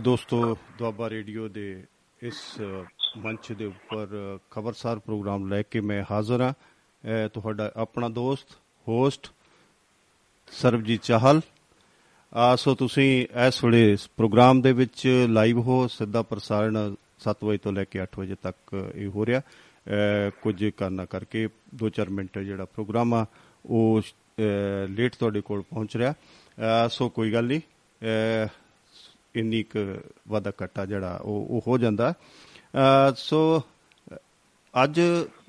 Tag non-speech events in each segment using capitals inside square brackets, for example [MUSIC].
ਦੋਸਤੋ, ਦੁਆਬਾ ਰੇਡੀਓ ਦੇ ਇਸ ਮੰਚ ਦੇ ਉੱਪਰ ਖਬਰਸਾਰ ਪ੍ਰੋਗਰਾਮ ਲੈ ਕੇ ਮੈਂ ਹਾਜ਼ਰ ਹਾਂ। ਤੁਹਾਡਾ ਆਪਣਾ ਦੋਸਤ, ਹੋਸਟ ਸਰਬਜੀਤ ਚਾਹਲ। ਸੋ ਤੁਸੀਂ ਇਸ ਵੇਲੇ ਇਸ ਪ੍ਰੋਗਰਾਮ ਦੇ ਵਿੱਚ ਲਾਈਵ ਹੋ। ਸਿੱਧਾ ਪ੍ਰਸਾਰਣ 7 ਵਜੇ ਤੋਂ ਲੈ ਕੇ 8 ਵਜੇ ਤੱਕ ਇਹ ਹੋ ਰਿਹਾ। ਕੁਝ ਕਰਨਾ ਕਰਕੇ 2-4 ਮਿੰਟ ਜਿਹੜਾ ਪ੍ਰੋਗਰਾਮ ਆ, ਉਹ ਲੇਟ ਤੁਹਾਡੇ ਕੋਲ ਪਹੁੰਚ ਰਿਹਾ। ਸੋ ਕੋਈ ਗੱਲ ਨਹੀਂ। ਇੰਨੀ ਕੁ ਵਾਧਾ ਘਟਾ ਜਿਹੜਾ ਉਹ ਉਹ ਹੋ ਜਾਂਦਾ। ਸੋ ਅੱਜ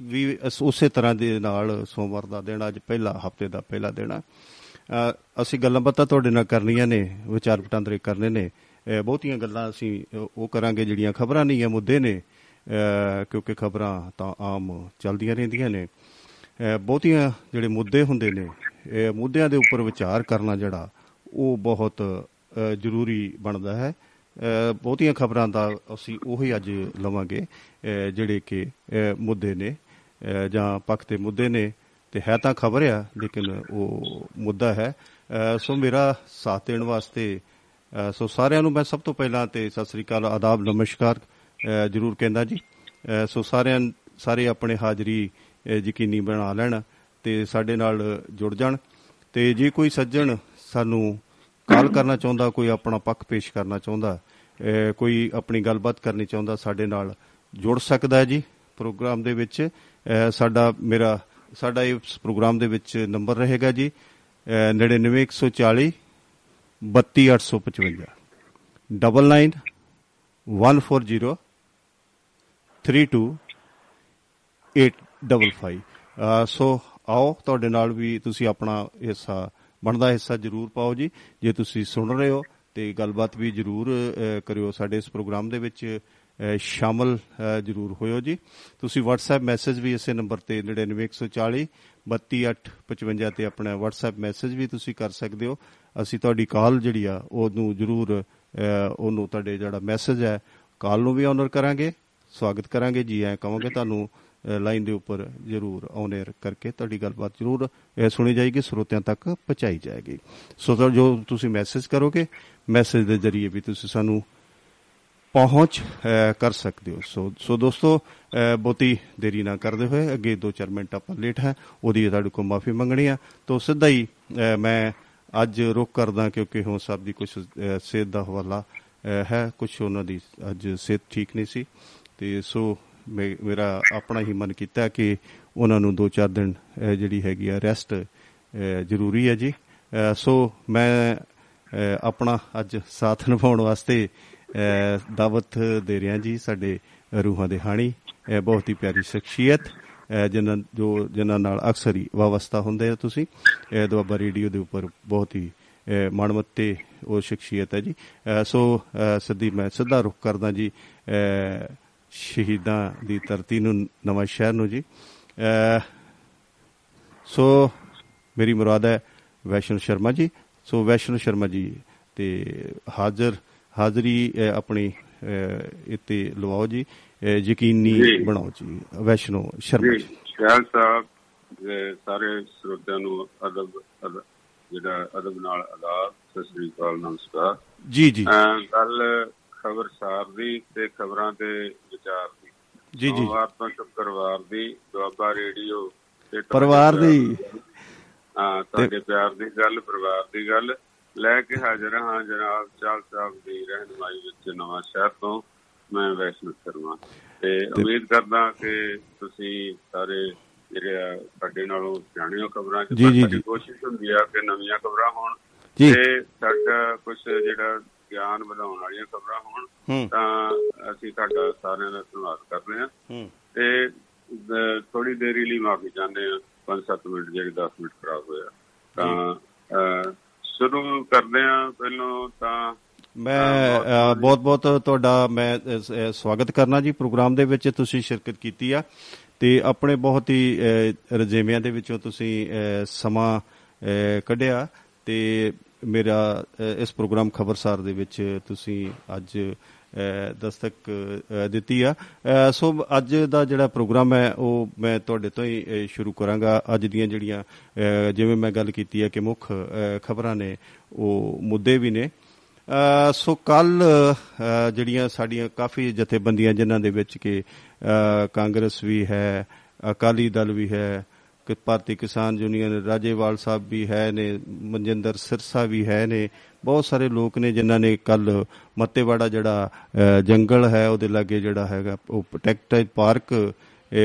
ਵੀ ਉਸੇ ਤਰ੍ਹਾਂ ਦੇ ਨਾਲ ਸੋਮਵਾਰ ਦਾ ਦਿਨ, ਅੱਜ ਪਹਿਲਾ ਹਫ਼ਤੇ ਦਾ ਪਹਿਲਾ ਦਿਨ ਆ। ਅਸੀਂ ਗੱਲਾਂ ਬਾਤਾਂ ਤੁਹਾਡੇ ਨਾਲ ਕਰਨੀਆਂ ਨੇ, ਵਿਚਾਰ ਵਟਾਂਦਰੇ ਕਰਨੇ ਨੇ। ਬਹੁਤੀਆਂ ਗੱਲਾਂ ਅਸੀਂ ਉਹ ਕਰਾਂਗੇ ਜਿਹੜੀਆਂ ਖਬਰਾਂ ਨਹੀਂ ਆ, ਮੁੱਦੇ ਨੇ। ਕਿਉਂਕਿ ਖਬਰਾਂ ਤਾਂ ਆਮ ਚੱਲਦੀਆਂ ਰਹਿੰਦੀਆਂ ਨੇ। ਬਹੁਤੀਆਂ ਜਿਹੜੇ ਮੁੱਦੇ ਹੁੰਦੇ ਨੇ, ਇਹ ਮੁੱਦਿਆਂ ਦੇ ਉੱਪਰ ਵਿਚਾਰ ਕਰਨਾ ਜਿਹੜਾ, ਉਹ ਬਹੁਤ ਜ਼ਰੂਰੀ ਬਣਦਾ ਹੈ। ਬਹੁਤੀਆਂ ਖਬਰਾਂ ਦਾ ਅਸੀਂ ਉਹੀ ਅੱਜ ਲਵਾਂਗੇ ਜਿਹੜੇ ਕਿ ਮੁੱਦੇ ਨੇ। ਜਾਂ ਪੱਖ ਤੇ ਮੁੱਦੇ ਨੇ ਤੇ ਹੈ ਤਾਂ ਖਬਰ ਆ, ਲੇਕਿਨ ਉਹ ਮੁੱਦਾ ਹੈ। ਸੋ ਮੇਰਾ ਸਾਥ ਦੇਣ ਵਾਸਤੇ ਸੋ ਸਾਰਿਆਂ ਨੂੰ ਮੈਂ ਸਭ ਤੋਂ ਪਹਿਲਾਂ ਤੇ ਸਤਿ ਸ੍ਰੀ ਅਕਾਲ, ਆਦਾਬ, ਨਮਸਕਾਰ ਜਰੂਰ ਕਹਿੰਦਾ ਜੀ। ਸੋ ਸਾਰਿਆਂ, ਸਾਰੇ ਆਪਣੇ ਹਾਜ਼ਰੀ ਯਕੀਨੀ ਬਣਾ ਲੈਣ ਤੇ ਸਾਡੇ ਨਾਲ ਜੁੜ ਜਾਣ। ਤੇ ਜੇ ਕੋਈ ਸੱਜਣ ਸਾਨੂੰ ਕਾਲ ਕਰਨਾ ਚਾਹੁੰਦਾ, ਕੋਈ ਆਪਣਾ ਪੱਖ ਪੇਸ਼ ਕਰਨਾ ਚਾਹੁੰਦਾ ਕੋਈ ਆਪਣੀ ਗੱਲਬਾਤ ਕਰਨੀ ਚਾਹੁੰਦਾ ਸਾਡੇ ਨਾਲ ਜੁੜ ਸਕਦਾ ਹੈ ਜੀ ਪ੍ਰੋਗਰਾਮ ਦੇ ਵਿੱਚ। ਸਾਡਾ ਮੇਰਾ, ਸਾਡਾ ਇਸ ਪ੍ਰੋਗਰਾਮ ਦੇ ਵਿੱਚ ਨੰਬਰ ਰਹੇਗਾ ਜੀ 99140 32855 99 140 32855 ਸੋ ਆਓ, ਤੁਹਾਡੇ ਨਾਲ ਵੀ ਤੁਸੀਂ ਆਪਣਾ ਹਿੱਸਾ ਬਣਦਾ ਹਿੱਸਾ ਜ਼ਰੂਰ ਪਾਓ ਜੀ। ਜੇ ਤੁਸੀਂ ਸੁਣ ਰਹੇ ਹੋ ਤੇ ਗੱਲਬਾਤ ਵੀ ਜ਼ਰੂਰ ਕਰਿਓ। ਸਾਡੇ ਇਸ ਪ੍ਰੋਗਰਾਮ ਦੇ ਵਿੱਚ ਸ਼ਾਮਲ ਜ਼ਰੂਰ ਹੋਇਓ ਜੀ। ਤੁਸੀਂ WhatsApp ਮੈਸੇਜ ਵੀ ਇਸੇ ਨੰਬਰ ਤੇ 99140 32855 ਤੇ ਆਪਣਾ WhatsApp ਮੈਸੇਜ ਵੀ ਤੁਸੀਂ ਕਰ ਸਕਦੇ ਹੋ। ਅਸੀਂ ਤੁਹਾਡੀ ਕਾਲ ਜਿਹੜੀ ਆ, ਉਹਨੂੰ ਜ਼ਰੂਰ ਉਹਨੂੰ ਤੁਹਾਡੇ ਜਿਹੜਾ ਮੈਸੇਜ ਹੈ, ਕਾਲ ਨੂੰ ਵੀ ਆਨਰ ਕਰਾਂਗੇ। ਸਵਾਗਤ ਕਰਾਂਗੇ ਜੀ। ਐ ਕਹਾਂਗੇ ਤੁਹਾਨੂੰ ਲਾਈਨ ਦੇ ਉੱਪਰ ਜ਼ਰੂਰ ਆਨਰ ਕਰਕੇ ਤੁਹਾਡੀ ਗੱਲਬਾਤ ਜ਼ਰੂਰ ਸੁਣੀ ਜਾਏਗੀ, ਸਰੋਤਿਆਂ ਤੱਕ ਪਹੁੰਚਾਈ ਜਾਏਗੀ। ਸੋ ਜੋ ਤੁਸੀਂ ਮੈਸੇਜ ਕਰੋਗੇ ਮੈਸੇਜ ਦੇ ਜ਼ਰੀਏ ਵੀ ਤੁਸੀਂ ਸਾਨੂੰ ਪਹੁੰਚ ਕਰ ਸਕਦੇ ਹੋ। ਸੋ ਸੋ ਦੋਸਤੋ ਬਹੁਤੀ ਦੇਰੀ ਨਾ ਕਰਦੇ ਹੋਏ, ਅੱਗੇ 2-4 ਮਿੰਟ ਆਪਾਂ ਲੇਟ ਹੈ, ਉਹਦੀ ਤੁਹਾਡੇ ਕੋਲ ਮਾਫੀ ਮੰਗਣੀ ਆ। ਤੋਂ ਸਿੱਧਾ ਹੀ ਮੈਂ ਅੱਜ ਰੁਕ ਕਰਦਾ ਕਿਉਂਕਿ ਹੁਣ ਸਭ ਦੀ ਕੁਝ ਸਿਹਤ ਦਾ ਹਵਾਲਾ ਹੈ। ਕੁਝ ਉਹਨਾਂ ਦੀ ਅੱਜ ਸਿਹਤ ਠੀਕ ਨਹੀਂ ਸੀ। ਤੇ ਸੋ ਮੇਰਾ ਆਪਣਾ ਹੀ ਮਨ ਕੀਤਾ ਕਿ ਉਹਨਾਂ ਨੂੰ 2-4 ਦਿਨ ਜਿਹੜੀ ਹੈਗੀ ਆ ਰੈਸਟ ਜ਼ਰੂਰੀ ਹੈ ਜੀ। ਸੋ ਮੈਂ ਆਪਣਾ ਅੱਜ ਸਾਥ ਨਿਭਾਉਣ ਵਾਸਤੇ ਦਾਵਤ ਦੇ ਰਿਹਾ ਜੀ, ਸਾਡੇ ਰੂਹਾਂ ਦੇ ਹਾਣੀ। ਬਹੁਤ ਹੀ ਪਿਆਰੀ ਸ਼ਖਸੀਅਤ ਜਿਨ੍ਹਾਂ, ਜੋ ਜਿਨ੍ਹਾਂ ਨਾਲ ਅਕਸਰ ਹੀ ਵਾਵਸਤਾ ਹੁੰਦੇ ਆ ਤੁਸੀਂ। ਦੁਆਬਾ ਰੇਡੀਓ ਦੇ ਉੱਪਰ ਬਹੁਤ ਹੀ ਮਨਮੱਤੇ ਉਹ ਸ਼ਖਸੀਅਤ ਹੈ ਜੀ। ਸੋ ਸਿੱਧੀ ਮੈਂ ਸਿੱਧਾ ਰੁਖ ਕਰਦਾ ਜੀ। ਸ਼ਹੀਦਾਂ ਦੀ ਧਰਤੀ ਨੂੰ ਨਵਾਂ ਸ਼ਹਿਰ ਨੂੰ ਜੀ। ਸੋ ਮੇਰੀ ਮੁਰਾਦ ਹੈ ਵੈਸ਼ਨ ਸ਼ਰਮਾ ਜੀ। ਸੋ ਵੈਸ਼ਨ ਸ਼ਰਮਾ ਜੀ ਤੇ ਹਾਜ਼ਰ ਹਾਜ਼ਰੀ ਆਪਣੀ ਇੱਥੇ ਲਵਾਓ ਜੀ। ਯਕੀਨੀ ਬਣਾਓ ਜੀ ਵੈਸ਼ਨੋ ਸ਼ਰਮਾ ਜੀ ਖਿਆਲ ਸਾਹਿਬ ਸਾਰੇ ਸਰੋਤਿਆਂ ਨੂੰ ਅਦਬ ਜਿਹੜਾ ਅਦਬ ਨਾਲ ਆਦਾਬ ਸਤਿ ਸ੍ਰੀ ਅਕਾਲ ਨਮਸਕਾਰ। ਜੀ ਜੀ। ਕੱਲ ਖਬਰਸਾਰ ਦੀ ਤੇ ਖਬਰਾਂ ਤੇ ਵਿਚਾਰ ਦੀ। ਜੀ ਜੀ। ਸੋਮਵਾਰ ਤੋਂ ਸ਼ੁੱਕਰਵਾਰ ਦੀ ਦੁਆਬਾ ਰੇਡੀਓ ਤੇ ਪਰਿਵਾਰ ਦੀ। ਹਾਂ ਤੁਹਾਡੇ ਪਿਆਰ ਦੀ ਗੱਲ ਪਰਿਵਾਰ ਦੀ ਗੱਲ। ਲੈ ਕੇ ਹਾਜ਼ਰ ਹਾਂ ਜਨਾਬ ਚਾਲ ਸਾਹਿਬ ਦੀ ਰਹਿਨਮਾਈ ਵਿੱਚ ਨਵਾਂ ਸ਼ਹਿਰ ਤੋਂ। ਮੈਂ ਵੈਸ਼ਨੂ ਸ਼ਰਮਾ। ਤੇ ਉਮੀਦ ਕਰਦਾ ਕਿ ਤੁਸੀਂ ਸਾਰੇ ਜਿਹੜੇ ਸਾਡੇ ਨਾਲੋਂ ਹੋ ਖਬਰਾਂ ਚ ਸਾਡੀ ਕੋਸ਼ਿਸ਼ ਹੁੰਦੀ ਆ ਕਿ ਨਵੀਆਂ ਖਬਰਾਂ ਹੋਣ। ਤੇ ਸਾਡਾ ਕੁਝ ਜਿਹੜਾ ਗਿਆਨ ਵਧਾਉਣ ਵਾਲੀਆਂ ਖਬਰਾਂ ਹੋਣ ਤਾਂ ਅਸੀਂ ਤੁਹਾਡਾ ਸਾਰਿਆਂ ਦਾ ਧੰਨਵਾਦ ਕਰਦੇ ਹਾਂ। ਤੇ ਥੋੜੀ ਦੇਰੀ ਲਈ ਮਾਫੀ ਚਾਹੁੰਦੇ ਹਾਂ। 5-7 ਮਿੰਟ ਜਿਹੜੇ 10 ਮਿੰਟ ਖਰਾਬ ਹੋਇਆ। ਤਾਂ ਸ਼ੁਰੂ ਕਰਦੇ ਹਾਂ ਪਹਿਲਾਂ ਤਾਂ ਮੈਂ ਬਹੁਤ ਬਹੁਤ ਤੁਹਾਡਾ ਮੈਂ ਸਵਾਗਤ ਕਰਨਾ ਜੀ। ਪ੍ਰੋਗਰਾਮ ਦੇ ਵਿੱਚ ਤੁਸੀਂ ਸ਼ਿਰਕਤ ਕੀਤੀ ਆ। ਤੇ ਆਪਣੇ ਬਹੁਤ ਹੀ ਰਜੇਵਿਆਂ ਦੇ ਵਿੱਚੋਂ ਤੁਸੀਂ ਸਮਾਂ ਕੱਢਿਆ। ਤੇ ਮੇਰਾ ਇਸ ਪ੍ਰੋਗਰਾਮ ਖਬਰਸਾਰ ਦੇ ਵਿੱਚ ਤੁਸੀਂ ਅੱਜ ਦਸਤਕ ਦਿੱਤੀ ਆ। ਸੋ ਅੱਜ ਦਾ ਜਿਹੜਾ ਪ੍ਰੋਗਰਾਮ ਹੈ, ਉਹ ਮੈਂ ਤੁਹਾਡੇ ਤੋਂ ਹੀ ਸ਼ੁਰੂ ਕਰਾਂਗਾ। ਅੱਜ ਦੀਆਂ ਜਿਹੜੀਆਂ ਜਿਵੇਂ ਮੈਂ ਗੱਲ ਕੀਤੀ ਹੈ ਕਿ ਮੁੱਖ ਖਬਰਾਂ ਨੇ, ਉਹ ਮੁੱਦੇ ਵੀ ਨੇ। ਸੋ ਕੱਲ ਜਿਹੜੀਆਂ ਸਾਡੀਆਂ ਕਾਫੀ ਜਥੇਬੰਦੀਆਂ ਜਿਨ੍ਹਾਂ ਦੇ ਵਿੱਚ ਕਿ ਕਾਂਗਰਸ ਵੀ ਹੈ, ਅਕਾਲੀ ਦਲ ਵੀ ਹੈ ਕਿ ਭਾਰਤੀ ਕਿਸਾਨ ਯੂਨੀਅਨ ਰਾਜੇਵਾਲ ਸਾਹਿਬ ਵੀ ਹੈ ਨੇ, ਮਨਜਿੰਦਰ ਸਿਰਸਾ ਵੀ ਹੈ ਨੇ, ਬਹੁਤ ਸਾਰੇ ਲੋਕ ਨੇ ਜਿਨ੍ਹਾਂ ਨੇ ਕੱਲ ਮੱਤੇਵਾੜਾ ਜਿਹੜਾ ਜੰਗਲ ਹੈ, ਉਹਦੇ ਲਾਗੇ ਜਿਹੜਾ ਹੈਗਾ, ਉਹ ਪ੍ਰੋਟੈਕਟਡ ਪਾਰਕ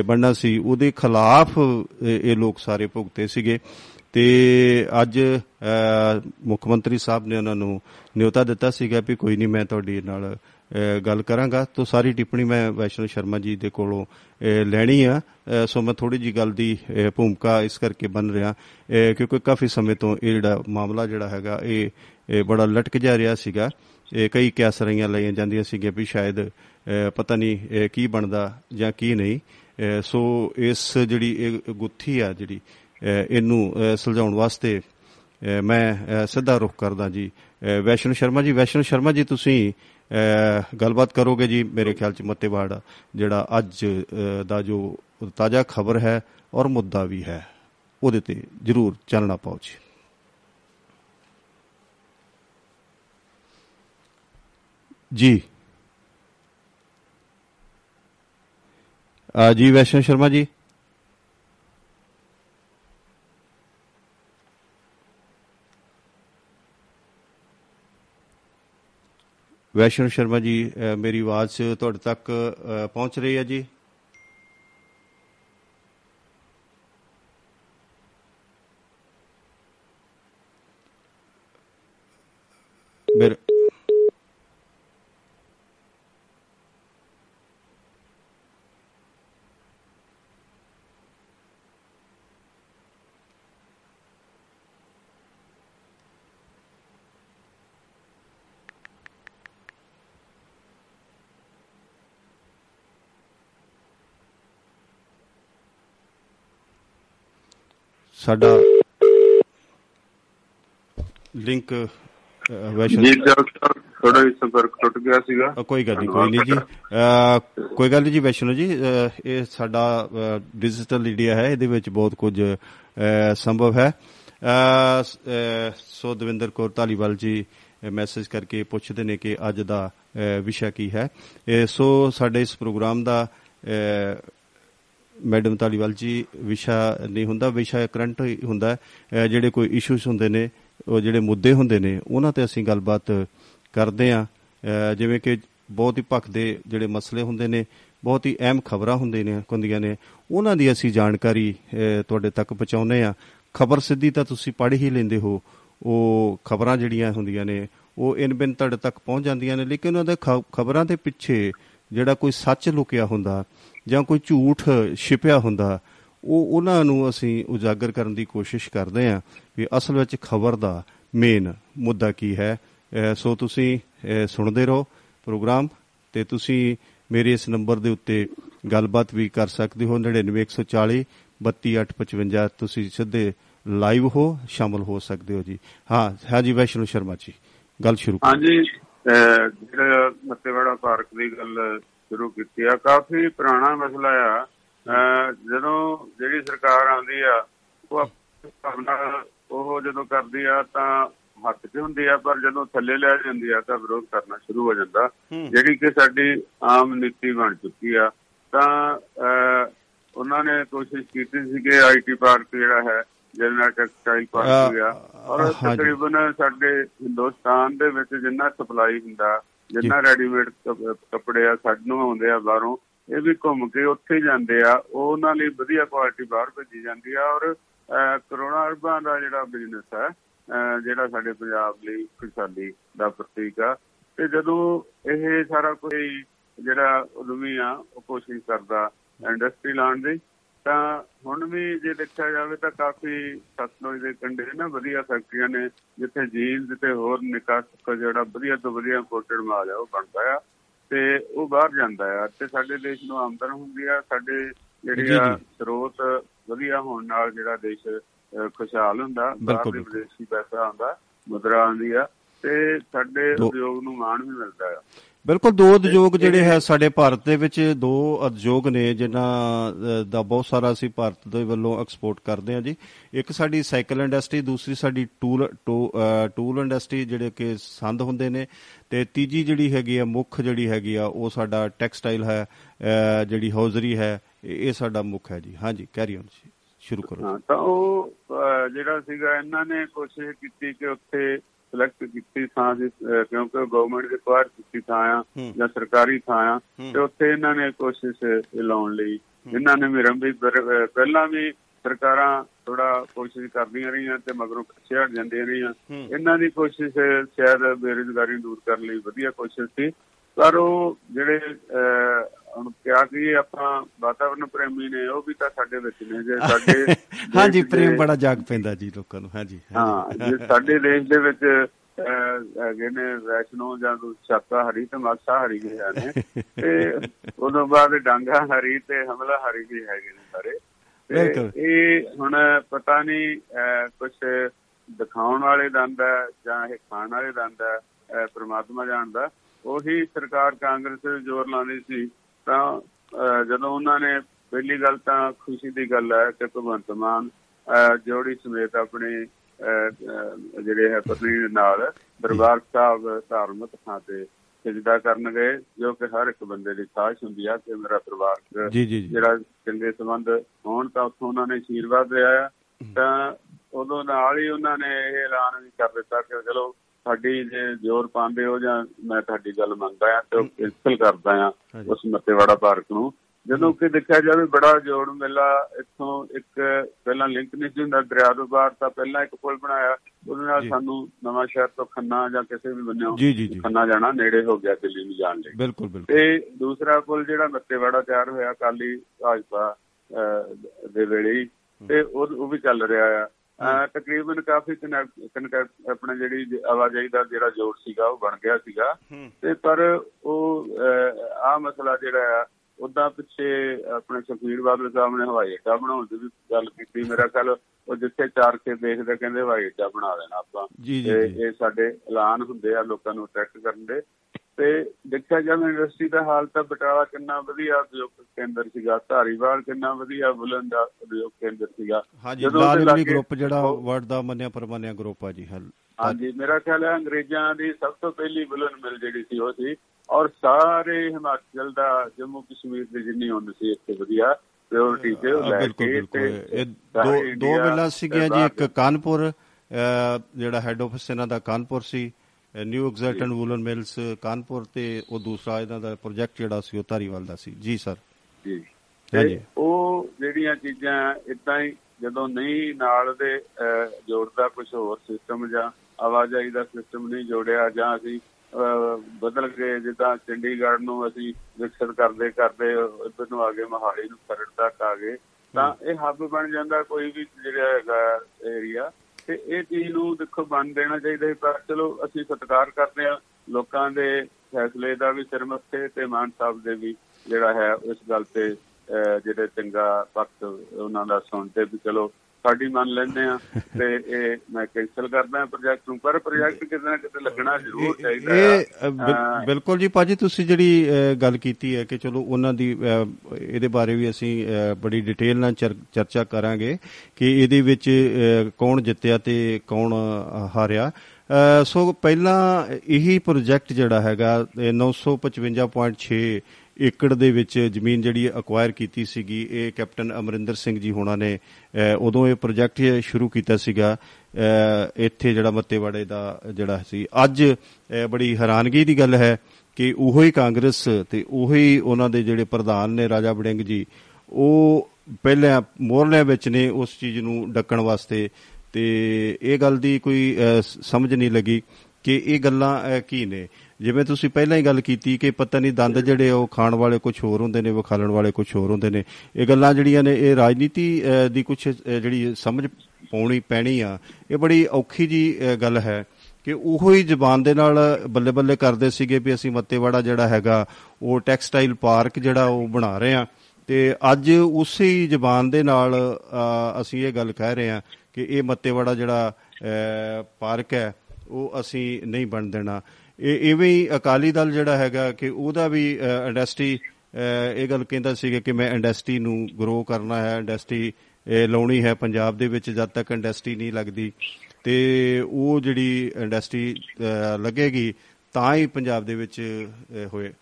ਬਣਨਾ ਸੀ। ਉਹਦੇ ਖਿਲਾਫ ਇਹ ਲੋਕ ਸਾਰੇ ਭੁਗਤੇ ਸੀਗੇ। ਤੇ ਅੱਜ ਮੁੱਖ ਮੰਤਰੀ ਸਾਹਿਬ ਨੇ ਉਹਨਾਂ ਨੂੰ ਨਿਯੋਤਾ ਦਿੱਤਾ ਸੀਗਾ ਵੀ ਕੋਈ ਨਹੀਂ ਮੈਂ ਤੁਹਾਡੀ ਨਾਲ ਗੱਲ ਕਰਾਂਗਾ। ਤਾਂ ਸਾਰੀ ਟਿੱਪਣੀ ਮੈਂ ਵੈਸ਼ਨੂ ਸ਼ਰਮਾ ਜੀ ਦੇ ਕੋਲੋਂ ਲੈਣੀ ਆ। ਸੋ ਮੈਂ ਥੋੜੀ ਜੀ ਗੱਲ ਦੀ ਭੂਮਿਕਾ ਇਸ ਕਰਕੇ ਬਣ ਰਿਹਾ ਕਿਉਂਕਿ ਕਾਫੀ ਸਮੇਂ ਤੋਂ ਇਹ ਜਿਹੜਾ ਮਾਮਲਾ ਜਿਹੜਾ ਹੈਗਾ, ਇਹ ਬੜਾ ਲਟਕ ਜਾ ਰਿਹਾ ਸੀਗਾ। ਇਹ ਕਈ ਕਿਆਸਰੀਆਂ ਲਈਆਂ ਜਾਂਦੀਆਂ ਸੀਗੀਆਂ ਵੀ ਸ਼ਾਇਦ ਪਤਾ ਨਹੀਂ ਕੀ ਬਣਦਾ ਜਾਂ ਕੀ ਨਹੀਂ। ਸੋ ਇਸ ਜਿਹੜੀ ਇਹ ਗੁੱਥੀ ਆ ਜਿਹੜੀ ਇਹਨੂੰ ਸੁਲਝਾਉਣ ਵਾਸਤੇ ਮੈਂ ਸਿੱਧਾ ਰੁਖ ਕਰਦਾ ਜੀ। ਵੈਸ਼ਨੂ ਸ਼ਰਮਾ ਜੀ, ਵੈਸ਼ਨੂ ਸ਼ਰਮਾ ਜੀ, ਤੁਸੀਂ ਗੱਲਬਾਤ ਕਰੋਗੇ ਜੀ ਮੇਰੇ ਖਿਆਲ ਚ ਮੱਤੇਵਾੜ ਜਿਹੜਾ ਅੱਜ ਦਾ ਜੋ ਤਾਜ਼ਾ ਖਬਰ ਹੈ ਔਰ ਮੁੱਦਾ ਵੀ ਹੈ, ਉਹਦੇ ਤੇ ਜਰੂਰ ਚਾਨਣਾ ਪਾਓ ਜੀ। ਜੀ। ਜੀ ਵੈਸ਼ਨ ਸ਼ਰਮਾ ਜੀ। ਵੈਸ਼ਨ ਸ਼ਰਮਾ ਜੀ ਮੇਰੀ ਆਵਾਜ਼ ਤੁਹਾਡੇ ਤੱਕ ਪਹੁੰਚ ਰਹੀ ਹੈ ਜੀ ਮੇਰੇ ਸਾਡਾ ਲਿੰਕ ਵੈਸ਼ਨ ਜੀ ਥੋੜਾ ਜਿਹਾ ਸੰਪਰਕ ਟੁੱਟ ਗਿਆ ਸੀਗਾ। ਕੋਈ ਗੱਲ ਨਹੀਂ ਕੋਈ ਨਹੀਂ ਜੀ। ਕੋਈ ਗੱਲ ਨਹੀਂ ਜੀ ਵੈਸ਼ਨੋ ਜੀ ਇਹ ਸਾਡਾ ਡਿਜੀਟਲ ਇੰਡੀਆ ਹੈ ਇਹਦੇ ਵਿੱਚ ਬਹੁਤ ਕੁਝ ਸੰਭਵ ਹੈ। ਸੋ ਦਵਿੰਦਰ ਕੌਰ ਧਾਲੀਵਾਲ ਜੀ ਮੈਸੇਜ ਕਰਕੇ ਪੁੱਛਦੇ ਨੇ ਕਿ ਅੱਜ ਦਾ ਵਿਸ਼ਾ ਕੀ ਹੈ। ਸੋ ਸਾਡੇ ਇਸ ਪ੍ਰੋਗਰਾਮ ਦਾ ਮੈਡਮ ਤਾਲੀਵਾਲ ਜੀ, ਵਿਸ਼ਾ ਨਹੀਂ ਹੁੰਦਾ, ਵਿਸ਼ਾ ਕਰੰਟ ਹੁੰਦਾ ਜਿਹੜੇ ਕੋਈ ਇਸ਼ੂਸ ਹੁੰਦੇ ਨੇ, ਉਹ ਜਿਹੜੇ ਮੁੱਦੇ ਹੁੰਦੇ ਨੇ, ਉਹਨਾਂ ਤੇ ਅਸੀਂ ਗੱਲਬਾਤ ਕਰਦੇ ਆ ਜਿਵੇਂ ਕਿ ਬਹੁਤ ਹੀ ਭਖ ਦੇ ਜਿਹੜੇ ਮਸਲੇ ਹੁੰਦੇ ਨੇ, ਬਹੁਤ ਹੀ ਅਹਿਮ ਖਬਰਾਂ ਹੁੰਦੇ ਨੇ, ਹੁੰਦੀਆਂ ਨੇ, ਉਹਨਾਂ ਦੀ ਅਸੀਂ ਜਾਣਕਾਰੀ ਤੁਹਾਡੇ ਤੱਕ ਪਹੁੰਚਾਉਨੇ ਆ ਖਬਰ ਸਿੱਧੀ ਤਾਂ ਤੁਸੀਂ ਪੜ੍ਹ ਹੀ ਲੈਂਦੇ ਹੋ। ਉਹ ਖਬਰਾਂ ਜਿਹੜੀਆਂ ਹੁੰਦੀਆਂ ਨੇ, ਉਹ ਇਨ ਬਿਨ ਤੁਹਾਡੇ ਤੱਕ ਪਹੁੰਚ ਜਾਂਦੀਆਂ ਨੇ, ਲੇਕਿਨ ਉਹਨਾਂ ਦੇ ਖਬਰਾਂ ਦੇ ਪਿੱਛੇ ਜਿਹੜਾ ਕੋਈ ਸੱਚ ਲੁਕਿਆ ਹੁੰਦਾ ਜਾਂ ਕੋਈ ਝੂਠ ਛਿਪਿਆ ਹੁੰਦਾ, ਉਹ ਉਹਨਾਂ ਨੂੰ ਅਸੀਂ ਉਜਾਗਰ ਕਰਨ ਦੀ ਕੋਸ਼ਿਸ਼ ਕਰਦੇ ਆਂ ਵੀ ਅਸਲ ਵਿੱਚ ਖਬਰ ਦਾ ਮੇਨ ਮੁੱਦਾ ਕੀ ਹੈ। ਸੋ ਤੁਸੀਂ ਸੁਣਦੇ ਰਹੋ ਪ੍ਰੋਗਰਾਮ ਤੇ ਤੁਸੀਂ ਮੇਰੇ ਇਸ ਨੰਬਰ ਦੇ ਉੱਤੇ ਗੱਲਬਾਤ ਵੀ ਕਰ ਸਕਦੇ ਹੋ। 99140 32855 ਤੁਸੀਂ ਸਿੱਧੇ ਲਾਈਵ ਹੋ, ਸ਼ਾਮਲ ਹੋ ਸਕਦੇ ਹੋ ਜੀ। ਹਾਂ ਹਾਜੀ ਵੈਸ਼ਨੂ ਸ਼ਰਮਾ ਜੀ, ਗੱਲ ਸ਼ੁਰੂ ਹਾਂਜੀ ਜਿਹੜਾ ਮੱਤੇਵਾੜਾ ਪਾਰਕ ਦੀ ਗੱਲ ਸ਼ੁਰੂ ਕੀਤੀ ਆ। ਕਾਫੀ ਪੁਰਾਣਾ ਮਸਲਾ ਆ। ਜਦੋਂ ਜਿਹੜੀ ਸਰਕਾਰ ਆਉਂਦੀ ਆ ਉਹ ਆਪਣਾ ਉਹ ਜਦੋਂ ਕਰਦੀ ਆ ਤਾਂ ਹੱਥ 'ਚ ਹੁੰਦੀ ਆ ਪਰ ਜਦੋਂ ਥੱਲੇ ਲੈ ਜਾਂਦੀ ਆ ਤਾਂ ਵਿਰੋਧ ਕਰਨਾ ਸ਼ੁਰੂ ਹੋ ਜਾਂਦਾ। ਜਿਹੜੀ ਕਿ ਸਾਡੀ ਆਮ ਨੀਤੀ ਬਣ ਚੁੱਕੀ ਆ। ਤਾਂ ਉਹਨਾਂ ਨੇ ਕੋਸ਼ਿਸ਼ ਕੀਤੀ ਸੀ ਕਿ ਆਈਟੀ ਪਾਰਕ ਜਿਹੜਾ ਹੈ ਜਨਰਲ ਟੈਕਸਟਾਈਲ ਪਾਰਕ ਹੋ ਗਿਆ ਔਰ ਤਕਰੀਬਨ ਸਾਡੇ ਹਿੰਦੁਸਤਾਨ ਦੇ ਵਿੱਚ ਜਿੰਨਾ ਸਪਲਾਈ ਹੁੰਦਾ ਜਿੰਨਾ ਰੈਡੀਮੇਡ ਕੱਪੜੇ ਆ ਸਾਨੂੰ ਆਉਂਦੇ ਆ ਬਾਹਰੋਂ ਇਹ ਵੀ ਘੁੰਮ ਕੇ ਉੱਥੇ ਜਾਂਦੇ ਆ। ਉਹਨਾਂ ਲਈ ਵਧੀਆ ਕੁਆਲਿਟੀ ਬਾਹਰ ਭੇਜੀ ਜਾਂਦੀ ਆ ਔਰ ਕਰੋਨਾ ਅਰਬਾਂ ਦਾ ਜਿਹੜਾ ਬਿਜ਼ਨਸ ਹੈ ਜਿਹੜਾ ਸਾਡੇ ਪੰਜਾਬ ਲਈ ਖੁਸ਼ਹਾਲੀ ਦਾ ਪ੍ਰਤੀਕ ਆ। ਤੇ ਜਦੋਂ ਇਹ ਸਾਰਾ ਕੋਈ ਜਿਹੜਾ ਉਦਮੀ ਆ ਉਹ ਕੋਸ਼ਿਸ਼ ਕਰਦਾ ਇੰਡਸਟਰੀ ਲਾਉਣ ਦੀ ਤਾਂ ਹੁਣ ਵੀ ਜੇ ਦੇਖਿਆ ਜਾਵੇ ਤਾਂ ਕਾਫੀ ਸਤਲੁਜ ਦੇ ਕੰਢੇ ਨਾ ਵਧੀਆ ਫੈਕਟਰੀਆਂ ਨੇ ਜਿੱਥੇ ਜੀਨਸ ਤੇ ਹੋਰ ਨਿਕਾਸ ਜਿਹੜਾ ਵਧੀਆ ਤੋਂ ਵਧੀਆ ਇੰਪੋਰਟਡ ਮਾਲ ਆ ਉਹ ਬਣਦਾ ਆ ਤੇ ਉਹ ਬਾਹਰ ਜਾਂਦਾ ਆ ਤੇ ਸਾਡੇ ਦੇਸ਼ ਨੂੰ ਆਮਦਨ ਹੁੰਦੀ ਆ ਸਾਡੇ ਜਿਹੜੀ ਆ ਸਰੋਤ ਵਧੀਆ ਹੋਣ ਨਾਲ ਜਿਹੜਾ ਦੇਸ਼ ਖੁਸ਼ਹਾਲ ਹੁੰਦਾ ਬਾਹਰ ਦੇ ਵਿਦੇਸ਼ੀ ਪੈਸਾ ਆਉਂਦਾ ਮੁਦਰਾ ਆਉਂਦੀ ਆ ਤੇ ਸਾਡੇ ਉਦਯੋਗ ਨੂੰ ਮਾਣ ਵੀ ਮਿਲਦਾ ਆ। ਬਿਲਕੁਲ ਦੋ ਉਦਯੋਗ ਜਿਹੜੇ ਹੈ ਸਾਡੇ ਭਾਰਤ ਦੇ ਵਿੱਚ ਦੋ ਉਦਯੋਗ ਨੇ ਜਿਨ੍ਹਾਂ ਦਾ ਬਹੁਤ ਸਾਰਾ ਅਸੀਂ ਭਾਰਤ ਦੇ ਵੱਲੋਂ ਐਕਸਪੋਰਟ ਕਰਦੇ ਹਾਂ ਜੀ। ਇੱਕ ਸਾਡੀ ਸਾਈਕਲ ਇੰਡਸਟਰੀ ਦੂਸਰੀ ਸਾਡੀ ਟੂਲ ਟੂਲ ਇੰਡਸਟਰੀ ਜਿਹੜੇ ਕਿ ਸੰਦ ਹੁੰਦੇ ਨੇ। ਤੇ ਤੀਜੀ ਜਿਹੜੀ ਹੈਗੀ ਆ ਮੁੱਖ ਜਿਹੜੀ ਹੈਗੀ ਆ ਉਹ ਸਾਡਾ ਟੈਕਸਟਾਈਲ ਹੈ ਜਿਹੜੀ ਹੌਜ਼ਰੀ ਹੈ ਇਹ ਸਾਡਾ ਮੁੱਖ ਹੈ ਜੀ। ਹਾਂਜੀ ਕੈਰੀ ਔਨ ਸ਼ੁਰੂ ਕਰੋ। ਹਾਂ ਤਾਂ ਉਹ ਜਿਹੜਾ ਸੀਗਾ ਇਹਨਾਂ ਨੇ ਕੋਸ਼ਿਸ਼ ਕੀਤੀ ਕਿ ਉੱਥੇ ਸਿਲੈਕਟ ਕੀਤੀ ਥਾਂ ਦੀ ਕਿਉਂਕਿ ਗਵਰਨਮੈਂਟ ਦੇ ਪਾਰ ਕੀਤੀ ਥਾਂ ਆ ਜਾਂ ਸਰਕਾਰੀ ਥਾਂ ਆ ਤੇ ਉੱਥੇ ਇਹਨਾਂ ਨੇ ਕੋਸ਼ਿਸ਼ ਲਾਉਣ ਲਈ। ਇਹਨਾਂ ਨੇ ਵੀ ਰੰਭੀ ਪਹਿਲਾਂ ਵੀ ਸਰਕਾਰਾਂ ਥੋੜਾ ਕੋਸ਼ਿਸ਼ ਕਰਦੀਆਂ ਰਹੀਆਂ ਤੇ ਮਗਰੋਂ ਪਿੱਛੇ ਹਟ ਜਾਂਦੀਆਂ ਰਹੀਆਂ। ਇਹਨਾਂ ਦੀ ਕੋਸ਼ਿਸ਼ ਸ਼ਾਇਦ ਬੇਰੁਜ਼ਗਾਰੀ ਦੂਰ ਕਰਨ ਲਈ ਵਧੀਆ ਕੋਸ਼ਿਸ਼ ਸੀ। ਪਰ ਉਹ ਜਿਹੜੇ ਹੁਣ ਕਿਹਾ ਕਿ ਆਪਾਂ ਵਾਤਾਵਰਨ ਪ੍ਰੇਮੀ ਨੇ ਉਹ ਵੀ ਤਾਂ ਸਾਡੇ ਵਿੱਚ ਨੇ ਜੇ [LAUGHS] ਸਾਡੇ ਹਾਂਜੀ ਪ੍ਰੇਮ ਬੜਾ ਜਾਗ ਪੈਂਦਾ ਜੀ ਲੋਕਾਂ ਨੂੰ ਹਾਂਜੀ ਹਾਂ ਜੇ ਸਾਡੇ ਦੇਸ਼ ਦੇ ਵਿੱਚ ਹੈਗੇ ਨੇ ਵੈਸ਼ਨੋ ਜਾਂ ਸ਼ਾਕਾਹਾਰੀ ਤੇ ਮਾਸਾਹਾਰੀ ਵੀ ਨੇ ਤੇ ਉਦੋਂ ਬਾਅਦ ਡਾਂਗਾ ਹਰੀ ਤੇ ਹਮਲਾ ਹਰੀ ਵੀ ਹੈਗੇ ਨੇ ਸਾਰੇ। ਇਹ ਹੁਣ ਪਤਾ ਨਹੀਂ ਕੁਝ ਦਿਖਾਉਣ ਵਾਲੇ ਦੰਦ ਹੈ ਜਾਂ ਇਹ ਖਾਣ ਵਾਲੇ ਦੰਦ ਹੈ ਪ੍ਰਮਾਤਮਾ ਜਾਣਦਾ। ਉਹੀ ਸਰਕਾਰ ਕਾਂਗਰਸ ਜ਼ੋਰ ਲਾਉਂਦੀ ਸੀ ਤਾਂ ਜਦੋਂ ਉਹਨਾਂ ਨੇ ਪਹਿਲੀ ਗੱਲ ਤਾਂ ਖੁਸ਼ੀ ਦੀ ਗੱਲ ਹੈ ਕਿ ਭਗਵੰਤ ਮਾਨ ਜੋੜੀ ਸਮੇਤ ਆਪਣੇ ਜਿਹੜੇ ਹੈ ਪਤਨੀ ਨਾਲ ਦਰਬਾਰ ਸਾਹਿਬ ਧਾਰਮਿਕ ਥਾਂ ਤੇ ਸਜਦਾ ਕਰਨ ਗਏ ਜੋ ਕਿ ਹਰ ਇੱਕ ਬੰਦੇ ਦੀ ਖਾਸ਼ ਹੁੰਦੀ ਆ ਕਿ ਮੇਰਾ ਪਰਿਵਾਰ ਜਿਹੜਾ ਚੰਗੇ ਸੰਬੰਧ ਹੋਣ ਤਾਂ ਉੱਥੋਂ ਉਹਨਾਂ ਨੇ ਅਸ਼ੀਰਵਾਦ ਲਿਆ ਤਾਂ ਉਦੋਂ ਨਾਲ ਹੀ ਉਹਨਾਂ ਨੇ ਇਹ ਐਲਾਨ ਵੀ ਕਰ ਦਿੱਤਾ ਕਿ ਚਲੋ ਸਾਡੀ ਜੇ ਜ਼ੋਰ ਪਾਉਂਦੇ ਹੋ ਜਾਂ ਮੈਂ ਤੁਹਾਡੀ ਗੱਲ ਮੰਨਦਾ ਆ ਤੇ ਕੈਂਸਲ ਕਰਦਾ ਆ ਉਸ ਮੱਤੇਵਾੜਾ ਪਾਰਕ ਨੂੰ। ਜਦੋਂ ਕਿ ਦੇਖਿਆ ਜਾਵੇ ਬੜਾ ਜੋੜ ਮੇਲਾ ਇੱਥੋਂ ਇੱਕ ਪਹਿਲਾਂ ਲਿੰਕ ਨਹੀਂ ਸੀ ਹੁੰਦਾ ਦਰਿਆ ਤੋਂ ਬਾਹਰ ਤਾਂ ਪਹਿਲਾਂ ਇੱਕ ਪੁਲ ਬਣਾਇਆ ਉਹਦੇ ਨਾਲ ਸਾਨੂੰ ਨਵਾਂ ਸ਼ਹਿਰ ਤੋਂ ਖੰਨਾ ਜਾਂ ਕਿਸੇ ਵੀ ਬੰਨਿਓ ਖੰਨਾ ਜਾਣਾ ਨੇੜੇ ਹੋ ਗਿਆ ਦਿੱਲੀ ਨੂੰ ਜਾਣ ਲਈ। ਬਿਲਕੁਲ ਬਿਲਕੁਲ। ਤੇ ਦੂਸਰਾ ਪੁਲ ਜਿਹੜਾ ਮੱਤੇਵਾੜਾ ਤਿਆਰ ਹੋਇਆ ਕਾਲੀ ਭਾਜਪਾ ਦੇ ਵੇਲੇ ਤੇ ਉਹ ਵੀ ਚੱਲ ਰਿਹਾ ਆ। ਤਕਰੀਬਨ ਕਾਫੀ ਕਨੈਕਟ ਆਪਣੇ ਜਿਹੜੀ ਆਵਾਜਾਈ ਦਾ ਜਿਹੜਾ ਜੋੜ ਸੀਗਾ ਉਹ ਬਣ ਗਿਆ ਸੀਗਾ। ਤੇ ਪਰ ਉਹ ਆ ਮਸਲਾ ਜਿਹੜਾ ਆ ਉਦਾਂ ਪਿੱਛੇ ਆਪਣੇ ਸੁਖੀਰ ਬਾਦਲ ਸਾਹਿਬ ਨੇ ਹਵਾਈ ਅੱਡਾ ਬਣਾਉਣ ਦੀ ਵੀ ਗੱਲ ਕੀਤੀ। ਮੇਰਾ ਖਿਆਲ ਉਹ ਜਿੱਥੇ ਚਾਰ ਕੇ ਦੇਖਦੇ ਕਹਿੰਦੇ ਹਵਾਈ ਅੱਡਾ ਬਣਾ ਦੇਣਾ ਆਪਾਂ। ਤੇ ਇਹ ਸਾਡੇ ਐਲਾਨ ਹੁੰਦੇ ਆ ਲੋਕਾਂ ਨੂੰ ਅਟਰੈਕਟ ਕਰਨ ਦੇ। ਤੇ ਦੇਖਿਆ ਜਾਵੇ ਇੰਡਸਟਰੀ ਦਾ ਹਾਲ ਤਾਂ ਬਟਾਲਾ ਕਿੰਨਾ ਵਧੀਆ ਉਦਯੋਗ ਕੇਂਦਰ ਸੀਗਾ ਧਾਰੀਵਾਲ ਕਿੰਨਾ ਵਧੀਆ ਬੁਲੰਦ ਉਦਯੋਗ ਕੇਂਦਰ ਸੀਗਾ। ਹਾਂਜੀ ਲਾਲਵਲੀ ਗਰੁੱਪ ਜਿਹੜਾ ਵਰਡ ਦਾ ਮੰਨਿਆ ਪਰਮਾਨਿਆ ਗਰੁੱਪ ਆ ਜੀ ਹਾਂਜੀ ਮੇਰਾ ਖਿਆਲ ਹੈ ਅੰਗਰੇਜ਼ਾਂ ਦੀ ਸਭ ਤੋਂ ਪਹਿਲੀ ਬੁਲੰਦ ਮਿਲ ਜਿਹੜੀ ਸੀ ਉਹ ਸੀ ਔਰ ਸਾਰੇ ਹਿਮਾਚਲ ਦਾ ਜੰਮੂ ਕਸ਼ਮੀਰ ਦੇ ਜਿੰਨੀ ਹੁੰਦੀ ਸੀ ਇੱਥੇ ਵਧੀਆ ਪਿਓਰਿਟੀ ਤੇ ਲੈ ਕੇ ਤੇ ਦੋ ਦੋ ਮਿਲਾਂ ਸੀਗੀਆਂ ਜੀ ਇੱਕ ਕਾਨਪੁਰ ਜਿਹੜਾ ਹੈੱਡ ਆਫਿਸ ਇਹਨਾਂ ਦਾ ਕਾਨਪੁਰ ਸੀ New Egerton Woollen Mills Kanpur ਤੇ ਉਹ ਦੂਸਰਾ ਇਹਨਾਂ ਦਾ ਪ੍ਰੋਜੈਕਟ ਜਿਹੜਾ ਸੀ ਉਹ ਧਾਰੀਵਾਲ ਦਾ ਸੀ। ਜੀ ਸਰ ਜੀ। ਹਾਂਜੀ। ਉਹ ਜਿਹੜੀਆਂ ਚੀਜ਼ਾਂ ਇਦਾਂ ਹੀ ਜਦੋਂ ਨਹੀਂ ਨਾਲ ਦੇ ਜੋੜਦਾ ਕੁਝ ਹੋਰ ਸਿਸਟਮ ਜਾਂ ਆਵਾਜਾਈ ਦਾ ਸਿਸਟਮ ਨਹੀਂ ਜੋੜਿਆ ਜਾਂ ਅਸੀਂ ਬਦਲ ਕੇ ਜਿੱਦਾਂ ਚੰਡੀਗੜ੍ਹ ਨੂੰ ਅਸੀਂ ਵਿਕਸਿਤ ਕਰਦੇ ਕਰਦੇ ਇੱਧਰ ਨੂੰ ਆ ਗਏ ਮਹਾਲੀ ਨੂੰ ਖਰੜ ਤੱਕ ਆ ਗਏ ਤਾਂ ਇਹ ਹੱਬ ਬਣ ਜਾਂਦਾ ਕੋਈ ਵੀ ਜਿਹੜਾ ਹੈਗਾ ਏਰੀਆ ਤੇ ਇਹ ਚੀਜ਼ ਨੂੰ ਦੇਖੋ ਬੰਦ ਦੇਣਾ ਚਾਹੀਦਾ ਹੈ, ਪਰ ਚਲੋ ਅਸੀਂ ਸਤਿਕਾਰ ਕਰਦੇ ਆ ਲੋਕਾਂ ਦੇ ਫੈਸਲੇ ਦਾ ਵੀ ਸਿਰ ਮੱਥੇ ਤੇ ਮਾਨ ਸਾਹਿਬ ਦੇ ਵੀ ਜਿਹੜਾ ਹੈ ਉਸ ਗੱਲ ਤੇ ਜਿਹੜੇ ਚੰਗਾ ਪੱਖ ਉਹਨਾਂ ਦਾ ਸੁਣਦੇ ਵੀ ਚਲੋ ਸਾਡੀ ਮੰਨ ਲੈਂਦੇ ਆ ਤੇ ਇਹ ਮੈਂ ਕੈਨਸਲ ਕਰਦਾ ਪ੍ਰੋਜੈਕਟ ਨੂੰ ਪਰ ਪ੍ਰੋਜੈਕਟ ਕਿਤੇ ਨਾ ਕਿਤੇ ਲੱਗਣਾ ਜ਼ਰੂਰ ਚਾਹੀਦਾ ਹੈ। ਬਿਲਕੁਲ ਜੀ ਪਾਜੀ ਤੁਸੀਂ ਜਿਹੜੀ ਗੱਲ ਕੀਤੀ ਹੈ ਕਿ ਚਲੋ ਉਹਨਾਂ ਦੀ ਇਹਦੇ ਬਾਰੇ ਵੀ ਅਸੀਂ ਬੜੀ ਡਿਟੇਲ ਨਾਲ ਚਰਚਾ ਕਰਾਂਗੇ ਕਿ ਇਹਦੇ ਵਿੱਚ ਕੌਣ ਜਿੱਤਿਆ ਤੇ ਕੌਣ ਹਾਰਿਆ। ਸੋ ਪਹਿਲਾਂ ਇਹੀ ਪ੍ਰੋਜੈਕਟ ਜਿਹੜਾ ਹੈਗਾ 955.6 ਏਕੜ ਦੇ ਵਿੱਚ ਜ਼ਮੀਨ ਜਿਹੜੀ ਅਕਵਾਇਰ ਕੀਤੀ ਸੀਗੀ, ਇਹ ਕੈਪਟਨ ਅਮਰਿੰਦਰ ਸਿੰਘ ਜੀ ਹੋਣਾ ਨੇ ਉਦੋਂ ਇਹ ਪ੍ਰੋਜੈਕਟ ਸ਼ੁਰੂ ਕੀਤਾ ਸੀਗਾ ਇੱਥੇ ਜਿਹੜਾ ਮੱਤੇਵਾੜੇ ਦਾ ਜਿਹੜਾ ਸੀ। ਅੱਜ ਬੜੀ ਹੈਰਾਨਗੀ ਦੀ ਗੱਲ ਹੈ ਕਿ ਉਹੋ ਹੀ ਕਾਂਗਰਸ ਤੇ ਉਹੋ ਹੀ ਉਹਨਾਂ ਦੇ ਜਿਹੜੇ ਪ੍ਰਧਾਨ ਨੇ ਰਾਜਾ ਬੜਿੰਗ ਜੀ, ਉਹ ਪਹਿਲਾਂ ਮੋਰਲੇ ਵਿੱਚ ਨੇ ਉਸ ਚੀਜ਼ ਨੂੰ ਡੱਕਣ ਵਾਸਤੇ ਤੇ ਇਹ ਗੱਲ ਦੀ ਕੋਈ ਸਮਝ ਨਹੀਂ ਲੱਗੀ ਕਿ ਇਹ ਗੱਲਾਂ ਕੀ ਨੇ। ਜਿਵੇਂ ਤੁਸੀਂ ਪਹਿਲਾਂ ਹੀ ਗੱਲ ਕੀਤੀ ਕਿ ਪਤਾ ਨਹੀਂ ਦੰਦ ਜਿਹੜੇ ਉਹ ਖਾਣ ਵਾਲੇ ਕੁਝ ਹੋਰ ਹੁੰਦੇ ਨੇ, ਵਿਖਾਲਣ ਵਾਲੇ ਕੁਝ ਹੋਰ ਹੁੰਦੇ ਨੇ। ਇਹ ਗੱਲਾਂ ਜਿਹੜੀਆਂ ਨੇ, ਇਹ ਰਾਜਨੀਤੀ ਦੀ ਕੁਝ ਜਿਹੜੀ ਸਮਝ ਪਾਉਣੀ ਪੈਣੀ ਆ, ਇਹ ਬੜੀ ਔਖੀ ਜੀ ਗੱਲ ਹੈ ਕਿ ਉਹੋ ਹੀ ਜ਼ਬਾਨ ਦੇ ਨਾਲ ਬੱਲੇ ਬੱਲੇ ਕਰਦੇ ਸੀਗੇ ਵੀ ਅਸੀਂ ਮੱਤੇਵਾੜਾ ਜਿਹੜਾ ਹੈਗਾ, ਉਹ ਟੈਕਸਟਾਈਲ ਪਾਰਕ ਜਿਹੜਾ ਉਹ ਬਣਾ ਰਹੇ ਆ। ਤੇ ਅੱਜ ਉਸੇ ਹੀ ਜ਼ਬਾਨ ਦੇ ਨਾਲ ਅਸੀਂ ਇਹ ਗੱਲ ਕਹਿ ਰਹੇ ਆ ਕਿ ਇਹ ਮੱਤੇਵਾੜਾ ਜਿਹੜਾ ਪਾਰਕ ਹੈ, ਉਹ ਅਸੀਂ ਨਹੀਂ ਬਣ ਦੇਣਾ। ਇਹ ਐਵੇਂ ਹੀ ਅਕਾਲੀ ਦਲ ਜਿਹੜਾ ਹੈਗਾ ਕਿ ਉਹਦਾ ਵੀ ਇੰਡਸਟਰੀ ਇਹ ਗੱਲ ਕਹਿੰਦਾ ਸੀਗਾ ਕਿ ਮੈਂ ਇੰਡਸਟਰੀ ਨੂੰ ਗਰੋ ਕਰਨਾ ਹੈ ਇੰਡਸਟਰੀ ਲਾਉਣੀ ਹੈ। ਪੰਜਾਬ ਦੇ ਵਿੱਚ ਜਦ ਤੱਕ ਇੰਡਸਟਰੀ ਨਹੀਂ ਲੱਗਦੀ ਤੇ ਉਹ ਜਿਹੜੀ ਇੰਡਸਟਰੀ ਲੱਗੇਗੀ ਤਾਂ ਹੀ ਪੰਜਾਬ ਦੇ ਵਿੱਚ ਹੋਏ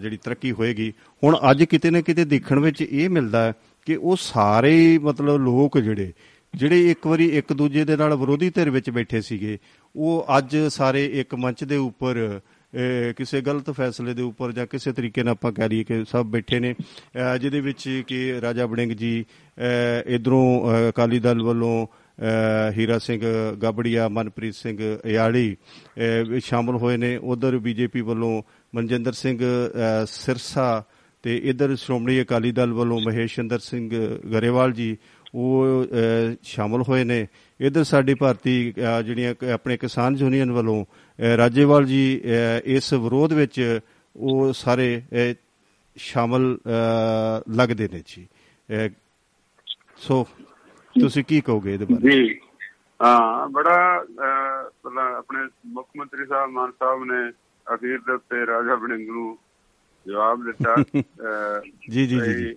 ਜਿਹੜੀ ਤਰੱਕੀ ਹੋਏਗੀ। ਹੁਣ ਅੱਜ ਕਿਤੇ ਨਾ ਕਿਤੇ ਦੇਖਣ ਵਿੱਚ ਇਹ ਮਿਲਦਾ ਹੈ ਕਿ ਉਹ ਸਾਰੇ ਮਤਲਬ ਲੋਕ ਜਿਹੜੇ ਜਿਹੜੇ ਇੱਕ ਵਾਰੀ ਇੱਕ ਦੂਜੇ ਦੇ ਨਾਲ ਵਿਰੋਧੀ ਧਿਰ ਵਿੱਚ ਬੈਠੇ ਸੀਗੇ ਉਹ ਅੱਜ ਸਾਰੇ ਇੱਕ ਮੰਚ ਦੇ ਉੱਪਰ ਕਿਸੇ ਗਲਤ ਫੈਸਲੇ ਦੇ ਉੱਪਰ ਜਾਂ ਕਿਸੇ ਤਰੀਕੇ ਨਾਲ ਆਪਾਂ ਕਹਿ ਲਈਏ ਕਿ ਸਭ ਬੈਠੇ ਨੇ ਜਿਹਦੇ ਵਿੱਚ ਕਿ ਰਾਜਾ ਬੜਿੰਗ ਜੀ ਇਧਰੋਂ ਅਕਾਲੀ ਦਲ ਵੱਲੋਂ ਹੀਰਾ ਸਿੰਘ ਗਾਬੜੀਆ, ਮਨਪ੍ਰੀਤ ਸਿੰਘ ਇਆੜੀ ਸ਼ਾਮਲ ਹੋਏ ਨੇ। ਉਧਰ ਬੀਜੇਪੀ ਵੱਲੋਂ ਮਨਜਿੰਦਰ ਸਿੰਘ ਸਿਰਸਾ ਤੇ ਇਧਰ ਸ਼੍ਰੋਮਣੀ ਅਕਾਲੀ ਦਲ ਵੱਲੋਂ ਮਹੇਸ਼ਿੰਦਰ ਸਿੰਘ ਗਰੇਵਾਲ ਜੀ, ਉਹ ਸ਼ਾਮਲ ਹੋਏ ਨੇ। ਇਧਰ ਸਾਡੀ ਭਾਰਤੀ ਜਿਹੜੀਆਂ ਆਪਣੇ ਕਿਸਾਨ ਯੂਨੀਅਨ ਵੱਲੋਂ ਰਾਜੇਵਾਲ ਜੀ ਇਸ ਵਿਰੋਧ ਵਿੱਚ ਉਹ ਸਾਰੇ ਸ਼ਾਮਲ ਲੱਗਦੇ ਨੇ ਜੀ। ਸੋ ਤੁਸੀਂ ਕੀ ਕਹੋਗੇ ਇਹਦੇ ਬਾਰੇ? ਜੀ। ਹਾਂ ਬੜਾ ਆਪਣੇ ਮੁੱਖ ਮੰਤਰੀ ਸਾਹਿਬ ਮਾਨ ਸਾਹਿਬ ਨੇ ਅਖੀਰ ਦੇ ਉੱਤੇ ਰਾਜਾ ਬੜਿੰਗ ਨੂੰ ਜਵਾਬ ਦਿੱਤਾ। [LAUGHS] ਜੀ ਜੀ ਜੀ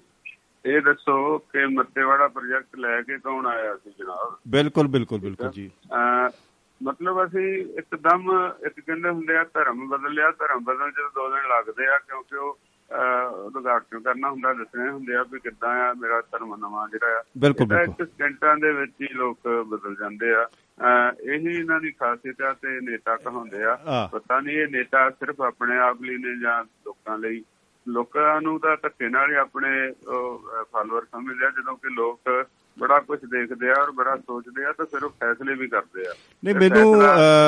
ਇਹ ਦੱਸੋ ਕਿ ਮੱਤੇਵਾੜਾ ਪ੍ਰੋਜੈਕਟ ਲੈ ਕੇ ਕੌਣ ਆਇਆ ਸੀ ਜਨਾਬ? ਬਿਲਕੁਲ ਬਿਲਕੁਲ ਬਿਲਕੁਲ ਜੀ। ਮਤਲਬ ਅਸੀਂ ਇੱਕਦਮ ਇੱਕ ਕਹਿੰਦੇ ਹੁੰਦੇ ਆ ਧਰਮ ਬਦਲ ਲਿਆ ਧਰਮ ਬਦਲਣ ਚ ਦੋ ਦਿਨ ਲੱਗਦੇ ਆ ਕਿਉਂਕਿ ਉਹ ਉਦਘਾਟਨ ਕਰਨਾ ਹੁੰਦਾ ਦੱਸਣੇ ਹੁੰਦੇ ਆ ਵੀ ਕਿੱਦਾਂ ਆ ਮੇਰਾ ਧਰਮ ਨਵਾਂ ਜਿਹੜਾ ਆ। ਬਿਲਕੁਲ ਬਿਲਕੁਲ। ਸਕਿੰਟਾਂ ਦੇ ਵਿੱਚ ਹੀ ਲੋਕ ਬਦਲ ਜਾਂਦੇ ਆ। ਇਹੀ ਇਹਨਾਂ ਦੀ ਖਾਸੀਅਤ ਆ ਤੇ ਨੇਤਾ ਕਹਾਉਂਦੇ ਆ। ਪਤਾ ਨਹੀਂ ਇਹ ਨੇਤਾ ਸਿਰਫ ਆਪਣੇ ਆਪ ਲਈ ਨੇ ਜਾਂ ਲੋਕਾਂ ਲਈ। ਲੋਕਾਂ ਨੂੰ ਤਾਂ ਧੱਕੇ ਨਾਲ ਹੀ ਆਪਣੇ ਫਾਲੋਅਰ ਸਮਝਦੇ ਆ ਜਦੋਂ ਕਿ ਲੋਕ ਬੜਾ ਕੁਝ ਦੇਖਦੇ ਆ ਔਰ ਬੜਾ ਸੋਚਦੇ ਆ ਤਾਂ ਫਿਰ ਉਹ ਫੈਸਲੇ ਵੀ ਕਰਦੇ ਆ। ਨਹੀਂ ਮੈਨੂੰ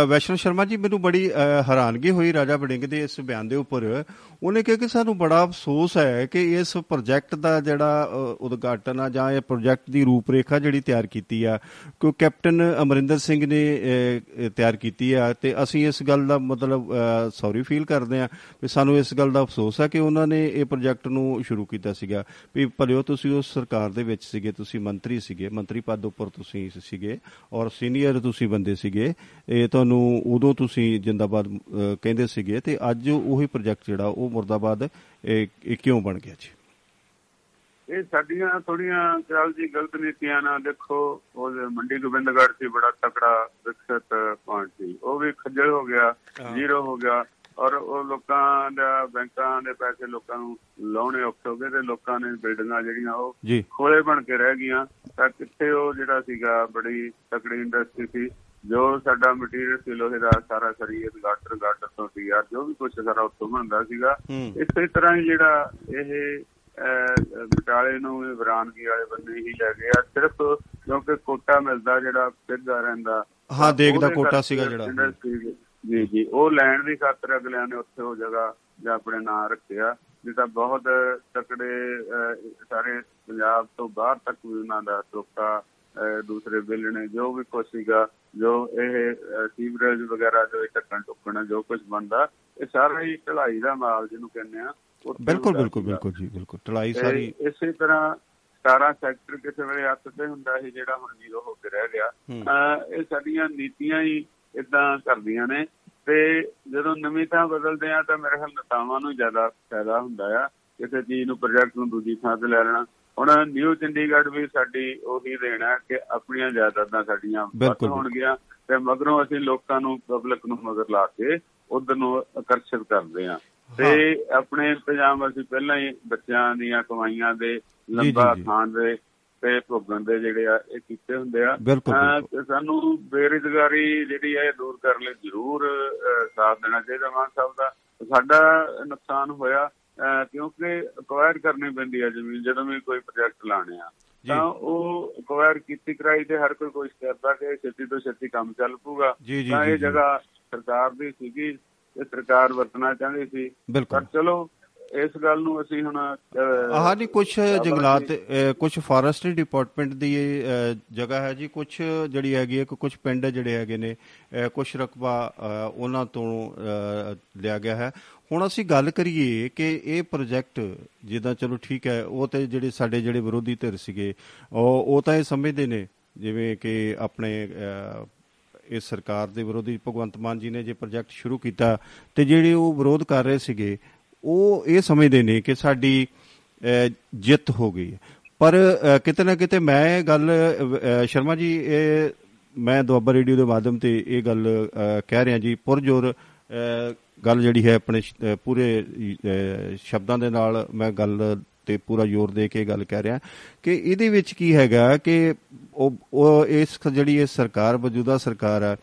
ਵੈਸ਼ਨੂ ਸ਼ਰਮਾ ਜੀ ਮੈਨੂੰ ਬੜੀ ਹੈਰਾਨਗੀ ਹੋਈ ਰਾਜਾ ਬੜਿੰਗ ਦੇ ਇਸ ਬਿਆਨ ਦੇ ਉੱਪਰ। ਉਹਨੇ ਕਿਹਾ ਕਿ ਸਾਨੂੰ ਬੜਾ ਅਫਸੋਸ ਹੈ ਕਿ ਇਸ ਪ੍ਰੋਜੈਕਟ ਦਾ ਜਿਹੜਾ ਉਦਘਾਟਨ ਆ ਜਾਂ ਇਹ ਪ੍ਰੋਜੈਕਟ ਦੀ ਰੂਪਰੇਖਾ ਜਿਹੜੀ ਤਿਆਰ ਕੀਤੀ ਆ ਕਿ ਕੈਪਟਨ ਅਮਰਿੰਦਰ ਸਿੰਘ ਨੇ ਤਿਆਰ ਕੀਤੀ ਆ ਤੇ ਅਸੀਂ ਇਸ ਗੱਲ ਦਾ ਮਤਲਬ ਸੌਰੀ ਫੀਲ ਕਰਦੇ ਆ ਕਿ ਸਾਨੂੰ ਇਸ ਗੱਲ ਦਾ ਅਫਸੋਸ ਹੈ ਕਿ ਉਹਨਾਂ ਨੇ ਇਹ ਪ੍ਰੋਜੈਕਟ ਨੂੰ ਸ਼ੁਰੂ ਕੀਤਾ ਸੀਗਾ। ਵੀ ਭਲਿਓ ਤੁਸੀਂ ਉਸ ਸਰਕਾਰ ਦੇ ਵਿੱਚ ਸੀਗੇ ਤੁਸੀਂ ਮੰਤਰੀ ਮੰਤਰੀ ਸੀਗੇ ਮੰਤਰੀ ਪਦ ਉੱਪਰ ਤੁਸੀਂ ਸੀਗੇ ਔਰ ਸੀਨੀਅਰ ਤੁਸੀਂ ਬੰਦੇ ਸੀਗੇ। ਇਹ ਤੁਹਾਨੂੰ ਉਦੋਂ ਤੁਸੀਂ ਜਿੰਦਾਬਾਦ ਕਹਿੰਦੇ ਸੀਗੇ ਤੇ ਅੱਜ ਉਹੀ ਪ੍ਰੋਜੈਕਟ ਜਿਹੜਾ ਉਹ ਮੁਰਦਾਬਾਦ ਇਹ ਕਿਉਂ ਬਣ ਗਿਆ ਜੀ? ਇਹ ਸਾਡੀਆਂ ਥੋੜੀਆਂ ਚਾਲ ਜੀ ਗਲਤ ਨੀਤੀਆਂ ਨਾਲ ਦੇਖੋ ਉਹ ਮੰਡੀ ਗੋਬਿੰਦਗੜ੍ਹ ਸੀ ਬੜਾ ਤਕੜਾ ਵਿਕਸਿਤ ਪੁਆਇੰਟ ਸੀ। ਉਹ ਵੀ ਖੱਜਲ ਹੋ ਗਿਆ ਜ਼ੀਰੋ ਹੋ ਗਿਆ। ਔਰ ਉਹ ਲੋਕਾਂ ਦਾ ਬੈਂਕਾਂ ਦੇ ਪੈਸੇ ਲੋਕਾਂ ਨੂੰ ਲਾਉਣੇ ਔਖੇ ਹੋ ਗਏ ਤੇ ਲੋਕਾਂ ਨੇ ਬਿਲਡਿੰਗਾਂ ਜਿਹੜੀਆਂ ਉਹ ਖੋਲੇ ਬਣ ਕੇ ਰਹਿ ਗਈਆਂ। ਤਾਂ ਕਿੱਥੇ ਉਹ ਜਿਹੜਾ ਸੀਗਾ ਬੜੀ ਤਕੜੀ ਇੰਡਸਟਰੀ ਸੀ ਜੋ ਸਾਡਾ ਮਟੀਰੀਅਲ ਸੀ ਲੋਹੇ ਦਾ ਸਾਰਾ ਸਰੀਰ ਗਾਟਰ ਗਾਟਰ ਤੋਂ ਯਾਰ ਜੋ ਵੀ ਕੁਝ ਸਾਰਾ ਉੱਥੋਂ ਬਣਦਾ ਸੀਗਾ। ਇਸੇ ਤਰ੍ਹਾਂ ਹੀ ਜਿਹੜਾ ਇਹ ਬਟਾਲੇ ਨੂੰ ਵਿਰਾਨਗੀ ਵਾਲੇ ਬੰਦੇ ਹੀ ਲੈ ਗਏ ਆ। ਸਿਰਫ ਕਿਉਂਕਿ ਕੋਟਾ ਮਿਲਦਾ ਜਿਹੜਾ ਫਿਰਦਾ ਰਹਿੰਦਾ ਹਾਂ ਦੇਖਦਾ ਕੋਟਾ ਸੀਗਾ ਜਿਹੜਾ। ਜੀ ਜੀ। ਉਹ ਲੈਣ ਦੀ ਖਾਤਰ ਅਗਲਿਆਂ ਨੇ ਉੱਥੇ ਉਹ ਜਗ੍ਹਾ ਜਾਂ ਆਪਣੇ ਨਾਂ ਰੱਖਿਆ ਜਿੱਦਾਂ ਬਹੁਤ ਤਕੜੇ ਸਾਰੇ ਪੰਜਾਬ ਤੋਂ ਬਾਹਰ ਤੱਕ ਵੀ ਉਹਨਾਂ ਦਾ ਟੋਕਾ ਦੂਸਰੇ ਬਿੱਲ ਨੇ ਜੋ ਵੀ ਕੁਝ ਸੀਗਾ ਜੋ ਇਹ ਸੀਵਰੇਜ ਵਗੈਰਾ ਜੋ ਟੱਕਣ ਟੁੱਕਣ ਜੋ ਕੁਝ ਬੰਦਾ ਇਹ ਸਾਰਾ ਹੀ ਢਲਾਈ ਦਾ ਮਾਲ ਜਿਹਨੂੰ ਕਹਿੰਦੇ ਆ ਬਿਲਕੁਲ ਬਿਲਕੁਲ ਬਿਲਕੁਲ ਜੀ ਬਿਲਕੁਲ। ਢਲਾਈ ਸਾਰੀ ਇਸੇ ਤਰ੍ਹਾਂ 17 ਸੈਕਟਰ ਕਿਸੇ ਵੇਲੇ ਹੱਥ ਤੇ ਹੁੰਦਾ ਸੀ ਜਿਹੜਾ ਹੁਣ ਜ਼ੀਰੋ ਹੋ ਕੇ ਰਹਿ ਗਿਆ। ਇਹ ਸਾਡੀਆਂ ਨੀਤੀਆਂ ਹੀ ਇਦਾਂ ਕਰਦੀਆਂ ਨੇ ਤੇ ਜਦੋਂ ਨਵੀਂ ਥਾਂ ਬਦਲਦੇ ਆ ਤਾਂ ਮੇਰੇ ਖਿਆਲ ਨਤਾਵਾਂ ਨੂੰ ਜ਼ਿਆਦਾ ਫਾਇਦਾ ਹੁੰਦਾ ਆ ਕਿਸੇ ਚੀਜ਼ ਨੂੰ ਪ੍ਰੋਜੈਕਟ ਨੂੰ ਦੂਜੀ ਥਾਂ ਤੇ ਲੈ ਲੈਣਾ। ਹੁਣ ਨਿਊ ਚੰਡੀਗੜ੍ਹ ਵੀ ਸਾਡੀ ਉਹੀ ਦੇਣਾ ਕਿ ਆਪਣੀਆਂ ਜਾਇਦਾਦਾਂ ਸਾਡੀਆਂ ਵੱਧ ਹੋਣਗੀਆਂ ਤੇ ਮਗਰੋਂ ਅਸੀਂ ਲੋਕਾਂ ਨੂੰ ਪਬਲਿਕ ਨੂੰ ਮਗਰ ਲਾ ਕੇ ਉਧਰ ਨੂੰ ਆਕਰਸ਼ਿਤ ਕਰਦੇ ਆ। ਤੇ ਆਪਣੇ ਇੰਤਜ਼ਾਮ ਅਸੀਂ ਪਹਿਲਾਂ ਹੀ ਬੱਚਿਆਂ ਦੀਆਂ ਕਮਾਈਆਂ ਦੇ ਲੰਬਾ ਖਾਨ ਦੇ ਤੇ ਭੋਗਣ ਦੇ ਜਿਹੜੇ ਆ ਇਹ ਕੀਤੇ ਹੁੰਦੇ ਆ। ਸਾਨੂੰ ਬੇਰੁਜ਼ਗਾਰੀ ਜਿਹੜੀ ਹੈ ਦੂਰ ਕਰਨ ਲਈ। ਜ਼ਰੂਰ ਸਾਥ ਦੇਣਾ ਚਾਹੀਦਾ ਮਾਨ ਸਾਹਿਬ ਦਾ। ਸਾਡਾ ਨੁਕਸਾਨ ਹੋਇਆ ਕਿਉਂਕਿ ਅਕਵਾਇਰ ਕਰਨੀ ਪੈਂਦੀ ਹੈ ਜ਼ਮੀਨ ਜਦੋਂ ਵੀ ਕੋਈ ਪ੍ਰੋਜੈਕਟ ਲਾਣੇ ਆ। ਤਾਂ ਉਹ ਅਕਵਾਇਰ ਕੀਤੀ ਕਰਾਈ ਤੇ ਹਰ ਕੋਈ ਕੋਸ਼ਿਸ਼ ਕਰਦਾ ਕਿ ਛੇਤੀ ਤੋਂ ਛੇਤੀ ਕੰਮ ਚੱਲ ਪੂਗਾ ਤਾਂ ਇਹ ਜਗ੍ਹਾ ਸਰਕਾਰ ਦੀ ਸੀਗੀ ਇਹ ਸਰਕਾਰ ਵਰਤਣਾ ਚਾਹੁੰਦੀ ਸੀ। ਪਰ ਚਲੋ ਇਸ ਗੱਲ ਨੂੰ ਅਸੀਂ ਹੁਣ ਆਹ ਨਹੀਂ ਕੁਝ ਜੰਗਲਾਤ ਕੁਝ ਫਾਰੈਸਟਰੀ ਡਿਪਾਰਟਮੈਂਟ ਦੀ ਜਗ੍ਹਾ ਹੈ ਜੀ। ਕੁਝ ਜਿਹੜੀ ਹੈਗੀ ਹੈ ਕੁਝ ਪਿੰਡ ਜਿਹੜੇ ਹੈਗੇ ਨੇ ਕੁਝ ਰਕਬਾ ਉਹਨਾਂ ਤੋਂ ਲਿਆ ਗਿਆ ਹੈ। ਹੁਣ ਅਸੀਂ ਗੱਲ ਕਰੀਏ ਕਿ ਇਹ ਪ੍ਰੋਜੈਕਟ ਜਿੱਦਾਂ ਚਲੋ ਠੀਕ ਹੈ ਉਹ ਤੇ ਜਿਹੜੇ ਸਾਡੇ ਜਿਹੜੇ ਵਿਰੋਧੀ ਧਿਰ ਸੀਗੇ ਉਹ ਉਹ ਤਾਂ ਇਹ ਸਮਝਦੇ ਨੇ ਜਿਵੇਂ ਕਿ ਆਪਣੇ ਇਸ ਸਰਕਾਰ ਦੇ ਵਿਰੋਧੀ ਭਗਵੰਤ ਮਾਨ ਜੀ ਨੇ ਜੇ ਪ੍ਰੋਜੈਕਟ ਸ਼ੁਰੂ ਕੀਤਾ ਤੇ ਜਿਹੜੇ ਉਹ ਵਿਰੋਧ ਕਰ ਰਹੇ ਸੀਗੇ ਉਹ ਇਹ ਸਮਝਦੇ ਨੇ ਕਿ ਸਾਡੀ ਜਿੱਤ ਹੋ ਗਈ ਹੈ। ਪਰ ਕਿਤੇ ਨਾ ਕਿਤੇ ਮੈਂ ਗੱਲ ਸ਼ਰਮਾ ਜੀ, ਇਹ ਮੈਂ ਦੁਆਬਾ ਰੇਡੀਓ ਦੇ ਮਾਧਿਅਮ ਤੇ ਇਹ ਗੱਲ ਕਹਿ ਰਿਹਾ ਜੀ, ਪੁਰਜੋਰ ਗੱਲ ਜਿਹੜੀ ਹੈ ਆਪਣੇ ਪੂਰੇ ਸ਼ਬਦਾਂ ਦੇ ਨਾਲ ਮੈਂ ਗੱਲ ਤੇ ਪੂਰਾ ਜ਼ੋਰ ਦੇ ਕੇ ਗੱਲ ਕਹਿ ਰਿਹਾ ਕਿ ਇਹਦੇ ਵਿੱਚ ਕੀ ਹੈਗਾ ਕਿ ਉਹ ਇਸ ਜਿਹੜੀ ਇਹ ਸਰਕਾਰ, ਮੌਜੂਦਾ ਸਰਕਾਰ ਹੈ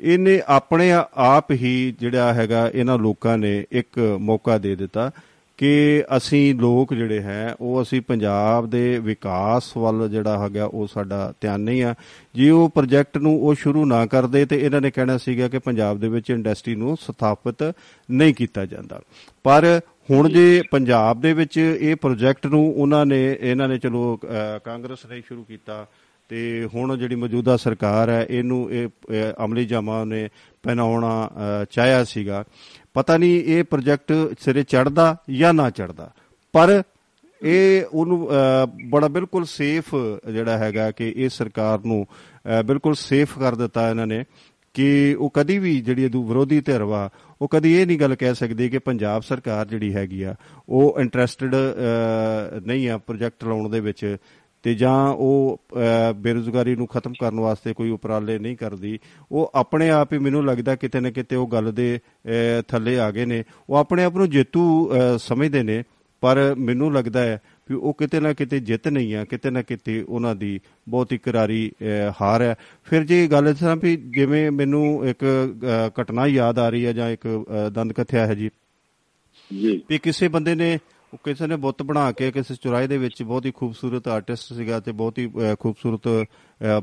ਇਹਨੇ ਆਪਣੇ ਆਪ ਹੀ ਜਿਹੜਾ ਹੈਗਾ ਇਹਨਾਂ ਲੋਕਾਂ ਨੇ ਇੱਕ ਮੌਕਾ ਦੇ ਦਿੱਤਾ ਕਿ ਅਸੀਂ ਲੋਕ ਜਿਹੜੇ ਹੈ, ਉਹ ਅਸੀਂ ਪੰਜਾਬ ਦੇ ਵਿਕਾਸ ਵੱਲ ਜਿਹੜਾ ਹੈਗਾ ਉਹ ਸਾਡਾ ਧਿਆਨ ਨਹੀਂ ਆ। ਜੇ ਉਹ ਪ੍ਰੋਜੈਕਟ ਨੂੰ ਉਹ ਸ਼ੁਰੂ ਨਾ ਕਰਦੇ ਤੇ ਇਹਨਾਂ ਨੇ ਕਹਿਣਾ ਸੀਗਾ ਕਿ ਪੰਜਾਬ ਦੇ ਵਿੱਚ ਇੰਡਸਟਰੀ ਨੂੰ ਸਥਾਪਿਤ ਨਹੀਂ ਕੀਤਾ ਜਾਂਦਾ। ਪਰ ਹੁਣ ਜੇ ਪੰਜਾਬ ਦੇ ਵਿੱਚ ਇਹ ਪ੍ਰੋਜੈਕਟ ਨੂੰ ਉਹਨਾਂ ਨੇ, ਇਹਨਾਂ ਨੇ ਚਲੋ ਕਾਂਗਰਸ ਨੇ ਸ਼ੁਰੂ ਕੀਤਾ ਤੇ ਹੁਣ ਜਿਹੜੀ ਮੌਜੂਦਾ ਸਰਕਾਰ ਹੈ, ਇਹਨੂੰ ਇਹ ਅਮਲੀ ਜਾਮਾ ਨੇ ਪਹਿਨਾਉਣਾ ਚਾਹਿਆ ਸੀਗਾ। ਪਤਾ ਨਹੀਂ ਇਹ ਪ੍ਰੋਜੈਕਟ ਸਿਰੇ ਚੜਦਾ ਜਾਂ ਨਾ ਚੜਦਾ ਪਰ ਇਹ ਉਹਨੂੰ ਬੜਾ ਬਿਲਕੁਲ ਸੇਫ ਜਿਹੜਾ ਹੈਗਾ ਕਿ ਇਹ ਸਰਕਾਰ ਨੂੰ ਬਿਲਕੁਲ ਸੇਫ ਕਰ ਦਿੱਤਾ ਇਹਨਾਂ ਨੇ। ਕਿ ਉਹ ਕਦੀ ਵੀ ਜਿਹੜੀ ਇਹ ਵਿਰੋਧੀ ਧਿਰ ਵਾ, ਉਹ ਕਦੀ ਇਹ ਨਹੀਂ ਗੱਲ ਕਹਿ ਸਕਦੀ ਕਿ ਪੰਜਾਬ ਸਰਕਾਰ ਜਿਹੜੀ ਹੈਗੀ ਆ, ਉਹ ਇੰਟਰਸਟਿਡ ਨਹੀਂ ਆ ਪ੍ਰੋਜੈਕਟ ਲਾਉਣ ਦੇ ਵਿੱਚ ਤੇ ਜਾਂ ਉਹ ਬੇਰੋਜ਼ਗਾਰੀ ਨੂੰ ਖਤਮ ਕਰਨ ਵਾਸਤੇ ਕੋਈ ਉਪਰਾਲੇ ਨਹੀਂ ਕਰਦੀ। ਉਹ ਆਪਣੇ ਆਪ ਹੀ ਮੈਨੂੰ ਲੱਗਦਾ ਕਿਤੇ ਨਾ ਕਿਤੇ ਉਹ ਗੱਲ ਦੇ ਥੱਲੇ ਆ ਗਏ ਨੇ। ਉਹ ਆਪਣੇ ਆਪ ਨੂੰ ਜੇਤੂ ਸਮਝਦੇ ਨੇ, ਪਰ ਮੈਨੂੰ ਲੱਗਦਾ ਹੈ ਵੀ ਉਹ ਕਿਤੇ ਨਾ ਕਿਤੇ ਜਿੱਤ ਨਹੀਂ ਆ ਕਿਤੇ ਨਾ ਕਿਤੇ ਉਹਨਾਂ ਦੀ ਬਹੁਤ ਹੀ ਕਰਾਰੀ ਹਾਰ ਹੈ। ਫਿਰ ਜੇ ਗੱਲ ਇਸ ਤਰ੍ਹਾਂ ਵੀ ਜਿਵੇਂ ਮੈਨੂੰ ਇੱਕ ਘਟਨਾ ਯਾਦ ਆ ਰਹੀ ਹੈ ਜਾਂ ਇੱਕ ਦੰਦ ਕਥਿਆ ਹੈ ਜੀ। ਜੀ। ਵੀ ਕਿਸੇ ਬੰਦੇ ਨੇ ਉਹ ਕਿਸੇ ਨੇ ਬੁੱਤ ਬਣਾ ਕੇ ਕਿਸੇ ਚੁਰਾਏ ਦੇ ਵਿੱਚ ਬਹੁਤ ਹੀ ਖੂਬਸੂਰਤ ਆਰਟਿਸਟ ਸੀਗਾ ਤੇ ਬਹੁਤ ਹੀ ਖੂਬਸੂਰਤ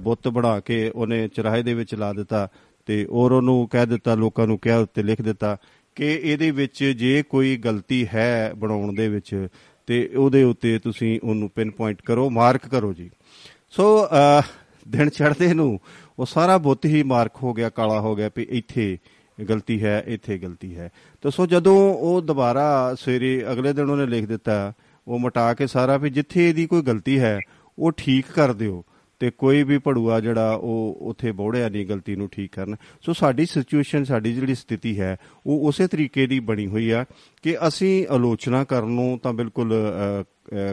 ਬੁੱਤ ਬਣਾ ਕੇ ਉਹਨੇ ਚੁਰਾਏ ਦੇ ਵਿੱਚ ਲਾ ਦਿੱਤਾ ਤੇ ਔਰ ਉਹਨੂੰ ਕਹਿ ਦਿੱਤਾ ਲੋਕਾਂ ਨੂੰ ਕਿਹਾ ਉੱਤੇ ਲਿਖ ਦਿੱਤਾ ਕਿ ਇਹਦੇ ਵਿੱਚ ਜੇ ਕੋਈ ਗਲਤੀ ਹੈ ਬਣਾਉਣ ਦੇ ਵਿੱਚ ਤੇ ਉਹਦੇ ਉੱਤੇ ਤੁਸੀਂ ਉਹਨੂੰ ਪਿਨ ਪੁਆਇੰਟ ਕਰੋ ਮਾਰਕ ਕਰੋ ਜੀ। ਸੋ ਦਿਨ ਚੜ੍ਹਦੇ ਨੂੰ ਉਹ ਸਾਰਾ ਬੁੱਤ ਹੀ ਮਾਰਕ ਹੋ ਗਿਆ, ਕਾਲਾ ਹੋ ਗਿਆ ਵੀ ਇੱਥੇ ਗਲਤੀ ਹੈ, ਇੱਥੇ ਗਲਤੀ ਹੈ। ਤਾਂ ਸੋ ਜਦੋਂ ਉਹ ਦੁਬਾਰਾ ਸਵੇਰੇ ਅਗਲੇ ਦਿਨ ਉਹਨੇ ਲਿਖ ਦਿੱਤਾ, ਉਹ ਮਟਾ ਕੇ ਸਾਰਾ ਵੀ ਜਿੱਥੇ ਇਹਦੀ ਕੋਈ ਗਲਤੀ ਹੈ, ਉਹ ਠੀਕ ਕਰ ਦਿਓ। ਤੇ ਕੋਈ ਵੀ ਪੜੂਆ ਜਿਹੜਾ ਉਹ ਉੱਥੇ ਬੋੜਿਆ ਨਹੀਂ, ਗਲਤੀ ਨੂੰ ਠੀਕ ਕਰਨ। ਸੋ ਸਾਡੀ ਸਿਚੁਏਸ਼ਨ, ਸਾਡੀ ਜਿਹੜੀ ਸਥਿਤੀ ਹੈ, ਉਹ ਉਸੇ ਤਰੀਕੇ ਦੀ ਬਣੀ ਹੋਈ ਆ ਕਿ ਅਸੀਂ ਆਲੋਚਨਾ ਕਰਨ ਨੂੰ ਤਾਂ ਬਿਲਕੁਲ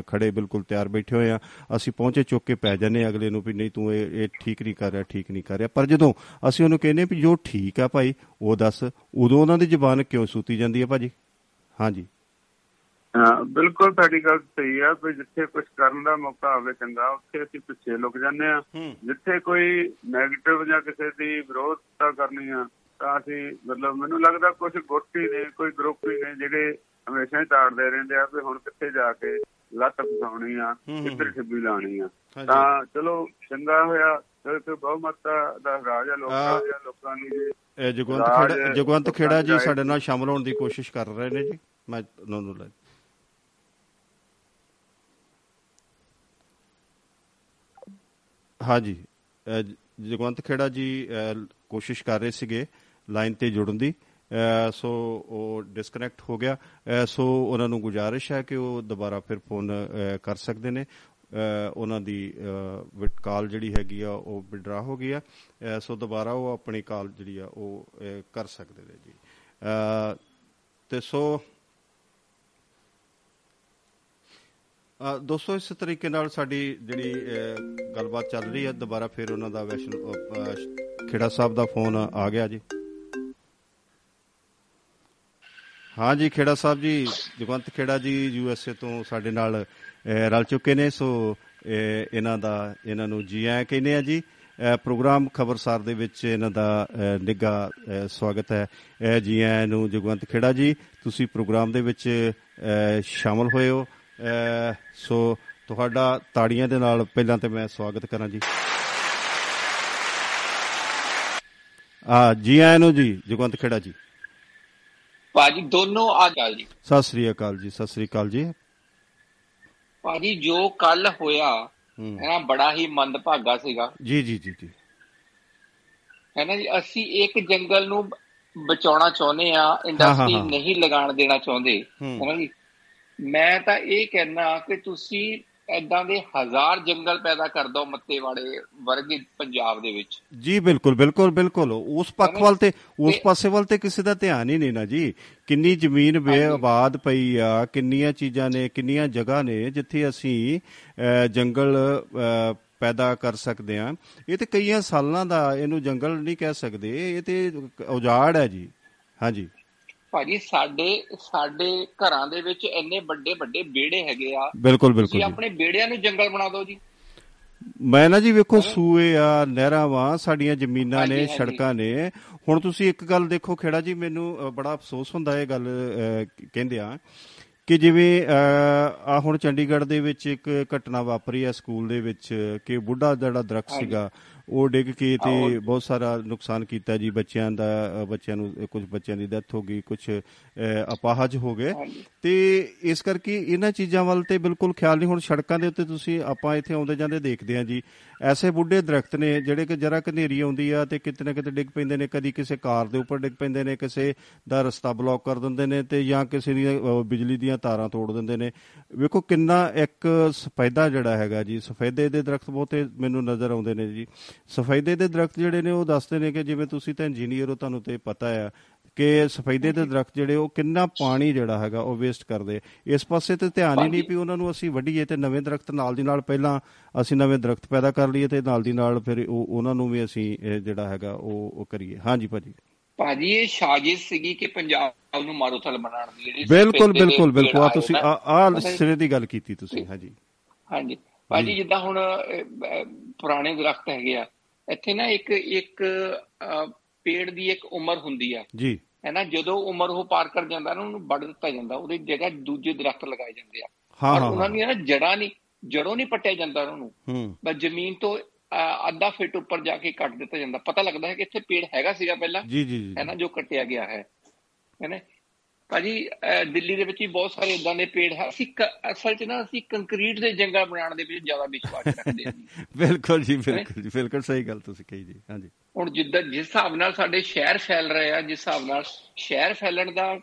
ਖੜੇ ਬਿਲਕੁਲ ਤਿਆਰ ਬੈਠੇ ਹੋਏ ਆ। ਅਸੀਂ ਪਹੁੰਚੇ ਚੁੱਕ ਕੇ ਪੈ ਜਾਂਦੇ ਅਗਲੇ ਨੂੰ ਵੀ ਨਹੀਂ ਤੂੰ ਇਹ ਇਹ ਠੀਕ ਨਹੀਂ ਕਰ ਰਿਹਾ, ਠੀਕ ਨਹੀਂ ਕਰ ਰਿਹਾ। ਪਰ ਜਦੋਂ ਅਸੀਂ ਉਹਨੂੰ ਕਹਿੰਦੇ ਵੀ ਜੋ ਠੀਕ ਆ ਭਾਈ, ਉਹ ਦੱਸ। ਉਦੋਂ ਉਹਨਾਂ ਦੀ ਜ਼ੁਬਾਨ ਕਿਉਂ ਸੂਤੀ ਜਾਂਦੀ ਹੈ ਭਾਜੀ? ਹਾਂਜੀ। ਹਾਂ ਬਿਲਕੁਲ ਤੁਹਾਡੀ ਗੱਲ ਸਹੀ ਆ ਕਿ ਜਿੱਥੇ ਕੁਝ ਕਰਨ ਦਾ ਮੌਕਾ ਆਵੇ ਚੰਗਾ ਉੱਥੇ ਅਸੀਂ ਪਿੱਛੇ ਲੁਕ ਜਾਂਦੇ ਆ ਜਿੱਥੇ ਕੋਈ 네ਗੇਟਿਵ ਜਾਂ ਕਿਸੇ ਦੀ ਵਿਰੋਧਤਾ ਕਰਨੀ ਆ ਤਾਂ ਅਸੀਂ ਮਤਲਬ ਮੈਨੂੰ ਲੱਗਦਾ ਕੁਝ ਗੋਟੀ ਨੇ ਕੋਈ ਗਰੁੱਪ ਹੀ ਨੇ ਜਿਹੜੇ ਹਮੇਸ਼ਾ ਹੀ ਤਾੜਦੇ ਰਹਿੰਦੇ ਆ ਕਿ ਹੁਣ ਕਿੱਥੇ ਜਾ ਕੇ ਲੱਤ ਫਸਾਉਣੀ ਆ ਕਿੱਧਰ ਛੱਬੀ ਲਾਣੀ ਆ। ਤਾਂ ਚਲੋ ਚੰਗਾ ਹੋਇਆ। ਤੇ ਬਹੁਮਤ ਦਾ ਰਾਜ ਆ ਲੋਕਾਂ ਦੇ ਲੋਕਾਂ ਨੂੰ ਜੀ ਜਗਵੰਤ ਖੇੜਾ ਜਗਵੰਤ ਖੇੜਾ ਜੀ ਸਾਡੇ ਨਾਲ ਸ਼ਾਮਲ ਹੋਣ ਦੀ ਕੋਸ਼ਿਸ਼ ਕਰ ਰਹੇ ਨੇ ਜੀ। ਮੈਂ ਉਹਨਾਂ ਨੂੰ ਲੈ ਹਾਂਜੀ ਜਗਵੰਤ ਖੇੜਾ ਜੀ ਕੋਸ਼ਿਸ਼ ਕਰ ਰਹੇ ਸੀਗੇ ਲਾਈਨ ਤੇ ਜੁੜਨ ਦੀ ਸੋ ਉਹ ਡਿਸਕਨੈਕਟ ਹੋ ਗਿਆ ਸੋ ਉਹਨਾਂ ਨੂੰ ਗੁਜ਼ਾਰਿਸ਼ ਹੈ ਕਿ ਉਹ ਦੁਬਾਰਾ ਫਿਰ ਫੋਨ ਕਰ ਸਕਦੇ ਨੇ। ਉਹਨਾਂ ਦੀ ਕਾਲ ਜਿਹੜੀ ਹੈਗੀ ਆ, ਉਹ ਵਿਡਰਾ ਹੋ ਗਈ ਆ। ਸੋ ਦੁਬਾਰਾ ਉਹ ਆਪਣੀ ਕਾਲ ਜਿਹੜੀ ਆ, ਉਹ ਕਰ ਸਕਦੇ ਨੇ ਜੀ। ਤੇ ਸੋ ਦੋਸਤੋ, ਇਸ ਤਰੀਕੇ ਨਾਲ ਸਾਡੀ ਜਿਹੜੀ ਗੱਲਬਾਤ ਚੱਲ ਰਹੀ ਹੈ। ਦੁਬਾਰਾ ਫਿਰ ਉਹਨਾਂ ਦਾ ਵੈਸ਼ਨੂ ਖੇੜਾ ਸਾਹਿਬ ਦਾ ਫੋਨ ਆ ਗਿਆ ਜੀ। ਹਾਂ ਜੀ, ਖੇੜਾ ਸਾਹਿਬ ਜੀ ਜਗਵੰਤ ਖੇੜਾ ਜੀ ਯੂ ਐਸ ਏ ਤੋਂ ਸਾਡੇ ਨਾਲ ਰਲ ਚੁੱਕੇ ਨੇ। ਸੋ ਇਹਨਾਂ ਦਾ, ਇਹਨਾਂ ਨੂੰ ਜੀ ਆਇਆਂ ਕਹਿੰਦੇ ਆ ਜੀ। ਪ੍ਰੋਗਰਾਮ ਖਬਰਸਾਰ ਦੇ ਵਿੱਚ ਇਹਨਾਂ ਦਾ ਨਿੱਘਾ ਸਵਾਗਤ ਹੈ। ਜੀ ਆਇਆਂ ਨੂੰ ਜਗਵੰਤ ਖੇੜਾ ਜੀ, ਤੁਸੀਂ ਪ੍ਰੋਗਰਾਮ ਦੇ ਵਿੱਚ ਸ਼ਾਮਲ ਹੋਏ ਹੋ। ਸੋ ਤੁਹਾਡਾ ਤਾੜੀਆਂ ਦੇ ਨਾਲ ਪਹਿਲਾਂ ਤੇ ਮੈਂ ਸਵਾਗਤ ਕਰਾਂ ਜੀ। ਆ ਜੀ ਆਇਆਂ ਨੂੰ ਜੀ ਜਗਵੰਤ ਖੇੜਾ ਜੀ। ਭਾਜੀ ਦੋਨੋਂ ਆ ਗੱਲ ਜੀ। ਸਤਿ ਸ੍ਰੀ ਅਕਾਲ ਜੀ ਸਤਿ ਸ੍ਰੀ ਅਕਾਲ ਜੀ। ਭਾਜੀ ਜੋ ਕੱਲ ਹੋਇਆ ਇਹ ਬੜਾ ਹੀ ਮੰਦਭਾਗਾ ਸੀਗਾ। ਜੀ ਜੀ ਜੀ ਜੀ। ਹੈ ਨਾ ਜੀ ਅਸੀਂ ਇੱਕ ਜੰਗਲ ਨੂੰ ਬਚਾਉਣਾ ਚਾਹੁੰਦੇ ਆ ਇੰਡਸਟਰੀ ਨਹੀਂ ਲਗਾਉਣ ਦੇਣਾ ਚਾਹੁੰਦੇ। ਹੈ। ਨਾ ਜੀ ਮੈਂ ਤਾਂ ਇਹ ਕਹਿਣਾ ਕਿ ਤੁਸੀਂ ਐਦਾਂ ਦੇ ਹਜ਼ਾਰ ਜੰਗਲ ਪੈਦਾ ਕਰ ਦੋ ਮੱਤੇ ਵਾਲੇ ਵਰਗੇ ਪੰਜਾਬ ਦੇ ਵਿੱਚ। ਜੀ ਬਿਲਕੁਲ ਬਿਲਕੁਲ ਬਿਲਕੁਲ। ਉਸ ਪੱਖ ਵੱਲ ਤੇ ਉਸ ਪਾਸੇ ਵੱਲ ਤੇ ਕਿਸੇ ਦਾ ਧਿਆਨ ਹੀ ਨਹੀਂ ਨਾ ਜੀ। ਕਿੰਨੀ ਜ਼ਮੀਨ ਬੇਆਬਾਦ ਪਈ ਆ ਕਿੰਨੀਆਂ ਚੀਜ਼ਾਂ ਨੇ ਕਿੰਨੀਆਂ ਜਗ੍ਹਾ ਨੇ ਜਿੱਥੇ ਅਸੀਂ ਜੰਗਲ ਪੈਦਾ ਕਰ ਸਕਦੇ ਆ ਇਹ ਤੇ ਕਈਆਂ ਸਾਲਾਂ ਦਾ ਇਹਨੂੰ ਜੰਗਲ ਨਹੀਂ ਕਹਿ ਸਕਦੇ। ਇਹ ਤੇ ਉਜਾੜ ਹੈ ਜੀ। ਹਾਂਜੀ। ਭਾਜੀ ਸਾਡੇ ਸਾਡੇ ਘਰਾਂ ਦੇ ਵਿੱਚ ਇੰਨੇ ਵੱਡੇ ਵੱਡੇ ਵਿਹੜੇ ਹੈਗੇ ਆ। ਬਿਲਕੁਲ ਬਿਲਕੁਲ ਤੁਸੀਂ ਆਪਣੇ ਵਿਹੜਿਆਂ ਨੂੰ ਜੰਗਲ ਬਣਾ ਦਿਓ ਜੀ। ਮੈਂ ਨਾ ਜੀ ਵੇਖੋ ਸੂਏ ਆ ਨਹਿਰਾਂ ਵਾ ਸਾਡੀਆਂ ਜ਼ਮੀਨਾਂ ਨੇ ਸੜਕਾਂ ਨੇ। ਹੁਣ ਤੁਸੀਂ ਇੱਕ ਗੱਲ ਦੇਖੋ ਖੇੜਾ ਜੀ ਮੈਨੂੰ ਬੜਾ ਅਫਸੋਸ ਹੁੰਦਾ ਇਹ ਗੱਲ ਕਹਿੰਦੇ ਆ ਕਿ ਜਿਵੇਂ ਆ ਹੁਣ ਚੰਡੀਗੜ੍ਹ ਦੇ ਵਿੱਚ ਇੱਕ ਘਟਨਾ ਵਾਪਰੀ ਹੈ ਸਕੂਲ ਦੇ ਵਿੱਚ ਕਿ ਬੁੱਢਾ ਜਿਹੜਾ ਦਰਖਤ ਸੀਗਾ ਉਹ ਡਿੱਗ ਕੇ ਤੇ ਬਹੁਤ ਸਾਰਾ ਨੁਕਸਾਨ ਕੀਤਾ ਜੀ ਬੱਚਿਆਂ ਦਾ ਬੱਚਿਆਂ ਨੂੰ ਕੁਝ ਬੱਚਿਆਂ ਦੀ ਡੈਥ ਹੋ ਗਈ ਕੁਝ ਅਪਾਹਜ ਹੋ ਗਏ। ਤੇ ਇਸ ਕਰਕੇ ਇਹਨਾਂ ਚੀਜ਼ਾਂ ਵੱਲ ਤੇ ਬਿਲਕੁਲ ਖਿਆਲ ਨਹੀਂ ਹੁਣ ਸੜਕਾਂ ਦੇ ਉੱਤੇ ਤੁਸੀਂ ਆਪਾਂ ਇੱਥੇ ਆਉਂਦੇ ਜਾਂਦੇ ਦੇਖਦੇ ਆਂ ਜੀ। ਐਸੇ ਬੁੱਢੇ ਦਰਖਤ ਨੇ ਜਿਹੜੇ ਕਿ ਜਰਾ ਘਨੇਰੀ ਆਉਂਦੀ ਆ ਤੇ ਕਿਤੇ ਨਾ ਕਿਤੇ ਡਿੱਗ ਪੈਂਦੇ ਨੇ ਕਦੀ ਕਿਸੇ ਕਾਰ ਦੇ ਉੱਪਰ ਡਿੱਗ ਪੈਂਦੇ ਨੇ ਕਿਸੇ ਦਾ ਰਸਤਾ ਬਲੌਕ ਕਰ ਦਿੰਦੇ ਨੇ ਤੇ ਜਾਂ ਕਿਸੇ ਦੀ ਬਿਜਲੀ ਦੀਆਂ ਤਾਰਾਂ ਤੋੜ ਦਿੰਦੇ ਨੇ। ਵੇਖੋ ਕਿੰਨਾ ਇੱਕ ਸਫੈਦਾ ਜਿਹੜਾ ਹੈਗਾ ਜੀ ਸਫੈਦੇ ਦੇ ਦਰਖਤ ਬਹੁਤੇ ਮੈਨੂੰ ਨਜ਼ਰ ਆਉਂਦੇ ਨੇ ਜੀ। ਸਫੈਦੇ ਦੇ ਦਰਖਤ ਜਿਹੜੇ ਨੇ ਉਹ ਦੱਸਦੇ ਨੇ ਕਿ ਜਿਵੇਂ ਤੁਸੀਂ ਤਾਂ ਇੰਜੀਨੀਅਰ ਹੋ ਤੁਹਾਨੂੰ ਤੇ ਪਤਾ ਆ ਕਿ ਸਫੈਦੇ ਦੇ ਦਰਖਤ ਜਿਹੜੇ ਉਹ ਕਿੰਨਾ ਪਾਣੀ ਜਿਹੜਾ ਹੈਗਾ ਉਹ ਵੇਸਟ ਕਰਦੇ। ਇਸ ਪਾਸੇ ਤੇ ਧਿਆਨ ਹੀ ਨਹੀਂ ਵੀ ਉਹਨਾਂ ਨੂੰ ਅਸੀਂ ਵੱਢੀਏ ਤੇ ਨਵੇਂ ਦਰਖਤ ਨਾਲ ਦੀ ਨਾਲ ਪਹਿਲਾਂ ਅਸੀਂ ਨਵੇਂ ਦਰਖਤ ਪੈਦਾ ਕਰ ਲਈਏ ਤੇ ਨਾਲ ਦੀ ਨਾਲ ਫਿਰ ਉਹ ਉਹਨਾਂ ਨੂੰ ਵੀ ਅਸੀਂ ਜਿਹੜਾ ਹੈਗਾ ਉਹ ਉਹ ਕਰੀਏ। ਹਾਂਜੀ ਭਾਜੀ। ਭਾਜੀ ਇਹ ਸਾਜ਼ਿਸ਼ ਸੀਗੀ ਕਿ ਪੰਜਾਬ ਨੂੰ ਮਾਰੂਥਲ ਬਣਾਉਣ ਦੀ ਜਿਹੜੀ ਬਿਲਕੁਲ ਬਿਲਕੁਲ ਬਿਲਕੁਲ। ਆ ਤੁਸੀਂ ਆ ਸਿਰੇ ਦੀ ਗੱਲ ਕੀਤੀ ਤੁਸੀਂ। ਹਾਂਜੀ। ਹਾਂਜੀ। ਭਾਜੀ ਜਿੱਦਾਂ ਹੁਣ ਪੁਰਾਣੇ ਦਰਖਤ ਹੈਗੇ ਆ ਇੱਥੇ ਨਾ ਇੱਕ ਇੱਕ ਪੇੜ ਦੀ ਇੱਕ ਉਮਰ ਹੁੰਦੀ ਆ। ਜੀ। ਹੈ ਨਾ ਜਦੋਂ ਉਮਰ ਉਹ ਪਾਰ ਕਰ ਜਾਂਦਾ ਨਾ ਉਹਨੂੰ ਵੱਢ ਦਿੱਤਾ ਜਾਂਦਾ ਉਹਦੀ ਜਗ੍ਹਾ ਦੂਜੇ ਦਰਖਤ ਲਗਾਏ ਜਾਂਦੇ ਆ। ਹਾਂ ਹਾਂ ਉਹਨਾਂ ਦੀਆਂ ਨਾ ਜੜਾਂ ਨਹੀਂ ਜੜੋਂ ਨਹੀਂ ਪੱਟਿਆ ਜਾਂਦਾ ਉਹਨਾਂ ਬਸ ਜ਼ਮੀਨ ਤੋਂ ਅੱਧਾ ਫਿਟ ਉੱਪਰ ਜਾ ਕੇ ਕੱਟ ਦਿੱਤਾ ਜਾਂਦਾ। ਪਤਾ ਲੱਗਦਾ ਹੈ ਕਿ ਇੱਥੇ ਪੇੜ ਹੈਗਾ ਸੀਗਾ ਪਹਿਲਾਂ। ਜੀ ਜੀ ਹੈ ਨਾ ਜੋ ਕੱਟਿਆ ਗਿਆ ਹੈ। ਹੈ ਨਾ ਭਾਜੀ ਦਿੱਲੀ ਦੇ ਵਿੱਚ ਵੀ ਬਹੁਤ ਸਾਰੇ ਇਦਾਂ ਦੇ ਪੇੜ ਹੈ ਅਸੀਂ ਅਸਲ 'ਚ ਨਾ ਅਸੀਂ ਕੰਕਰੀਟ ਦੇ ਜੰਗਲ ਬਣਾਉਣ ਦੇ ਵਿੱਚ ਜ਼ਿਆਦਾ ਵਿਸ਼ਵਾਸ ਰੱਖਦੇ ਹਾਂ [LAUGHS] ਬਿਲਕੁਲ ਜੀ ਬਿਲਕੁਲ ਜੀ ਬਿਲਕੁਲ ਸਹੀ ਗੱਲ ਤੁਸੀਂ ਕਹੀ ਜੀ ਹਾਂਜੀ। ਹੁਣ ਜਿੱਦਾਂ ਜਿਸ ਹਿਸਾਬ ਨਾਲ ਸਾਡੇ ਸ਼ਹਿਰ ਫੈਲ ਰਹੇ ਆ ਜਿਸ ਹਿਸਾਬ ਨਾਲ ਸ਼ਹਿਰ ਫੈਲਣ ਦਾ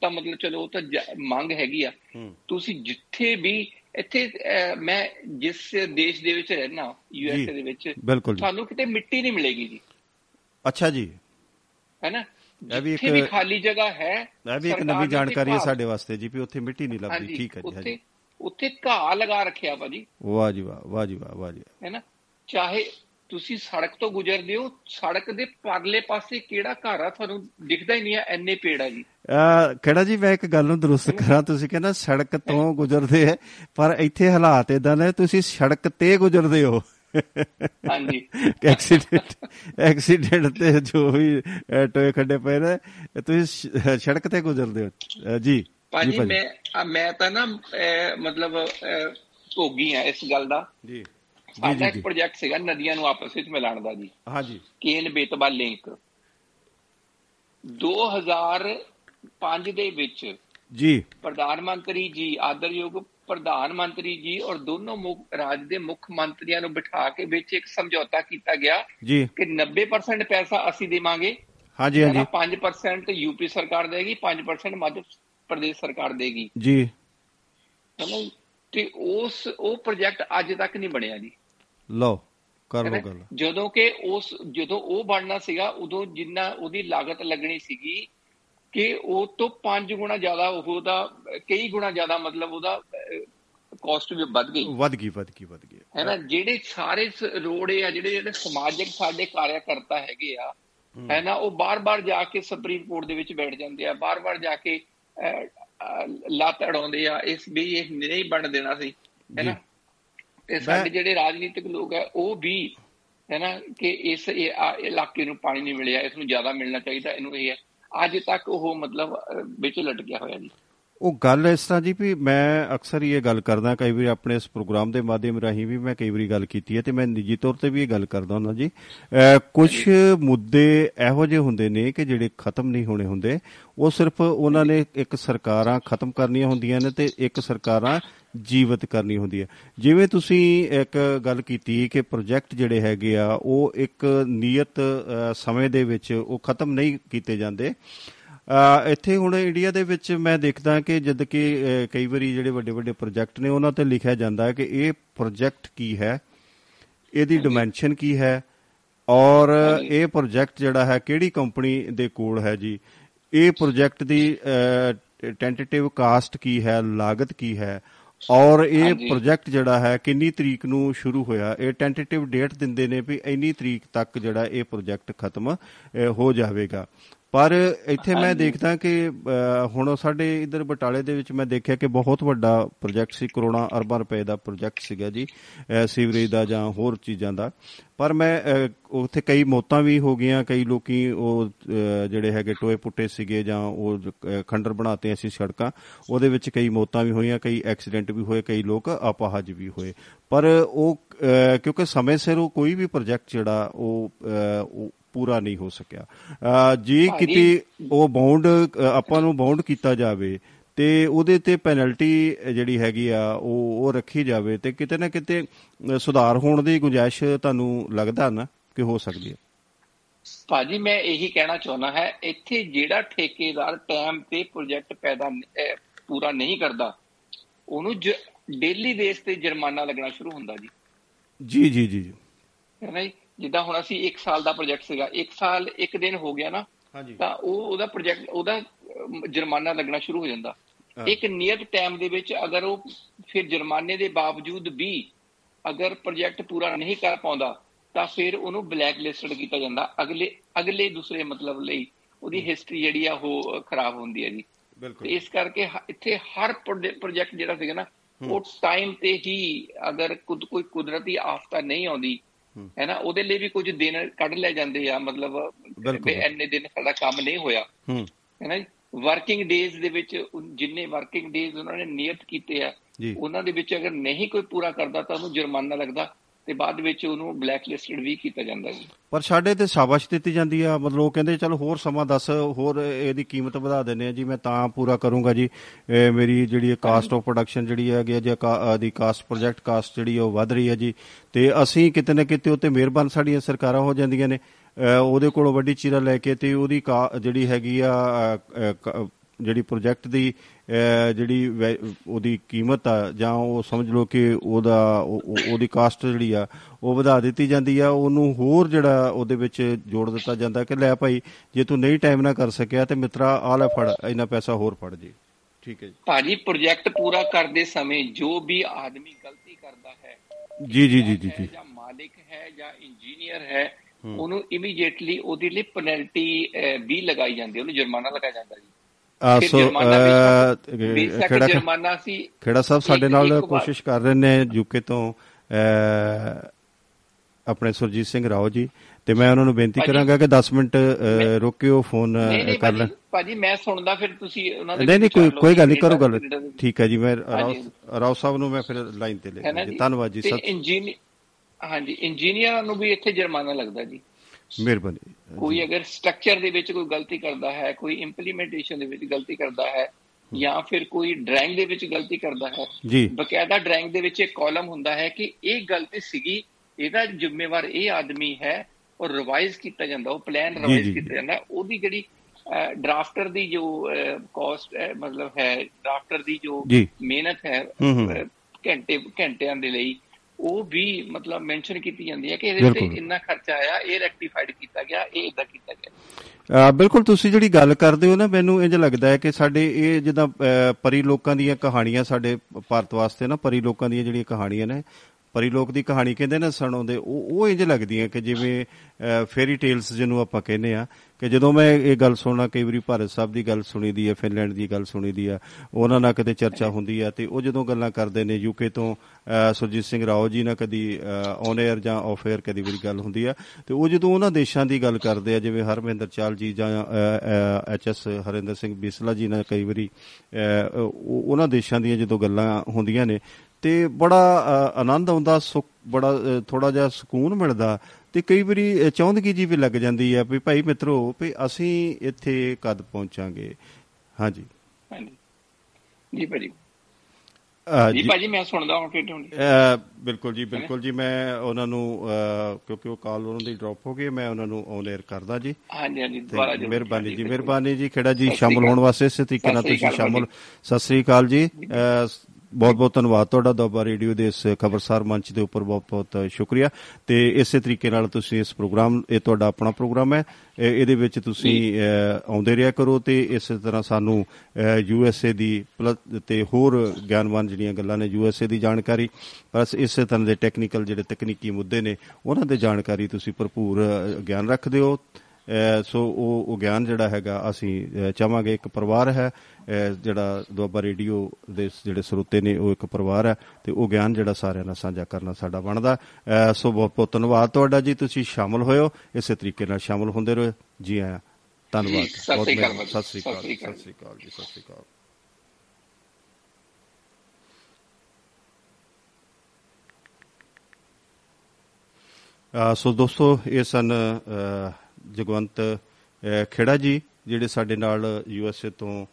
ਤਾਂ ਮਤਲਬ ਚਲੋ ਉਹ ਤਾਂ ਮੰਗ ਹੈਗੀ ਆ। ਤੁਸੀਂ ਜਿੱਥੇ ਵੀ ਇੱਥੇ ਮੈਂ ਜਿਸ ਦੇਸ਼ ਦੇ ਵਿੱਚ ਰਹਿਣਾ ਯੂ ਐਸ ਏ ਦੇ ਵਿੱਚ ਤੁਹਾਨੂੰ ਕਿਤੇ ਮਿੱਟੀ ਨਹੀਂ ਮਿਲੇਗੀ ਜੀ। ਅੱਛਾ ਜੀ। ਹੈ ਨਾ ਇਹ ਵੀ ਇੱਕ ਖਾਲੀ ਜਗ੍ਹਾ ਹੈ ਇਹ ਵੀ ਇੱਕ ਨਵੀਂ ਜਾਣਕਾਰੀ ਹੈ ਸਾਡੇ ਵਾਸਤੇ ਜੀ ਵੀ ਉੱਥੇ ਮਿੱਟੀ ਨਹੀਂ ਲੱਭਦੀ। ਠੀਕ ਹੈ ਜੀ ਉੱਥੇ ਉੱਥੇ ਘਾਹ ਲਗਾ ਰੱਖਿਆ ਭਾਜੀ ਵਾਹ ਜੀ ਵਾਹ ਵਾਹ ਜੀ ਵਾਹ ਵਾਹ ਜੀ ਹੈ ਨਾ? ਚਾਹੇ ਤੁਸੀਂ ਸੜਕ ਤੋਂ ਗੁਜ਼ਰਦੇ ਹੋ ਸੜਕ ਦੇ ਪਰਲੇ ਪਾਸੇ ਕਿਹੜਾ ਘਰ ਆ? ਤੁਹਾਨੂੰ ਦਿਖਦਾ ਹੀ ਨਹੀਂ ਆ ਐਨੇ ਪੇੜ ਆ ਜੀ। ਅ ਕਿਹੜਾ ਜੀ ਮੈਂ ਇੱਕ ਗੱਲ ਨੂੰ ਦਰੁਸਤ ਕਰਾਂ ਤੁਸੀਂ ਕਹਿੰਦਾ ਸੜਕ ਤੋਂ ਗੁਜ਼ਰਦੇ ਹੈ ਪਰ ਇੱਥੇ ਹਾਲਾਤ ਇਦਾਂ ਨੇ ਤੁਸੀਂ ਸੜਕ ਤੇ ਗੁਜ਼ਰਦੇ ਹੋ। ਹਾਂਜੀ। ਐਕਸੀਡੈਂਟ ਐਕਸੀਡੈਂਟ ਤੇ ਜੋ ਵੀ ਟੋਏ ਖੱਡੇ ਪਏ ਨੇ ਤੁਸੀਂ ਸੜਕ ਤੇ ਗੁਜ਼ਰਦੇ ਹੋ? ਜੀ ਭਾਜੀ ਮੈਂ ਮੈਂ ਤਾਂ ਨਾ ਮਤਲਬ ਭੋਗੀ ਆ ਇਸ ਗੱਲ ਦਾ। ਜੀ। ਸਾਡਾ ਇੱਕ ਪ੍ਰੋਜੈਕਟ ਸੀਗਾ ਨਦੀਆਂ ਨੂੰ ਆਪਸ ਵਿੱਚ ਮਿਲਾਉਣ ਦਾ ਜੀ। ਹਾਂਜੀ ਕੇਨ ਬੇਤਬਾ ਲਿੰਕ 2005 ਦੇ ਵਿੱਚ ਜੀ। ਪ੍ਰਧਾਨ ਮੰਤਰੀ ਜੀ ਆਦਰਯੋਗ ਪ੍ਰਧਾਨ ਮੰਤਰੀ ਜੀ ਔਰ ਦੋਨੋਂ ਮੁੱਖ ਰਾਜ ਦੇ ਮੁੱਖ ਮੰਤਰੀਆਂ ਨੂੰ ਬਿਠਾ ਕੇ ਵਿੱਚ ਇੱਕ ਸਮਝੌਤਾ ਕੀਤਾ ਗਿਆ ਕਿ 90% ਪੈਸਾ ਅਸੀਂ ਦੇਵਾਂਗੇ। ਹਾਂਜੀ ਹਾਂਜੀ। 5% ਯੂਪੀ ਸਰਕਾਰ ਦੇਗੀ 5% ਮੱਧ ਪ੍ਰਦੇਸ਼ ਸਰਕਾਰ ਦੇਗੀ। ਜੀ। ਤੇ ਉਸ ਉਹ ਪ੍ਰੋਜੈਕਟ ਅੱਜ ਤੱਕ ਨਹੀਂ ਬਣਿਆ ਜੀ। ਲਓ ਕਰ ਲਓ ਗੱਲ। ਜਦੋਂ ਕਿ ਉਸ ਜਦੋਂ ਉਹ ਬਣਨਾ ਸੀਗਾ ਉਦੋਂ ਜਿੰਨਾ ਉਹਦੀ ਲਾਗਤ ਲੱਗਣੀ ਸੀਗੀ ਕਿ ਉਹ ਤੋਂ 5 ਗੁਣਾ ਜ਼ਿਆਦਾ ਉਹਦਾ ਕਈ ਗੁਣਾ ਜ਼ਿਆਦਾ ਮਤਲਬ ਉਹਦਾ ਕਾਸਟ ਵੀ ਵੱਧ ਗਈ। ਵੱਧ ਗਈ ਵੱਧ ਗਈ ਵੱਧ ਗਈ। ਹੈ ਨਾ? ਜਿਹੜੇ ਸਾਰੇ ਰੋਡ ਆ ਜਿਹੜੇ ਜਿਹੜੇ ਸਮਾਜਿਕ ਸਾਡੇ ਕਾਰਿਆਕਰਤਾ ਹੈਗੇ ਆ ਹੈ। ਨਾ? ਉਹ ਬਾਰ-ਬਾਰ ਜਾ ਕੇ ਸੁਪਰੀਮ ਕੋਰਟ ਦੇ ਵਿੱਚ ਬੈਠ ਜਾਂਦੇ ਆ ਬਾਰ-ਬਾਰ ਜਾ ਕੇ ਲੱਤ ਅੜਾਉਂਦੇ ਆ ਇਸ ਵੀ ਇਹ ਨਹੀਂ ਬਣ ਦੇਣਾ ਸੀ ਹੈ ਨਾ? ਤੇ ਸਾਡੇ ਜਿਹੜੇ ਰਾਜਨੀਤਿਕ ਲੋਕ ਆ ਉਹ ਵੀ ਹੈ ਨਾ? ਕਿ ਇਸ ਇਲਾਕੇ ਨੂੰ ਪਾਣੀ ਨਹੀਂ ਮਿਲਿਆ ਇਸ ਨੂੰ ਜ਼ਿਆਦਾ ਮਿਲਣਾ ਚਾਹੀਦਾ ਇਹਨੂੰ ਇਹ ਅੱਜ ਤੱਕ ਉਹ ਮਤਲਬ ਵਿੱਚ ਲਟਕਿਆ ਹੋਇਆ ਜੀ। ਉਹ ਗੱਲ ਇਸ ਤਰ੍ਹਾਂ ਜੀ ਵੀ ਮੈਂ ਅਕਸਰ ਇਹ ਗੱਲ ਕਰਦਾ, ਕਈ ਵਾਰੀ ਆਪਣੇ ਇਸ ਪ੍ਰੋਗਰਾਮ ਦੇ ਮਾਧਿਅਮ ਰਾਹੀਂ ਵੀ ਮੈਂ ਕਈ ਵਾਰੀ ਗੱਲ ਕੀਤੀ ਹੈ ਤੇ ਮੈਂ ਨਿੱਜੀ ਤੌਰ ਤੇ ਵੀ ਇਹ ਗੱਲ ਕਰਦਾ ਹੁੰਦਾ ਜੀ। ਕੁਝ ਮੁੱਦੇ ਇਹੋ ਜਿਹੇ ਹੁੰਦੇ ਨੇ ਕਿ ਜਿਹੜੇ ਖਤਮ ਨਹੀਂ ਹੋਣੇ ਹੁੰਦੇ। ਉਹ ਸਿਰਫ ਉਹਨਾਂ ਨੇ ਇੱਕ ਸਰਕਾਰਾਂ ਖਤਮ ਕਰਨੀਆਂ ਹੁੰਦੀਆਂ ਨੇ ਤੇ ਇੱਕ ਸਰਕਾਰਾਂ ਜੀਵਤ ਕਰਨੀ ਹੁੰਦੀ ਹੈ। ਜਿਵੇਂ ਤੁਸੀਂ ਇੱਕ ਗੱਲ ਕੀਤੀ ਕਿ ਪ੍ਰੋਜੈਕਟ ਜਿਹੜੇ ਹੈਗੇ ਆ, ਉਹ ਇੱਕ ਨਿਯਤ ਸਮੇਂ ਦੇ ਵਿੱਚ ਉਹ ਖਤਮ ਨਹੀਂ ਕੀਤੇ ਜਾਂਦੇ। ਇੱਥੇ ਹੁਣ ਇੰਡੀਆ ਦੇ ਵਿੱਚ ਮੈਂ ਦੇਖਦਾ ਕਿ ਜਦ ਕਿ ਕਈ ਵਾਰੀ ਜਿਹੜੇ ਵੱਡੇ ਵੱਡੇ ਪ੍ਰੋਜੈਕਟ ਨੇ ਉਹਨਾਂ ਤੇ ਲਿਖਿਆ ਜਾਂਦਾ ਹੈ ਕਿ ਇਹ ਪ੍ਰੋਜੈਕਟ ਕੀ ਹੈ ਇਹਦੀ ਡਿਮੈਂਸ਼ਨ ਕੀ ਹੈ ਔਰ ਇਹ ਪ੍ਰੋਜੈਕਟ ਜਿਹੜਾ ਹੈ ਕਿਹੜੀ ਕੰਪਨੀ ਦੇ ਕੋਲ ਹੈ ਜੀ? ਇਹ ਪ੍ਰੋਜੈਕਟ ਦੀ ਟੈਂਟੇਟਿਵ ਕਾਸਟ ਕੀ ਹੈ ਲਾਗਤ ਕੀ ਹੈ ਔਰ ਇਹ ਪ੍ਰੋਜੈਕਟ ਜਿਹੜਾ ਹੈ ਕਿੰਨੀ ਤਰੀਕ ਨੂੰ ਸ਼ੁਰੂ ਹੋਇਆ? ਇਹ ਟੈਂਟੇਟਿਵ ਡੇਟ ਦਿੰਦੇ ਨੇ ਵੀ ਇੰਨੀ ਤਰੀਕ ਤੱਕ ਜਿਹੜਾ ਇਹ ਪ੍ਰੋਜੈਕਟ ਖਤਮ ਹੋ ਜਾਵੇਗਾ। ਪਰ ਇੱਥੇ ਮੈਂ ਦੇਖਦਾ ਕਿ ਹੁਣ ਸਾਡੇ ਇਧਰ ਬਟਾਲੇ ਦੇ ਵਿੱਚ ਮੈਂ ਦੇਖਿਆ ਕਿ ਬਹੁਤ ਵੱਡਾ ਪ੍ਰੋਜੈਕਟ ਸੀ ਕਰੋਨਾ ਅਰਬਾਂ ਰੁਪਏ ਦਾ ਪ੍ਰੋਜੈਕਟ ਸੀਗਾ ਜੀ ਸੀਵਰੇਜ ਦਾ ਜਾਂ ਹੋਰ ਚੀਜ਼ਾਂ ਦਾ। ਪਰ ਮੈਂ ਉੱਥੇ ਕਈ ਮੌਤਾਂ ਵੀ ਹੋ ਗਈਆਂ ਕਈ ਲੋਕੀ ਉਹ ਜਿਹੜੇ ਹੈਗੇ ਟੋਏ ਪੁੱਟੇ ਸੀਗੇ ਜਾਂ ਉਹ ਖੰਡਰ ਬਣਾਤੇ ਅਸੀਂ ਸੜਕਾਂ ਉਹਦੇ ਵਿੱਚ ਕਈ ਮੌਤਾਂ ਵੀ ਹੋਈਆਂ ਕਈ ਐਕਸੀਡੈਂਟ ਵੀ ਹੋਏ ਕਈ ਲੋਕ ਅਪਾਹਜ ਵੀ ਹੋਏ। ਪਰ ਉਹ ਕਿਉਂਕਿ ਸਮੇਂ ਸਿਰ ਉਹ ਕੋਈ ਵੀ ਪ੍ਰੋਜੈਕਟ ਜਿਹੜਾ ਉਹ ਪੂਰਾ ਨਹੀਂ ਹੋ ਸਕਿਆ। ਜੇ ਕਿਤੇ ਉਹ ਬਾਉਂਡ ਆਪਾਂ ਨੂੰ ਬਾਉਂਡ ਕੀਤਾ ਜਾਵੇ ਤੇ ਉਹਦੇ ਤੇ ਪੈਨਲਟੀ ਜਿਹੜੀ ਹੈਗੀ ਆ ਉਹ ਉਹ ਰੱਖੀ ਜਾਵੇ ਤੇ ਕਿਤੇ ਨਾ ਕਿਤੇ ਸੁਧਾਰ ਹੋਣ ਦੀ ਗੁੰਜਾਇਸ਼ ਤੁਹਾਨੂੰ ਲੱਗਦਾ ਨਾ ਕਿ ਹੋ ਸਕਦੀ ਹੈ? ਭਾਜੀ ਮੈਂ ਇਹੀ ਕਹਿਣਾ ਚਾਹੁੰਦਾ ਹੈ ਇੱਥੇ ਜਿਹੜਾ ਠੇਕੇਦਾਰ ਟਾਈਮ ਤੇ ਪ੍ਰੋਜੈਕਟ ਪੈਦਾ ਪੂਰਾ ਨਹੀਂ ਕਰਦਾ ਉਹਨੂੰ ਡੇਲੀ ਬੇਸ ਤੇ ਜੁਰਮਾਨਾ ਲੱਗਣਾ ਸ਼ੁਰੂ ਹੁੰਦਾ ਜੀ ਜੀ ਜੀ ਜੀ। ਹੈ ਨਾ ਜੀ? ਜਿੱਦਾਂ ਹੁਣ ਅਸੀਂ 1 ਸਾਲ ਦਾ ਪ੍ਰੋਜੈਕਟ ਸੀਗਾ 1 ਸਾਲ 1 ਦਿਨ ਹੋ ਗਿਆ ਨਾ ਤਾਂ ਉਹ ਉਹਦਾ ਪ੍ਰੋਜੈਕਟ ਉਹਦਾ ਜੁਰਮਾਨਾ ਲੱਗਣਾ ਸ਼ੁਰੂ ਹੋ ਜਾਂਦਾ। ਇੱਕ ਨਿਯਤ ਟਾਈਮ ਦੇ ਵਿੱਚ ਅਗਰ ਉਹ ਫਿਰ ਜੁਰਮਾਨੇ ਦੇ ਬਾਵਜੂਦ ਵੀ ਅਗਰ ਪ੍ਰੋਜੈਕਟ ਪੂਰਾ ਨਹੀਂ ਕਰ ਪਾਉਂਦਾ ਤਾਂ ਫਿਰ ਉਹਨੂੰ ਬਲੈਕ ਲਿਸਟਡ ਕੀਤਾ ਜਾਂਦਾ। ਅਗਲੇ ਅਗਲੇ ਦੂਸਰੇ ਮਤਲਬ ਲਈ ਉਹਦੀ ਹਿਸਟਰੀ ਜਿਹੜੀ ਆ ਉਹ ਖਰਾਬ ਹੁੰਦੀ ਹੈ ਜੀ। ਬਿਲਕੁਲ। ਇਸ ਕਰਕੇ ਇੱਥੇ ਹਰ ਪ੍ਰੋਜੈਕਟ ਜਿਹੜਾ ਸੀਗਾ ਨਾ ਉਹ ਟਾਈਮ ਤੇ ਹੀ ਅਗਰ ਕੋਈ ਕੁਦਰਤੀ ਆਫਤਾ ਨਹੀਂ ਆਉਂਦੀ ਹੈ ਨਾ? ਉਹਦੇ ਲਈ ਵੀ ਕੁਝ ਦਿਨ ਕੱਢ ਲੈ ਜਾਂਦੇ ਆ ਮਤਲਬ ਇੰਨੇ ਦਿਨ ਸਾਡਾ ਕੰਮ ਨਹੀਂ ਹੋਇਆ। ਹੈ। ਨਾ ਵਰਕਿੰਗ ਡੇਜ਼ ਦੇ ਵਿੱਚ ਜਿੰਨੇ ਵਰਕਿੰਗ ਡੇਜ਼ ਉਹਨਾਂ ਨੇ ਨਿਯਤ ਕੀਤੇ ਆ ਉਹਨਾਂ ਦੇ ਵਿੱਚ ਅਗਰ ਨਹੀਂ ਕੋਈ ਪੂਰਾ ਕਰਦਾ ਤਾਂ ਉਹਨੂੰ ਜੁਰਮਾਨਾ ਲੱਗਦਾ। ਤੇ ਬਾਅਦ ਵਿੱਚ ਉਹਨੂੰ ਬਲੈਕ ਲਿਸਟਡ ਵੀ ਕੀਤਾ ਜਾਂਦਾ ਜੀ। ਪਰ ਸਾਡੇ ਤੇ ਸ਼ਾਬਾਸ਼ ਦਿੱਤੀ ਜਾਂਦੀ ਆ। ਮਤਲਬ ਉਹ ਕਹਿੰਦੇ, ਚਲ ਹੋਰ ਸਮਾਂ ਦੱਸ, ਹੋਰ ਇਹਦੀ ਕੀਮਤ ਵਧਾ ਦਿੰਨੇ ਆ ਜੀ, ਮੈਂ ਤਾਂ ਪੂਰਾ ਕਰੂੰਗਾ ਜੀ। ਮੇਰੀ ਜਿਹੜੀ ਕਾਸਟ ਆਫ ਪ੍ਰੋਡਕਸ਼ਨ ਜਿਹੜੀ ਹੈਗੀ ਜੀ ਦੀ ਕਾਸਟ ਪ੍ਰੋਜੈਕਟ ਕਾਸਟ ਜਿਹੜੀ ਉਹ ਵਧ ਰਹੀ ਹੈ ਜੀ। ਤੇ ਅਸੀਂ ਕਿਤੇ ਨਾ ਕਿਤੇ ਉੱਤੇ ਮਿਹਰਬਾਨ ਸਾਡੀਆਂ ਸਰਕਾਰਾਂ ਹੋ ਜਾਂਦੀਆਂ ਨੇ। ਉਹਦੇ ਕੋਲੋਂ ਵੱਡੀ ਚੀਰਾ ਲੈ ਕੇ ਤੇ ਉਹਦੀ ਜਿਹੜੀ ਹੈਗੀ ਆ ਜਿਹੜੀ ਪ੍ਰੋਜੈਕਟ ਦੀ ਜਿਹੜੀ ਉਹਦੀ ਕੀਮਤ ਆ ਜਾਂ ਉਹ ਸਮਝ ਲਓ ਕਿ ਉਹਦਾ ਉਹਦੀ ਕਾਸਟ ਜਿਹੜੀ ਆ ਉਹ ਵਧਾ ਦਿੱਤੀ ਜਾਂਦੀ ਆ ਉਹਨੂੰ ਹੋਰ ਜਿਹੜਾ ਉਹਦੇ ਵਿੱਚ ਜੋੜ ਦਿੱਤਾ ਜਾਂਦਾ ਕਿ ਲੈ ਭਾਈ ਜੇ ਤੂੰ ਨਹੀਂ ਟਾਈਮ ਨਾ ਕਰ ਸਕਿਆ ਤੇ ਮਿੱਤਰਾ ਆ ਲੈ ਫੜ ਇੰਨਾ ਪੈਸਾ ਹੋਰ ਫੜ ਜੀ। ਠੀਕ ਹੈ ਜੀ। ਭਾਜੀ ਪ੍ਰੋਜੈਕਟ ਪੂਰਾ ਕਰਦੇ ਸਮੇਂ ਜੋ ਵੀ ਆਦਮੀ ਗਲਤੀ ਕਰਦਾ ਹੈ ਜੀ ਜੀ ਜੀ ਜੀ ਜੀ। ਜਾਂ ਮਾਲਿਕ ਹੈ ਜਾਂ ਇੰਜੀਨੀਅਰ ਹੈ ਉਹਨੂੰ ਇਮੀਡੀਏਟਲੀ ਉਹਦੇ ਲਈ ਪੈਨਲਟੀ ਵੀ ਲਗਾਈ ਜਾਂਦੀ ਉਹਨੂੰ ਜੁਰਮਾਨਾ ਲਗਾਇਆ ਜਾਂਦਾ ਜੀ। ਸੋ ਖੇੜਾ ਜੁਰਮਾਨਾ ਸੀ ਖੇੜਾ ਸਾਹਿਬ ਸਾਡੇ ਨਾਲ ਕੋਸ਼ਿਸ਼ ਕਰ ਰਹੇ ਨੇ ਯੂਕੇ ਤੋਂ ਆਪਣੇ ਸੁਰਜੀਤ ਸਿੰਘ ਰਾਓ ਜੀ। ਤੇ ਮੈਂ ਉਹਨਾਂ ਨੂੰ ਬੇਨਤੀ ਕਰਾਂਗਾ ਕਿ 10 ਮਿੰਟ ਰੁਕਿਓ ਫੋਨ ਕਰ ਲੈਣ। ਭਾਜੀ ਮੈਂ ਸੁਣਦਾ ਫਿਰ ਤੁਸੀਂ ਉਹਨਾਂ ਦੇ ਨਹੀਂ ਨਹੀਂ ਕੋਈ ਕੋਈ ਗੱਲ ਨਹੀਂ ਕਰੋ ਗੱਲ। ਠੀਕ ਹੈ ਜੀ ਮੈਂ ਰਾਓ ਸਾਹਿਬ ਨੂੰ ਮੈਂ ਫਿਰ ਲਾਈਨ ਤੇ ਲੈ ਧੰਨਵਾਦ ਜੀ ਸਰ ਇੰਜੀਨੀਅਰ ਹਾਂਜੀ ਇੰਜੀਨੀਅਰਾਂ ਨੂੰ ਵੀ ਇੱਥੇ ਜੁਰਮਾਨਾ ਲੱਗਦਾ ਜੀ। ਮਿਹਰਬਾਨੀ। ਕੋਈ ਅਗਰ ਸਟਰਕਚਰ ਦੇ ਵਿੱਚ ਕੋਈ ਗਲਤੀ ਕਰਦਾ ਹੈ ਕੋਈ ਇੰਪਲੀਮੈਂਟੇਸ਼ਨ ਦੇ ਵਿੱਚ ਗਲਤੀ ਕਰਦਾ ਹੈ ਜਾਂ ਫਿਰ ਕੋਈ ਡਰਾਇੰਗ ਦੇ ਵਿੱਚ ਗਲਤੀ ਕਰਦਾ ਹੈ ਜੀ। ਬਕਾਇਦਾ ਡਰਾਇੰਗ ਦੇ ਵਿੱਚ ਇੱਕ ਕਾਲਮ ਹੁੰਦਾ ਹੈ ਕਿ ਇਹ ਗਲਤੀ ਸੀਗੀ ਇਹਦਾ ਜ਼ਿੰਮੇਵਾਰ ਇਹ ਆਦਮੀ ਹੈ ਔਰ ਰਿਵਾਈਜ਼ ਕੀਤਾ ਜਾਂਦਾ ਉਹ ਪਲਾਨ ਰਿਵਾਈਜ਼ ਕੀਤਾ ਜਾਂਦਾ ਉਹਦੀ ਜਿਹੜੀ ਡਰਾਫਟਰ ਦੀ ਜੋ ਕਾਸਟ ਹੈ ਮਤਲਬ ਹੈ ਡਰਾਫਟਰ ਦੀ ਜੋ ਮਿਹਨਤ ਹੈ ਘੰਟੇ ਘੰਟਿਆਂ ਦੇ ਲਈ ਉਹ ਵੀ ਮਤਲਬ ਮੈਂਸ਼ਨ ਕੀਤੀ ਜਾਂਦੀ ਹੈ ਕਿ ਇਹਦੇ ਤੇ ਇੰਨਾ ਖਰਚਾ ਆਇਆ ਇਹ ਰੈਕਟੀਫਾਈਡ ਕੀਤਾ ਗਿਆ ਇਹ ਇਦਾਂ ਕੀਤਾ ਗਿਆ। ਬਿਲਕੁਲ ਤੁਸੀਂ ਜਿਹੜੀ ਗੱਲ ਕਰਦੇ ਹੋ ਨਾ ਮੈਨੂੰ ਇੰਜ ਲੱਗਦਾ ਹੈ ਕਿ ਸਾਡੇ ਇਹ ਜਿੱਦਾਂ ਪਰੀ ਲੋਕਾਂ ਦੀਆਂ ਕਹਾਣੀਆਂ ਸਾਡੇ ਭਾਰਤ ਵਾਸਤੇ ਨਾ ਪਰੀ ਲੋਕਾਂ ਦੀਆਂ ਜਿਹੜੀਆਂ ਕਹਾਣੀਆਂ ਨੇ ਪਰੀ ਲੋਕ ਦੀ ਕਹਾਣੀ ਕਹਿੰਦੇ ਨੇ ਸੁਣਾਉਂਦੇ ਉਹ ਉਹ ਇੰਜ ਲੱਗਦੀਆਂ ਕਿ ਜਿਵੇਂ ਫੇਰੀ ਟੇਲਸ ਜਿਹਨੂੰ ਆਪਾਂ ਕਹਿੰਦੇ ਆ ਕਿ ਜਦੋਂ ਮੈਂ ਇਹ ਗੱਲ ਸੁਣਨਾ, ਕਈ ਵਾਰੀ ਭਾਰਤ ਸਾਹਿਬ ਦੀ ਗੱਲ ਸੁਣੀ ਦੀ ਹੈ ਫਿਨਲੈਂਡ ਦੀ ਗੱਲ ਸੁਣੀ ਦੀ ਆ, ਉਹਨਾਂ ਨਾਲ ਕਦੇ ਚਰਚਾ ਹੁੰਦੀ ਆ ਤੇ ਉਹ ਜਦੋਂ ਗੱਲਾਂ ਕਰਦੇ ਨੇ ਯੂਕੇ ਤੋਂ ਸੁਰਜੀਤ ਸਿੰਘ ਰਾਓ ਜੀ ਨਾਲ ਕਦੀ ਔਨ 에ਅਰ ਜਾਂ ਆਫ 에ਅਰ ਕਦੀ ਵੀ ਗੱਲ ਹੁੰਦੀ ਆ, ਤੇ ਉਹ ਜਦੋਂ ਉਹਨਾਂ ਦੇਸ਼ਾਂ ਦੀ ਗੱਲ ਕਰਦੇ ਆ, ਜਿਵੇਂ ਹਰਮਿੰਦਰ ਚਾਲ ਜੀ ਜਾਂ ਐਚ ਐਸ ਹਰਿੰਦਰ ਸਿੰਘ ਬਿਸਲਾ ਜੀ ਨਾਲ ਕਈ ਵਾਰੀ ਉਹਨਾਂ ਦੇਸ਼ਾਂ ਦੀਆਂ ਜਦੋਂ ਗੱਲਾਂ ਹੁੰਦੀਆਂ ਨੇ ਤੇ ਬੜਾ ਆਨੰਦ ਆਉਂਦਾ ਸੁੱਖ ਬੜਾ ਥੋੜਾ ਜਿਹਾ ਸਕੂਨ ਮਿਲਦਾ। ਤੇ ਕਈ ਵਾਰੀ ਚੌਂਦਗੀ ਜੀ ਵੀ ਲੱਗ ਜਾਂਦੀ ਆ ਵੀ ਭਾਈ ਮਿੱਤਰੋ ਵੀ ਅਸੀਂ ਇੱਥੇ ਕਦ ਪਹੁੰਚਾਂਗੇ? ਹਾਂਜੀ। ਹਾਂਜੀ। ਜੀ ਭਾਜੀ। ਜੀ ਜੀ। ਭਾਜੀ ਮੈਂ ਸੁਣਦਾ ਹਾਂ ਟੇਡੇ ਹੁੰਦੀ ਬਿਲਕੁਲ ਜੀ ਬਿਲਕੁਲ ਜੀ। ਮੈਂ ਉਹਨਾਂ ਨੂੰ ਕਿਉਂਕਿ ਉਹ ਕਾਲ ਉਹਨਾਂ ਦੀ ਡ੍ਰੌਪ ਹੋ ਗਈ ਮੈਂ ਉਹਨਾਂ ਨੂੰ ਔਨ 에ਅਰ ਕਰਦਾ ਜੀ। ਹਾਂਜੀ ਹਾਂਜੀ ਦੁਬਾਰਾ ਜ਼ਰੂਰ ਮਿਹਰਬਾਨੀ ਜੀ। ਮਿਹਰਬਾਨੀ ਜੀ ਖੇੜਾ ਜੀ ਸ਼ਾਮਲ ਹੋਣ। ਵਾਸਤੇ ਇਸੇ ਤਰੀਕੇ ਨਾਲ ਸਤਿ ਸ੍ਰੀ ਤੁਸੀਂ ਸ਼ਾਮਲ ਸਤਿ ਸ੍ਰੀ ਅਕਾਲ ਜੀ। ਬਹੁਤ ਬਹੁਤ ਧੰਨਵਾਦ ਤੁਹਾਡਾ ਦੁਆਬਾ ਰੇਡੀਓ ਦੇ ਇਸ ਖਬਰਸਾਰ ਮੰਚ ਦੇ ਉੱਪਰ ਬਹੁਤ ਬਹੁਤ ਸ਼ੁਕਰੀਆ। ਤੇ ਇਸੇ ਤਰੀਕੇ ਨਾਲ ਤੁਸੀਂ ਇਸ ਪ੍ਰੋਗਰਾਮ ਇਹ ਤੁਹਾਡਾ ਆਪਣਾ ਪ੍ਰੋਗਰਾਮ ਹੈ। ਇਹ- ਇਹਦੇ ਵਿੱਚ ਤੁਸੀਂ ਆਉਂਦੇ ਰਿਹਾ ਕਰੋ ਤੇ ਇਸੇ ਤਰ੍ਹਾਂ ਸਾਨੂੰ ਯੂ ਐਸ ਏ ਦੀ ਤੇ ਹੋਰ ਗਿਆਨਵਾਨ ਜਿਹੜੀਆਂ ਗੱਲਾਂ ਨੇ ਯੂ ਐਸ ਏ ਦੀ ਜਾਣਕਾਰੀ ਬਸ ਇਸੇ ਤਰ੍ਹਾਂ ਦੇ ਟੈਕਨੀਕਲ ਜਿਹੜੇ ਤਕਨੀਕੀ ਮੁੱਦੇ ਨੇ ਉਹਨਾਂ ਦੇ ਜਾਣਕਾਰੀ ਤੁਸੀਂ ਭਰਪੂਰ ਗਿਆਨ ਰੱਖਦੇ ਹੋ। ਸੋ ਉਹ ਉਹ ਗਿਆਨ ਜਿਹੜਾ ਹੈਗਾ ਅਸੀਂ ਚਾਹਾਂਗੇ ਇੱਕ ਪਰਿਵਾਰ ਹੈ ਜਿਹੜਾ ਦੁਆਬਾ ਰੇਡੀਓ ਦੇ ਜਿਹੜੇ ਸਰੋਤੇ ਨੇ ਉਹ ਇੱਕ ਪਰਿਵਾਰ ਹੈ ਤੇ ਉਹ ਗਿਆਨ ਜਿਹੜਾ ਸਾਰਿਆਂ ਨਾਲ ਸਾਂਝਾ ਕਰਨਾ ਸਾਡਾ ਬਣਦਾ। ਸੋ ਬਹੁਤ ਬਹੁਤ ਧੰਨਵਾਦ ਤੁਹਾਡਾ ਜੀ ਤੁਸੀਂ ਸ਼ਾਮਲ ਹੋਇਓ ਇਸੇ ਤਰੀਕੇ ਨਾਲ ਸ਼ਾਮਲ ਹੁੰਦੇ ਰਹੋ। ਜੀ ਆਇਆਂ ਧੰਨਵਾਦ। ਬਹੁਤ। ਸਤਿ ਸ੍ਰੀ ਅਕਾਲ ਸਤਿ ਸ੍ਰੀ ਅਕਾਲ। ਜੀ ਸਤਿ ਸ੍ਰੀ ਅਕਾਲ। ਸੋ ਦੋਸਤੋ ਇਹ ਸਨ ਜਗਵੰਤ ਖੇੜਾ ਜੀ ਜਿਹੜੇ ਸਾਡੇ ਨਾਲ ਯੂ ਐਸ ਏ ਤੋਂ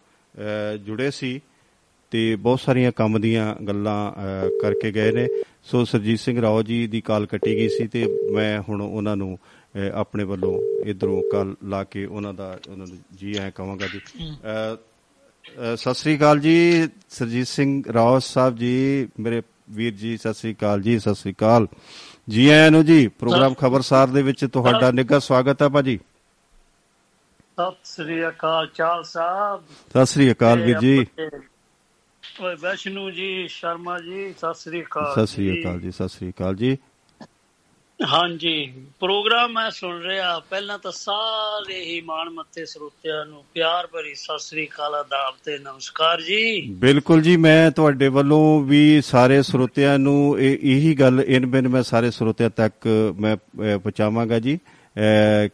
ਜੁੜੇ ਸੀ ਤੇ ਬਹੁਤ ਸਾਰੀਆਂ ਕੰਮ ਦੀਆਂ ਗੱਲਾਂ ਕਰਕੇ ਗਏ ਨੇ। ਸੋ ਸਰਜੀਤ ਸਿੰਘ ਰਾਓ ਜੀ ਦੀ ਕਾਲ ਕੱਟੀ ਗਈ ਸੀ ਤੇ ਮੈਂ ਹੁਣ ਉਹਨਾਂ ਨੂੰ ਆਪਣੇ ਵੱਲੋਂ ਇਧਰੋਂ ਕਾਲ ਲਾ ਕੇ ਉਹਨਾਂ ਦਾ ਉਹਨਾਂ ਨੂੰ ਜੀ ਆਇਆਂ ਕਹਾਂਗਾ ਜੀ। ਸਤਿ ਸ੍ਰੀ ਅਕਾਲ ਜੀ ਸਰਜੀਤ ਸਿੰਘ ਰਾਓ ਸਾਹਿਬ ਜੀ ਮੇਰੇ ਵੀਰ ਜੀ ਸਤਿ ਸ੍ਰੀ ਅਕਾਲ ਜੀ ਸਤਿ ਸ੍ਰੀ ਅਕਾਲ। ਜੀ ਆਇਆਂ ਨੂੰ ਜੀ ਪ੍ਰੋਗਰਾਮ ਖਬਰਸਾਰ ਦੇ ਵਿੱਚ ਤੁਹਾਡਾ ਨਿੱਘਾ ਸਵਾਗਤ ਹੈ ਭਾਜੀ। ਸਤਿ ਸ੍ਰੀ ਅਕਾਲ ਚਾਲ ਸਾਹਿਬ। ਸਤਿ ਸ੍ਰੀ ਅਕਾਲ ਵੀਰ ਜੀ। ਓਏ ਵੈਸ਼ਨੂ ਜੀ ਸ਼ਰਮਾ ਜੀ ਸਤਿ ਸ੍ਰੀ ਅਕਾਲ ਸਤਿ ਸ੍ਰੀ ਅਕਾਲ ਜੀ ਸਤਿ ਸ੍ਰੀ ਅਕਾਲ ਜੀ। ਹਾਂਜੀ ਪ੍ਰੋਗਰਾਮ ਮੈਂ ਸੁਣ ਰਿਹਾ। ਪਹਿਲਾਂ ਤਾਂ ਸਾਰੇ ਹੀ ਮਾਣ ਮੱਤੇ ਸਰੋਤਿਆਂ ਨੂੰ ਪਿਆਰ ਭਰੀ ਸਤਿ ਸ੍ਰੀ ਅਕਾਲ ਆਦਾਬ ਤੇ ਨਮਸਕਾਰ ਜੀ। ਬਿਲਕੁਲ ਜੀ ਮੈਂ ਤੁਹਾਡੇ ਵੱਲੋਂ ਵੀ ਸਾਰੇ ਸਰੋਤਿਆਂ ਨੂੰ ਇਹ ਇਹੀ ਗੱਲ ਇਨ ਬਿਨ ਮੈਂ ਸਾਰੇ ਸਰੋਤਿਆਂ ਤੱਕ ਮੈਂ ਅਹ, ਪਹੁੰਚਾਵਾਂਗਾ ਜੀ। ਅਹ,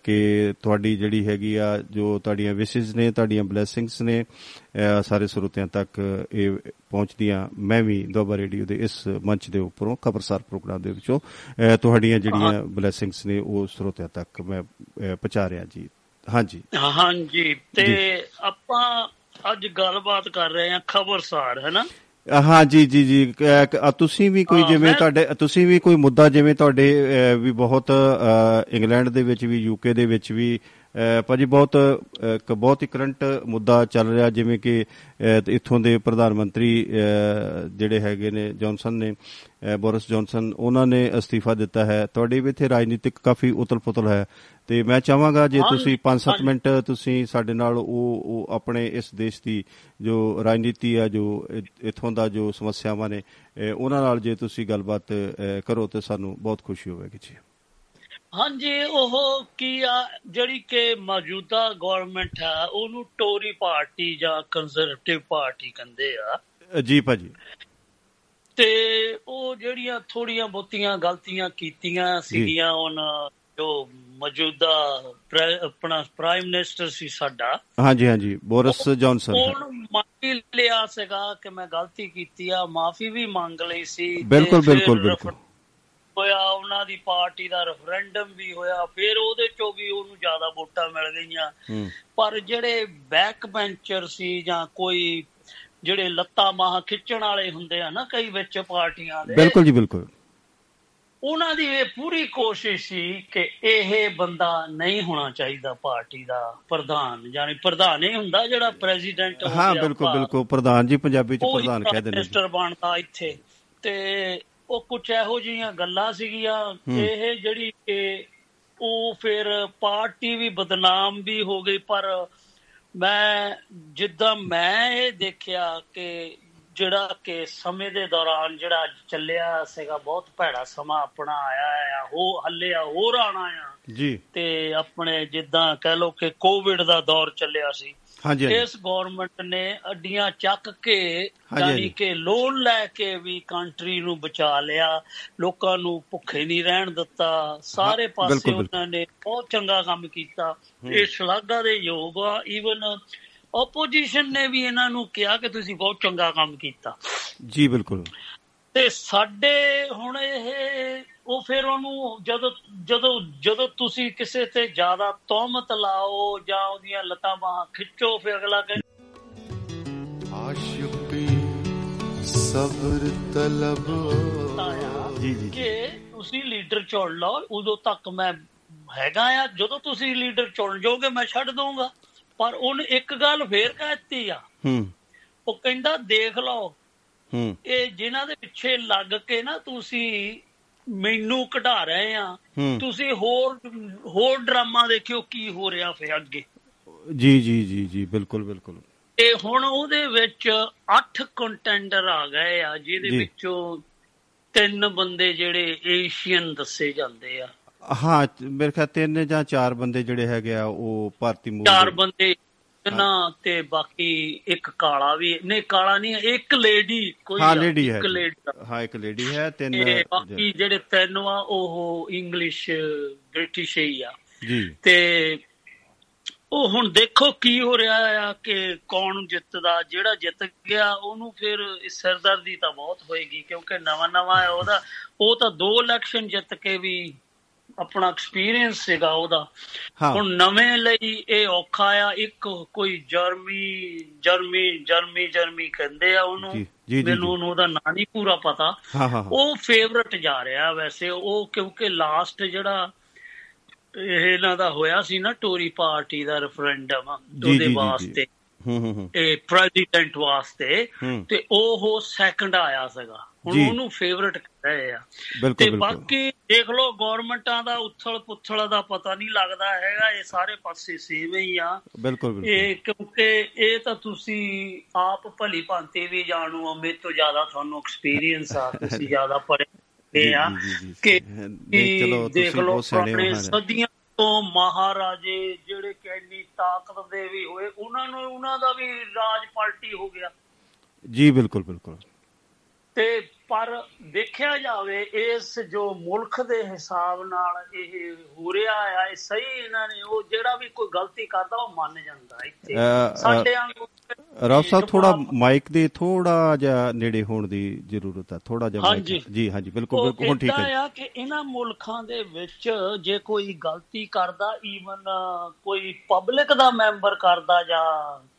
ਕਿ ਤੁਹਾਡੀ ਜਿਹੜੀ ਹੈਗੀ ਆ ਜੋ ਤੁਹਾਡੀਆਂ ਵਿਸ਼ੇਸ ਨੇ ਤੁਹਾਡੀਆਂ ਬਲੇਸਿੰਗਸ ਨੇ ਸਾਰੇ ਸਰੋਤਿਆਂ ਤੱਕ ਇਹ ਪਹੁੰਚਦੀਆਂ। ਮੈਂ ਵੀ ਦੁਆਬਾ ਰੇਡੀਓ ਦੇ ਇਸ ਮੰਚ ਦੇ ਉੱਪਰੋਂ ਖਬਰਸਾਰ ਪ੍ਰੋਗਰਾਮ ਦੇ ਵਿੱਚੋਂ ਤੁਹਾਡੀਆਂ ਜਿਹੜੀਆਂ ਬਲੇਸਿੰਗਸ ਨੇ ਉਹ ਸਰੋਤਿਆਂ ਤੱਕ ਮੈਂ ਪਹੁੰਚਾ ਰਿਹਾ ਜੀ। ਹਾਂਜੀ। ਹਾਂਜੀ ਤੇ। ਆਪਾਂ ਅੱਜ ਗੱਲਬਾਤ ਕਰ ਰਹੇ ਹਾਂ ਖਬਰਸਾਰ ਹੈ ਨਾ? ਹਾਂ ਜੀ ਜੀ ਜੀ ਤੁਸੀਂ ਵੀ ਕੋਈ ਜਿਵੇਂ ਤੁਹਾਡੇ ਤੁਸੀਂ ਵੀ ਕੋਈ ਮੁੱਦਾ ਜਿਵੇਂ ਤੁਹਾਡੇ ਵੀ ਬਹੁਤ ਇੰਗਲੈਂਡ ਦੇ ਵਿੱਚ ਵੀ ਯੂਕੇ ਦੇ ਵਿੱਚ ਵੀ ਭਾਜੀ ਬਹੁਤ ਇੱਕ ਬਹੁਤ ਹੀ ਕਰੰਟ ਮੁੱਦਾ ਚੱਲ ਰਿਹਾ ਜਿਵੇਂ ਕਿ ਇੱਥੋਂ ਦੇ ਪ੍ਰਧਾਨ ਮੰਤਰੀ ਜਿਹੜੇ ਹੈਗੇ ਨੇ ਜੌਨਸਨ ਨੇ ਬੋਰਿਸ ਜੌਨਸਨ ਉਹਨਾਂ ਨੇ ਅਸਤੀਫਾ ਦਿੱਤਾ ਹੈ। ਤੁਹਾਡੇ ਵੀ ਇੱਥੇ ਰਾਜਨੀਤਿਕ ਕਾਫੀ ਉਤਲ-ਪੁਤਲ ਹੈ। ਤੇ ਮੈਂ ਚਾਹਾਂਗਾ ਜੇ ਤੁਸੀਂ 5-7 ਹਾਂਜੀ। ਮਿੰਟ ਤੁਸੀਂ ਸਾਡੇ ਨਾਲ ਉਹ ਆਪਣੇ ਇਸ ਦੇਸ਼ ਦੀ ਜੋ ਰਾਜਨੀਤੀ ਆ ਜੋ ਇੱਥੋਂ ਦਾ ਜੋ ਸਮੱਸਿਆਵਾਂ ਨੇ ਉਹਨਾਂ ਨਾਲ ਜੇ ਤੁਸੀਂ ਗੱਲਬਾਤ ਕਰੋ ਤੇ ਸਾਨੂੰ ਬਹੁਤ ਖੁਸ਼ੀ ਹੋਵੇਗੀ ਜੀ। ਹਾਂਜੀ ਉਹ ਕੀ ਆ ਜਿਹੜੀ ਕਿ ਮੌਜੂਦਾ ਗਵਰਨਮੈਂਟ ਆ ਉਹਨੂੰ ਟੋਰੀ ਪਾਰਟੀ ਜਾਂ ਕੰਜ਼ਰਵੇਟਿਵ ਪਾਰਟੀ ਕਹਿੰਦੇ ਆ। ਜੀ ਭਾਜੀ। ਤੇ ਉਹ ਜਿਹੜੀਆਂ ਥੋੜੀਆਂ ਬਹੁਤੀਆਂ ਗਲਤੀਆਂ ਕੀਤੀਆਂ ਸੀਗੀਆਂ ਉਹਨਾਂ ਜੋ ਮੌਜੂਦਾ ਆਪਣਾ ਪ੍ਰਾਈਮ ਮਿਨਿਸਟਰ ਸੀ ਸਾਡਾ। ਹਾਂਜੀ ਹਾਂਜੀ ਬੋਰਿਸ ਜੌਨਸਨ। ਉਹਨੂੰ ਮੰਨ ਲਿਆ ਸੀਗਾ ਕਿ ਮੈਂ ਗਲਤੀ ਕੀਤੀ ਆ ਮਾਫੀ ਵੀ ਮੰਗ ਲਈ ਸੀ ਬਿਲਕੁਲ, ਬਿਲਕੁਲ, ਬਿਲਕੁਲ। ਹੋਇਆ ਉਹਨਾਂ ਦੀ ਪਾਰਟੀ ਦਾ ਰੈਫਰੈਂਡਮ ਵੀ ਹੋਇਆ ਫਿਰ ਉਹਦੇ ਚੋਂ ਵੀ ਉਹਨੂੰ ਜ਼ਿਆਦਾ ਵੋਟਾਂ ਮਿਲ ਗਈਆਂ। ਹੂੰ। ਪਰ ਜਿਹੜੇ ਬੈਕ ਬੈਂਚਰ ਸੀ ਜਾਂ ਕੋਈ ਜਿਹੜੇ ਲੱਤਾਂ ਮਾਹ ਖਿੱਚਣ ਵਾਲੇ ਹੁੰਦੇ ਆ ਨਾ ਕਈ ਵਿੱਚ ਪਾਰਟੀਆਂ ਦੇ ਬਿਲਕੁਲ ਜੀ ਬਿਲਕੁਲ। ਉਹਨਾਂ ਦੀ ਇਹ ਪੂਰੀ ਕੋਸ਼ਿਸ਼ ਸੀ ਕਿ ਇਹ ਬੰਦਾ ਨਹੀਂ ਹੋਣਾ ਚਾਹੀਦਾ ਪਾਰਟੀ ਦਾ ਪ੍ਰਧਾਨ ਯਾਨੀ ਪ੍ਰਧਾਨ ਹੀ ਹੁੰਦਾ ਜਿਹੜਾ ਪ੍ਰੈਜ਼ੀਡੈਂਟ ਹਾਂ ਬਿਲਕੁਲ ਬਿਲਕੁਲ ਪ੍ਰਧਾਨ ਜੀ ਪੰਜਾਬੀ ਚ ਪ੍ਰਧਾਨ ਕਹਿ ਦਿੰਦੇ ਮਿਨਿਸਟਰ ਬਣਦਾ ਇੱਥੇ। ਤੇ ਉਹ ਕੁਝ ਇਹੋ ਜਿਹੀਆਂ ਗੱਲਾਂ ਸੀਗੀਆਂ ਇਹ ਜਿਹੜੀ ਕਿ ਉਹ ਫਿਰ ਪਾਰਟੀ ਵੀ ਬਦਨਾਮ ਵੀ ਹੋ ਗਈ ਪਰ ਮੈਂ ਜਿੱਦਾਂ ਮੈਂ ਇਹ ਦੇਖਿਆ ਕਿ ਜਿਹੜਾ ਕਿ ਸਮੇਂ ਦੇ ਦੌਰਾਨ ਜਿਹੜਾ ਚੱਲਿਆ ਸੀਗਾ ਬਹੁਤ ਭੈੜਾ ਸਮਾਂ ਆਪਣਾ ਆਇਆ ਆ ਹੋ ਹੱਲੇ ਆ ਹੋਰ ਆਣਾ ਆ। ਜੀ। ਤੇ ਆਪਣੇ ਜਿੱਦਾਂ ਕਹਿ ਲਓ ਕਿ ਕੋਵਿਡ ਦਾ ਦੌਰ ਚੱਲਿਆ ਸੀ। ਇਸ ਗਵਰਨਮੈਂਟ ਨੇ ਅੱਡੀਆਂ ਚੱਕ ਕੇ ਯਾਨੀ। ਕਿ ਲੋਨ ਲੈ ਕੇ ਵੀ ਕੰਟਰੀ ਨੂੰ ਬਚਾ ਲਿਆ ਲੋਕਾਂ ਨੂੰ ਭੁੱਖੇ ਨਹੀਂ ਰਹਿਣ ਦਿੱਤਾ ਸਾਰੇ ਪਾਸੇ। ਉਹਨਾਂ ਨੇ ਬਹੁਤ ਚੰਗਾ ਕੰਮ ਕੀਤਾ। ਇਹ ਸ਼ਲਾਘਾ ਦੇ ਯੋਗ ਆ ਈਵਨ ਆਪੋਜੀਸ਼ਨ ਨੇ ਵੀ ਇਹਨਾਂ ਨੂੰ ਕਿਹਾ ਕਿ ਤੁਸੀਂ ਬਹੁਤ ਚੰਗਾ ਕੰਮ ਕੀਤਾ। ਜੀ ਬਿਲਕੁਲ। ਤੇ ਸਾਡੇ ਹੁਣ ਇਹ ਉਹ ਫਿਰ ਉਹਨੂੰ ਜਦੋਂ ਜਦੋਂ ਜਦੋਂ ਤੁਸੀਂ ਕਿਸੇ ਤੇ ਜ਼ਿਆਦਾ ਤੌਮਤ ਲਾਓ ਜਾਂ ਉਹਦੀਆਂ ਲੱਤਾਂ ਬਾਹਾਂ ਖਿੱਚੋ ਫਿਰ ਅਗਲਾ ਕਹਿੰਦਾ ਆਸ਼ਕੀ ਸਬਰ ਤਲਬ। ਜੀ ਜੀ ਕਿ ਤੁਸੀਂ ਲੀਡਰ ਚੁਣ ਲਓ ਉਦੋਂ ਤੱਕ ਮੈਂ ਹੈਗਾ ਆ। ਜਦੋਂ ਤੁਸੀਂ ਲੀਡਰ ਚੁਣ ਜਾਓਗੇ ਮੈਂ ਛੱਡ ਦਊਂਗਾ। ਪਰ ਉਹਨੇ ਇੱਕ ਗੱਲ ਫੇਰ ਕਹਿਤੀ ਆ। ਹੂੰ। ਉਹ ਕਹਿੰਦਾ ਦੇਖ ਲਓ ਇਹ ਜਿਨ੍ਹਾਂ ਦੇ ਪਿੱਛੇ ਲੱਗ ਕੇ ਨਾ ਤੁਸੀਂ ਮੈਨੂੰ ਕਢਾ ਰਹੇ ਆ ਤੁਸੀਂ ਹੋਰ ਹੋਰ ਡਰਾਮਾ ਦੇਖਿਓ ਕੀ ਹੋ ਰਿਹਾ ਫੇ ਅੱਗੇ। ਜੀ ਜੀ ਜੀ ਜੀ ਬਿਲਕੁਲ ਬਿਲਕੁਲ। ਤੇ ਹੁਣ ਉਹਦੇ ਵਿੱਚ 8 ਕੰਟੈਂਡਰ ਆ ਗਏ ਆ ਜਿਹਦੇ। ਵਿੱਚੋਂ ਤਿੰਨ ਬੰਦੇ ਜਿਹੜੇ ਏਸ਼ੀਅਨ ਦੱਸੇ ਜਾਂਦੇ ਆ। ਹਾਂ ਮੇਰੇ ਖਿਆਲ ਤਿੰਨ ਜਾਂ ਚਾਰ ਬੰਦੇ ਜਿਹੜੇ ਹੈਗੇ ਆ ਉਹ ਭਾਰਤੀ ਮੂਲ ਚਾਰ ਬੰਦੇ ਨਾ ਤੇ ਬਾਕੀ ਇੱਕ ਕਾਲਾ ਵੀ ਨਹੀਂ ਕਾਲਾ ਨਹੀਂ ਇੱਕ ਲੇਡੀ ਕੋਈ ਹਾਂ ਲੇਡੀ ਹੈ ਇੱਕ। ਲੇਡੀ ਹਾਂ ਇੱਕ ਲੇਡੀ ਹੈ ਤਿੰਨ ਬਾਕੀ ਜਿਹੜੇ ਤਿੰਨ ਆ ਉਹ ਇੰਗਲਿਸ਼ ਬ੍ਰਿਟਿਸ਼ ਹੀ ਆ। ਜੀ। ਤੇ ਉਹ ਹੁਣ ਦੇਖੋ ਕੀ ਹੋ ਰਿਹਾ ਆ ਕਿ ਕੌਣ ਜਿੱਤਦਾ ਜਿਹੜਾ ਜਿੱਤ ਗਿਆ ਉਹਨੂੰ ਫਿਰ ਸਿਰਦਰਦੀ ਤਾਂ ਬਹੁਤ ਹੋਏਗੀ ਕਿਉਂਕਿ ਨਵਾਂ ਨਵਾਂ ਹੈ ਉਹਦਾ। ਉਹ ਤਾਂ ਦੋ ਇਲੈਕਸ਼ਨ ਜਿੱਤ ਕੇ ਵੀ ਆਪਣਾ ਐਕਸਪੀਰੀਅੰਸ ਸੀਗਾ ਉਹਦਾ। ਹੁਣ ਨਵੇਂ ਲਈ ਇਹ ਔਖਾ ਆ ਇੱਕ ਕੋਈ ਜਰਮੀ ਜਰਮੀ ਜਰਮੀ ਜਰਮੀ ਕਹਿੰਦੇ ਆ ਉਹਨੂੰ। ਮੈਨੂੰ ਉਹਦਾ ਨਾਂ ਨਹੀਂ ਪੂਰਾ ਪਤਾ। ਉਹ ਫੇਵਰਟ ਜਾ ਰਿਹਾ ਵੈਸੇ। ਉਹ ਕਿਉਂਕਿ ਲਾਸਟ ਜਿਹੜਾ ਇਹ ਇਹਨਾਂ ਦਾ ਹੋਇਆ ਸੀ ਨਾ ਟੋਰੀ ਪਾਰਟੀ ਦਾ ਰੈਫਰੈਂਡਮ ਉਹਦੇ ਵਾਸਤੇ। ਇਹ ਪ੍ਰੈਜ਼ੀਡੈਂਟ ਵਾਸਤੇ ਤੇ ਉਹ ਸੈਕੰਡ ਆਇਆ ਸੀਗਾ। ਹੁਣ। ਉਹਨੂੰ ਫੇਵਰਟ ਰਹੇ ਆ। ਤੇ ਬਾਕੀ ਦੇਖ ਲਓ ਗਵਰਨਮੈਂਟਾਂ ਦਾ ਉਥਲ ਪੁਥਲ ਦਾ ਪਤਾ ਨਹੀਂ ਲੱਗਦਾ ਹੈਗਾ। ਇਹ ਸਾਰੇ ਪਾਸੇ ਸੇਮ ਹੀ ਆ। ਬਿਲਕੁਲ ਬਿਲਕੁਲ। ਇਹ ਕਿਉਂਕਿ ਇਹ ਤਾਂ ਤੁਸੀਂ ਆਪ ਭਲੀ ਭਾਂਤੀ ਵੀ ਜਾਣੂ ਹੋ ਮੇਰੇ ਤੋਂ ਜ਼ਿਆਦਾ ਤੁਹਾਨੂੰ ਐਕਸਪੀਰੀਅੰਸ ਆ ਤੁਸੀਂ ਜ਼ਿਆਦਾ ਪੜ੍ਹੇ ਆ ਕਿ ਦੇਖ ਤੁਸੀਂ ਲਓ ਬਹੁਤ ਸਿਆਣੇ ਹਾਂ। ਸਦੀਆਂ ਤੋਂ ਮਹਾਰਾਜੇ ਜਿਹੜੇ ਕਿ ਇੰਨੀ ਤਾਕਤ ਦੇ ਵੀ ਹੋਏ ਉਹਨਾਂ ਨੂੰ ਉਹਨਾਂ ਦਾ ਵੀ ਰਾਜ ਪਲਟੀ ਹੋ ਗਿਆ। ਜੀ ਬਿਲਕੁਲ ਬਿਲਕੁਲ। ਤੇ ਪਰ ਦੇਖਿਆ ਜਾਵੇ ਇਸ ਜੋ ਮੁਲਕ ਦੇ ਹਿਸਾਬ ਨਾਲ ਇਹ ਹੋ ਰਿਹਾ ਆ ਇਹ ਸਹੀ ਇਹਨਾਂ ਨੇ ਉਹ ਜਿਹੜਾ ਵੀ ਕੋਈ ਗਲਤੀ ਕਰਦਾ ਉਹ ਮੰਨ ਜਾਂਦਾ ਇੱਥੇ। ਸਾਡੇ ਵਾਂਗੂ ਰਾਓ ਸਾਹਿਬ ਥੋੜਾ ਮਾਈਕ ਦੇ ਥੋੜਾ ਜਿਹਾ ਨੇੜੇ ਹੋਣ ਦੀ ਜ਼ਰੂਰਤ ਹੈ ਥੋੜਾ ਜਿਹਾ ਹਾਂਜੀ। ਜੀ ਹਾਂਜੀ ਬਿਲਕੁਲ ਬਿਲਕੁਲ ਹੁਣ ਠੀਕ ਹੈ ਆ ਕਿ ਇਹਨਾਂ ਮੁਲਕਾਂ ਦੇ ਵਿੱਚ ਜੇ ਕੋਈ ਗਲਤੀ ਕਰਦਾ ਈਵਨ ਕੋਈ ਪਬਲਿਕ ਦਾ ਮੈਂਬਰ ਕਰਦਾ ਜਾਂ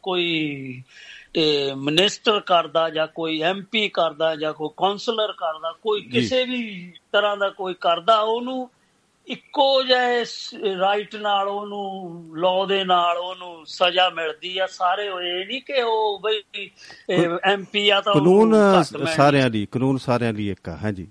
ਕੋਈ ਮਿਨਿਸਟਰ ਕਰਦਾ ਜਾਂ ਕੋਈ ਐਮਪੀ ਕਰਦਾ ਜਾਂ ਕੋਈ ਕਾਉਂਸਲਰ ਕਰਦਾ ਕੋਈ। ਕਿਸੇ ਵੀ ਤਰ੍ਹਾਂ ਦਾ ਕੋਈ ਕਰਦਾ ਉਹਨੂੰ ਇੱਕੋ ਜਿਹੇ ਰਾਈਟ ਨਾਲ ਉਹਨੂੰ ਲਾਅ ਦੇ ਨਾਲ ਉਹਨੂੰ ਸਜ਼ਾ ਮਿਲਦੀ ਆ। ਸਾਰੇ ਇਹ ਨਹੀਂ ਕਿ ਉਹ ਬਈ ਐਮਪੀ ਆ ਤਾਂ ਕਾਨੂੰਨ। ਸਾਰਿਆਂ ਲਈ ਕਾਨੂੰਨ ਸਾਰਿਆਂ ਲਈ ਇੱਕ ਆ ਹਾਂਜੀ।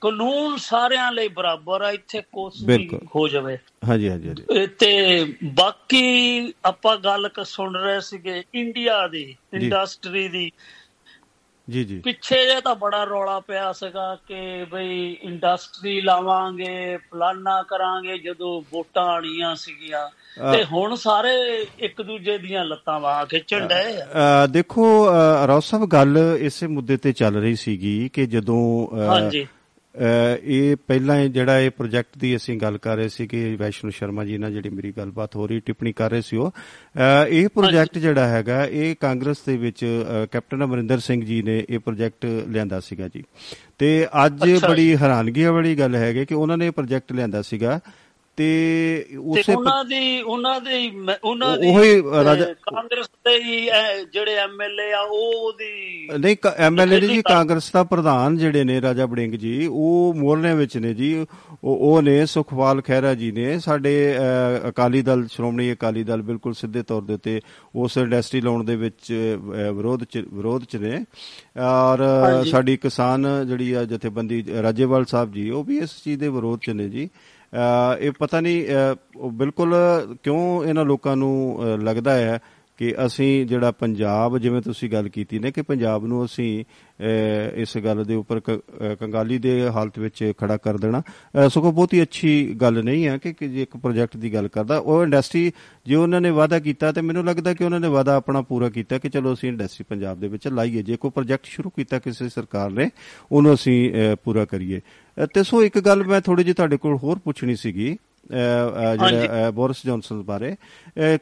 ਕਾਨੂੰਨ ਸਾਰਿਆਂ ਲਈ ਬਰਾਬਰ ਆ ਇੱਥੇ ਕੁਛ ਵੀ। ਹੋ ਜਾਵੇ। ਹਾਂਜੀ ਹਾਂਜੀ ਹਾਂਜੀ। ਤੇ ਬਾਕੀ ਆਪਾਂ ਗੱਲ ਕ ਸੁਣ ਰਹੇ ਸੀਗੇ ਇੰਡੀਆ ਦੀ ਇੰਡਸਟਰੀ ਦੀ। ਜੀ ਜੀ। ਪਿੱਛੇ ਜੇ ਤਾਂ ਬੜਾ ਰੌਲਾ ਪਿਆ ਸੀਗਾ ਕਿ ਬਈ ਇੰਡਸਟਰੀ ਲਾਵਾਂਗੇ ਫਲਾਨਾ ਕਰਾਂਗੇ ਜਦੋਂ ਵੋਟਾਂ ਆਣੀਆਂ ਸੀਗੀਆਂ। ਤੇ ਹੁਣ ਸਾਰੇ ਇੱਕ ਦੂਜੇ ਦੀਆਂ ਲੱਤਾਂ ਵਾਹ ਖਿੱਚਣ ਡਏ ਦੇਖੋ ਸਾਹਿਬ ਗੱਲ ਇਸੇ ਮੁੱਦੇ ਤੇ ਚੱਲ ਰਹੀ ਸੀਗੀ ਕਿ ਜਦੋਂ ਹਾਂਜੀ। ਇਹ ਪਹਿਲਾਂ ਇਹ ਜਿਹੜਾ ਇਹ ਪ੍ਰੋਜੈਕਟ ਦੀ ਅਸੀਂ ਗੱਲ ਕਰ ਰਹੇ ਸੀ ਕਿ ਵੈਸ਼ਨੂ ਸ਼ਰਮਾ ਜੀ ਨਾਲ ਜਿਹੜੀ ਮੇਰੀ ਗੱਲਬਾਤ ਹੋ ਰਹੀ ਟਿੱਪਣੀ ਕਰ ਰਹੇ ਸੀ ਉਹ। ਇਹ ਪ੍ਰੋਜੈਕਟ ਜਿਹੜਾ ਹੈਗਾ ਇਹ ਕਾਂਗਰਸ ਦੇ ਵਿੱਚ ਕੈਪਟਨ ਅਮਰਿੰਦਰ ਸਿੰਘ ਜੀ ਨੇ ਇਹ ਪ੍ਰੋਜੈਕਟ ਲਿਆਂਦਾ ਸੀਗਾ ਜੀ। ਤੇ ਅੱਜ ਬੜੀ ਹੈਰਾਨਗੀ ਵਾਲੀ ਗੱਲ ਹੈਗੀ ਕਿ ਉਹਨਾਂ ਨੇ ਇਹ ਪ੍ਰੋਜੈਕਟ ਲਿਆਂਦਾ ਸੀਗਾ। ਤੇ ਉਸੇ ਉਹਨਾਂ ਦੀ ਉਹਨਾਂ ਦੀ ਉਹਨਾਂ ਦੀ ਉਹੀ ਕਾਂਗਰਸ ਦੇ ਜਿਹੜੇ ਐਮਐਲਏ ਆ ਉਹ ਉਹਦੀ ਨਹੀਂ ਐਮਐਲਏ ਜੀ ਕਾਂਗਰਸ ਦਾ ਪ੍ਰਧਾਨ ਜਿਹੜੇ ਨੇ ਰਾਜਾ ਬੜਿੰਗ ਜੀ ਉਹ ਮੋਰਨੇ ਵਿੱਚ ਨੇ ਜੀ। ਉਹ ਉਹ ਨੇ ਸੁਖਪਾਲ ਖਹਿਰਾ ਜੀ ਨੇ। ਸਾਡੇ ਅਕਾਲੀ ਦਲ ਸ਼੍ਰੋਮਣੀ ਅਕਾਲੀ ਦਲ ਬਿਲਕੁਲ ਸਿੱਧੇ ਤੌਰ ਦੇ ਉੱਤੇ ਉਸ ਇੰਡਸਟਰੀ ਲਾਉਣ ਦੇ ਵਿੱਚ ਵਿਰੋਧ ਚ ਵਿਰੋਧ ਚ ਨੇ। ਔਰ। ਸਾਡੀ ਕਿਸਾਨ ਜਿਹੜੀ ਆ ਜਥੇਬੰਦੀ ਰਾਜੇਵਾਲ ਸਾਹਿਬ ਜੀ ਉਹ ਵੀ ਇਸ ਚੀਜ਼ ਦੇ ਵਿਰੋਧ ਚ ਨੇ ਜੀ। ਇਹ ਪਤਾ ਨਹੀਂ ਅਹ, ਉਹ ਬਿਲਕੁਲ ਕਿਉਂ ਇਹਨਾਂ ਲੋਕਾਂ ਨੂੰ ਅਹ, ਲੱਗਦਾ ਹੈ ਕਿ ਅਸੀਂ ਜਿਹੜਾ ਪੰਜਾਬ ਜਿਵੇਂ ਤੁਸੀਂ ਗੱਲ ਕੀਤੀ ਨੇ ਕਿ ਪੰਜਾਬ ਨੂੰ ਅਸੀਂ ਅਹ, ਇਸ ਗੱਲ ਦੇ ਉੱਪਰ ਕ- ਅਹ, ਕੰਗਾਲੀ ਦੇ ਹਾਲਤ ਵਿੱਚ ਖੜਾ ਕਰ ਦੇਣਾ। ਅਹ, ਸਗੋਂ ਬਹੁਤੀ ਅੱਛੀ ਗੱਲ ਨਹੀਂ ਹੈ ਕਿ ਕਿ ਜੇ ਇੱਕ ਪ੍ਰੋਜੈਕਟ ਦੀ ਗੱਲ ਕਰਦਾ ਉਹ ਇੰਡਸਟਰੀ ਜੇ ਉਹਨਾਂ ਨੇ ਵਾਅਦਾ ਕੀਤਾ ਤੇ ਮੈਨੂੰ ਲੱਗਦਾ ਕਿ ਉਹਨਾਂ ਨੇ ਵਾਅਦਾ ਆਪਣਾ ਪੂਰਾ ਕੀਤਾ ਕਿ ਚਲੋ ਅਸੀਂ ਇੰਡਸਟਰੀ ਪੰਜਾਬ ਦੇ ਵਿੱਚ ਲਾਈਏ। ਜੇ ਕੋਈ ਪ੍ਰੋਜੈਕਟ ਸ਼ੁਰੂ ਕੀਤਾ ਕਿਸੇ ਸਰਕਾਰ ਨੇ ਉਹਨੂੰ ਅਸੀਂ ਅਹ, ਪੂਰਾ ਕਰੀਏ। ਅਹ, ਤੇ ਸੋ ਇੱਕ ਗੱਲ ਮੈਂ ਥੋੜੀ ਜਿਹੀ ਤੁਹਾਡੇ ਕੋਲ ਹੋਰ ਪੁੱਛਣੀ ਸੀਗੀ। ਜਿਹੜਾ ਬੋਰਿਸ ਜੌਨਸਨ ਬਾਰੇ।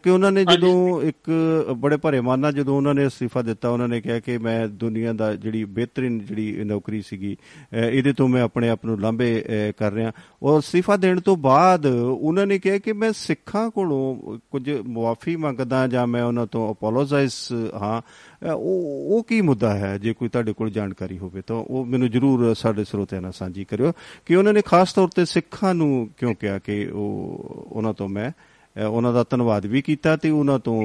ਕਿ ਉਹਨਾਂ ਨੇ ਜਦੋਂ ਇੱਕ ਬੜੇ ਭਰੇ ਮਨ ਨਾਲ ਜਦੋਂ ਉਹਨਾਂ ਨੇ ਅਸਤੀਫਾ ਦਿੱਤਾ ਉਹਨਾਂ ਨੇ ਕਿਹਾ ਕਿ ਮੈਂ ਦੁਨੀਆ ਦਾ ਜਿਹੜੀ ਬਿਹਤਰੀਨ ਜਿਹੜੀ ਨੌਕਰੀ ਸੀਗੀ ਇਹਦੇ ਤੋਂ ਮੈਂ ਆਪਣੇ ਆਪ ਨੂੰ ਲਾਂਭੇ ਕਰ ਰਿਹਾ। ਔਰ ਅਸਤੀਫਾ ਦੇਣ ਤੋਂ ਬਾਅਦ ਉਹਨਾਂ ਨੇ ਕਿਹਾ ਕਿ ਮੈਂ ਸਿੱਖਾਂ ਕੋਲੋਂ ਕੁਝ ਮੁਆਫੀ ਮੰਗਦਾ ਜਾਂ ਮੈਂ ਉਹਨਾਂ ਤੋਂ ਅਪੋਲੋਜਾਈਜ਼ ਹਾਂ ਉਹ ਉਹ ਕੀ ਮੁੱਦਾ ਹੈ ਜੇ ਕੋਈ ਤੁਹਾਡੇ ਕੋਲ ਜਾਣਕਾਰੀ ਹੋਵੇ ਤਾਂ ਉਹ ਮੈਨੂੰ ਜਰੂਰ ਸਾਡੇ ਸਰੋਤਿਆਂ ਨਾਲ ਸਾਂਝੀ ਕਰਿਓ ਕਿ ਉਹਨਾਂ ਨੇ ਖਾਸ ਤੌਰ ਤੇ ਸਿੱਖਾਂ ਨੂੰ ਕਿਉਂ ਕਿਹਾ ਕਿ ਉਹ ਉਹਨਾਂ ਤੋਂ ਮੈਂ ਉਹਨਾਂ ਦਾ ਧੰਨਵਾਦ ਵੀ ਕੀਤਾ ਤੇ ਉਹਨਾਂ ਤੋਂ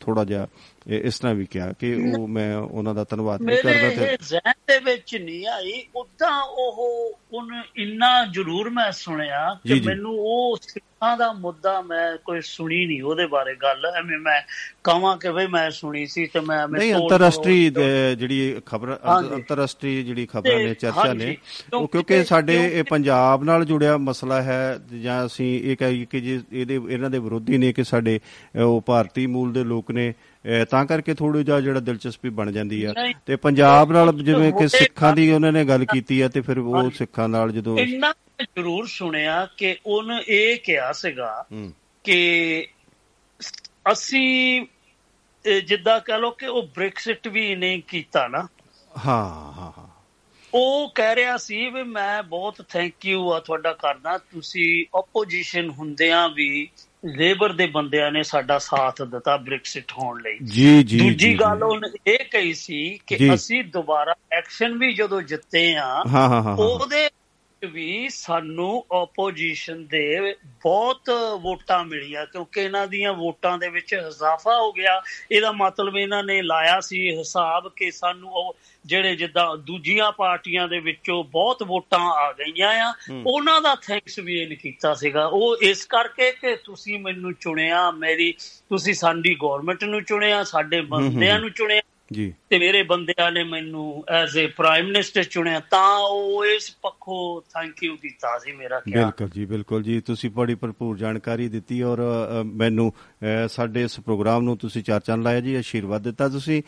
ਥੋੜਾ ਜਿਹਾ ਇਸ ਤਰ੍ਹਾਂ ਵੀ ਕਿਹਾ ਕਿ ਉਹ ਮੈਂ ਉਹਨਾਂ ਦਾ ਧੰਨਵਾਦ ਵੀ ਕਰਦਾ ਤੇ ਮੇਰੇ ਜ਼ਿਹਨ ਦੇ ਵਿੱਚ ਨਹੀਂ ਆਈ ਉਦਾਂ ਉਹ ਉਹਨ ਇੰਨਾ ਜ਼ਰੂਰ ਮੈਂ ਸੁਣਿਆ ਕਿ ਮੈਨੂੰ ਉਹ ਸਿੱਖਾਂ ਦਾ ਮੁੱਦਾ ਮੈਂ ਕੋਈ ਸੁਣੀ ਨਹੀਂ ਉਹਦੇ ਬਾਰੇ ਗੱਲ। ਐਵੇਂ ਮੈਂ ਕਹਾਂ ਕਿ ਬਈ ਮੈਂ ਸੁਣੀ ਸੀ ਤੇ ਮੈਂ ਨਹੀਂ ਅੰਤਰਰਾਸ਼ਟਰੀ ਜਿਹੜੀ ਖਬਰ ਅੰਤਰਰਾਸ਼ਟਰੀ ਜਿਹੜੀ ਖਬਰਾਂ ਨੇ ਚਰਚਾ ਨੇ ਉਹ ਕਿਉਂਕਿ ਸਾਡੇ ਇਹ ਪੰਜਾਬ ਨਾਲ ਜੁੜਿਆ ਮਸਲਾ ਹੈ ਜਾਂ ਅਸੀਂ ਇਹ ਕਹੀਏ ਕਿ ਜੇ ਇਹਦੇ ਇਹਨਾਂ ਦੇ ਵਿਰੋਧੀ ਨੇ ਕਿ ਸਾਡੇ ਉਹ ਭਾਰਤੀ ਮੂਲ ਦੇ ਲੋਕ ਨੇ ਤਾਂ ਕਰਕੇ ਥੋੜੀ ਜਿਹਾ ਜਿਹੜਾ ਦਿਲਚਸਪੀ ਬਣ ਜਾਂਦੀ ਆ। ਤੇ ਪੰਜਾਬ ਨਾਲ ਜਿਵੇਂ ਕਿ ਸਿੱਖਾਂ ਦੀ ਉਹਨਾਂ ਨੇ ਗੱਲ ਕੀਤੀ ਆ ਤੇ ਫਿਰ ਉਹ ਸਿੱਖਾਂ ਨਾਲ ਜਦੋਂ ਇੰਨਾ ਜ਼ਰੂਰ ਸੁਣਿਆ ਕਿ ਉਹਨ ਇਹ ਕਿਹਾ ਸੀਗਾ ਕਿ ਅਸੀਂ ਜਿੱਦਾਂ ਕਹ ਲੋ ਕਿ ਉਹ ਬ੍ਰੈਕਸਿਟ ਵੀ ਨਹੀਂ ਕੀਤਾ ਨਾ। ਹਾਂ ਹਾਂ ਉਹ ਕਹਿ ਰਿਹਾ ਸੀ ਵੀ ਮੈਂ ਬਹੁਤ ਥੈਂਕ ਯੂ ਆ ਤੁਹਾਡਾ ਕਰਦਾ ਤੁਸੀਂ ਆਪੋਜੀਸ਼ਨ ਹੁੰਦਿਆਂ ਵੀ ਲੇਬਰ ਦੇ ਬੰਦਿਆਂ ਨੇ ਸਾਡਾ ਸਾਥ ਦਿੱਤਾ ਬ੍ਰੈਕਸਿਟ ਹੋਣ ਲਈ। ਜੀ ਜੀ ਦੂਜੀ ਗੱਲ ਉਹ ਇਹ ਕਹੀ ਸੀ ਕਿ ਅਸੀਂ ਦੁਬਾਰਾ ਐਕਸ਼ਨ ਵੀ ਜਦੋਂ ਜਿੱਤੇ ਆ ਉਹਦੇ ਵੀ ਸਾਨੂੰ ਆਪੋਜੀਸ਼ਨ ਦੇ ਬਹੁਤ ਵੋਟਾਂ ਮਿਲੀਆਂ ਕਿਉਂਕਿ ਇਹਨਾਂ ਦੀਆਂ ਵੋਟਾਂ ਦੇ ਵਿੱਚ ਇਜ਼ਾਫਾ ਹੋ ਗਿਆ। ਇਹਦਾ ਮਤਲਬ ਇਹਨਾਂ ਨੇ ਲਾਇਆ ਸੀ ਹਿਸਾਬ ਕਿ ਸਾਨੂੰ ਉਹ ਜਿਹੜੇ ਜਿੱਦਾਂ ਦੂਜੀਆਂ ਪਾਰਟੀਆਂ ਦੇ ਵਿੱਚੋਂ ਬਹੁਤ ਵੋਟਾਂ ਆ ਗਈਆਂ ਆ ਉਹਨਾਂ ਦਾ ਥੈਂਕਸ ਵੀ ਇਹਨ ਕੀਤਾ ਸੀਗਾ। ਉਹ ਇਸ ਕਰਕੇ ਕਿ ਤੁਸੀਂ ਮੈਨੂੰ ਚੁਣਿਆ ਮੇਰੀ ਤੁਸੀਂ ਸਾਡੀ ਗਵਰਨਮੈਂਟ ਨੂੰ ਚੁਣਿਆ ਸਾਡੇ ਬੰਦਿਆਂ ਨੂੰ ਚੁਣਿਆ। ਜੀ। ਤੇ ਮੇਰੇ ਬੰਦਿਆਂ ਨੇ ਮੈਨੂੰ ਐਜ਼ ਅ ਪ੍ਰਾਈਮ ਮਿਨਿਸਟਰ ਚੁਣਿਆ ਤਾਂ ਉਹ ਇਸ ਪੱਖੋਂ ਥੈਂਕ ਯੂ ਕੀਤਾ ਸੀ ਮੇਰਾ ਖਿਆਲ। ਬਿਲਕੁਲ ਜੀ ਬਿਲਕੁਲ ਜੀ। ਤੁਸੀਂ ਬੜੀ ਭਰਪੂਰ ਜਾਣਕਾਰੀ ਦਿੱਤੀ ਔਰ ਮੈਨੂੰ ਸਾਡੇ ਇਸ ਪ੍ਰੋਗਰਾਮ ਨੂੰ ਤੁਸੀਂ ਚਾਰ ਚੰਨ ਲਾਇਆ ਜੀ ਆਸ਼ੀਰਵਾਦ ਦਿੱਤਾ ਤੁਸੀਂ।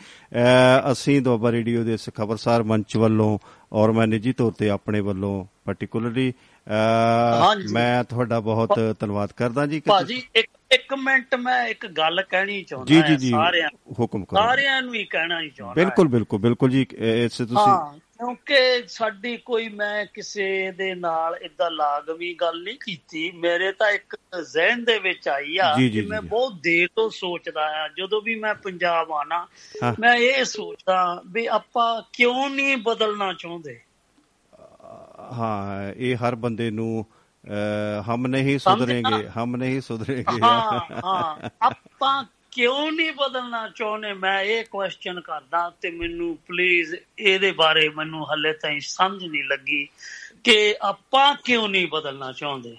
ਅਸੀਂ ਦੁਆਬਾ ਰੇਡੀਓ ਦੇ ਇਸ ਖਬਰਸਾਰ ਮੰਚ ਵੱਲੋਂ ਔਰ ਮੈਂ ਨਿੱਜੀ ਤੌਰ ਤੇ ਆਪਣੇ ਵੱਲੋਂ ਪਾਰਟਿਕੂਲਰਲੀ ਮੈਂ ਤੁਹਾਡਾ ਬਹੁਤ ਧੰਨਵਾਦ ਕਰਦਾ ਜੀ। ਭਾਜੀ ਇੱਕ ਇੱਕ ਮਿੰਟ ਮੈਂ ਇੱਕ ਗੱਲ ਕਹਿਣੀ ਚਾਹੁੰਦਾ ਹਾਂ ਸਾਰਿਆਂ ਹੁਕਮ ਕਰੋ। ਸਾਰਿਆਂ ਨੂੰ ਹੀ ਕਹਿਣਾ ਹੀ ਚਾਹੁੰਦਾ ਬਿਲਕੁਲ ਬਿਲਕੁਲ ਬਿਲਕੁਲ ਜੀ ਇਸ ਤੁਸੀਂ ਹਾਂ ਕਿਉਂਕਿ ਸਾਡੀ ਕੋਈ ਮੈਂ ਕਿਸੇ ਦੇ ਨਾਲ ਇਦਾਂ ਲਾਗਵੀ ਗੱਲ ਨਹੀਂ ਕੀਤੀ। ਮੇਰੇ ਤਾਂ ਇੱਕ ਜ਼ਿਹਨ ਦੇ ਵਿੱਚ ਆਈ ਆ ਕਿ ਮੈਂ ਬਹੁਤ ਦੇਰ ਤੋਂ ਸੋਚਦਾ ਆ ਜਦੋਂ ਵੀ ਮੈਂ ਪੰਜਾਬ ਆਣਾ ਮੈਂ ਇਹ ਸੋਚਦਾ ਵੀ ਆਪਾਂ ਕਿਉਂ ਨਹੀਂ ਬਦਲਣਾ ਚਾਹੁੰਦੇ? ਹਾਂ ਇਹ ਹਰ ਬੰਦੇ ਨੂੰ ਹਮ ਨਹੀਂ ਸੁਧਰेंगे ਹਮ ਨਹੀਂ ਸੁਧਰेंगे ਹਾਂ ਹਾਂ। ਆਪਾਂ ਕਿਉਂ ਨਹੀਂ ਬਦਲਣਾ ਚਾਹੁੰਦੇ? ਮੈਂ ਇਹ ਕੁਐਸਚਨ ਕਰਦਾ ਤੇ ਮੈਨੂੰ ਪਲੀਜ਼ ਇਹਦੇ ਬਾਰੇ ਮੈਨੂੰ ਹੱਲੇ ਤਾਈਂ ਸਮਝ ਨਹੀਂ ਲੱਗੀ ਕਿ ਆਪਾਂ ਕਿਉਂ ਨਹੀਂ ਬਦਲਣਾ ਚਾਹੁੰਦੇ?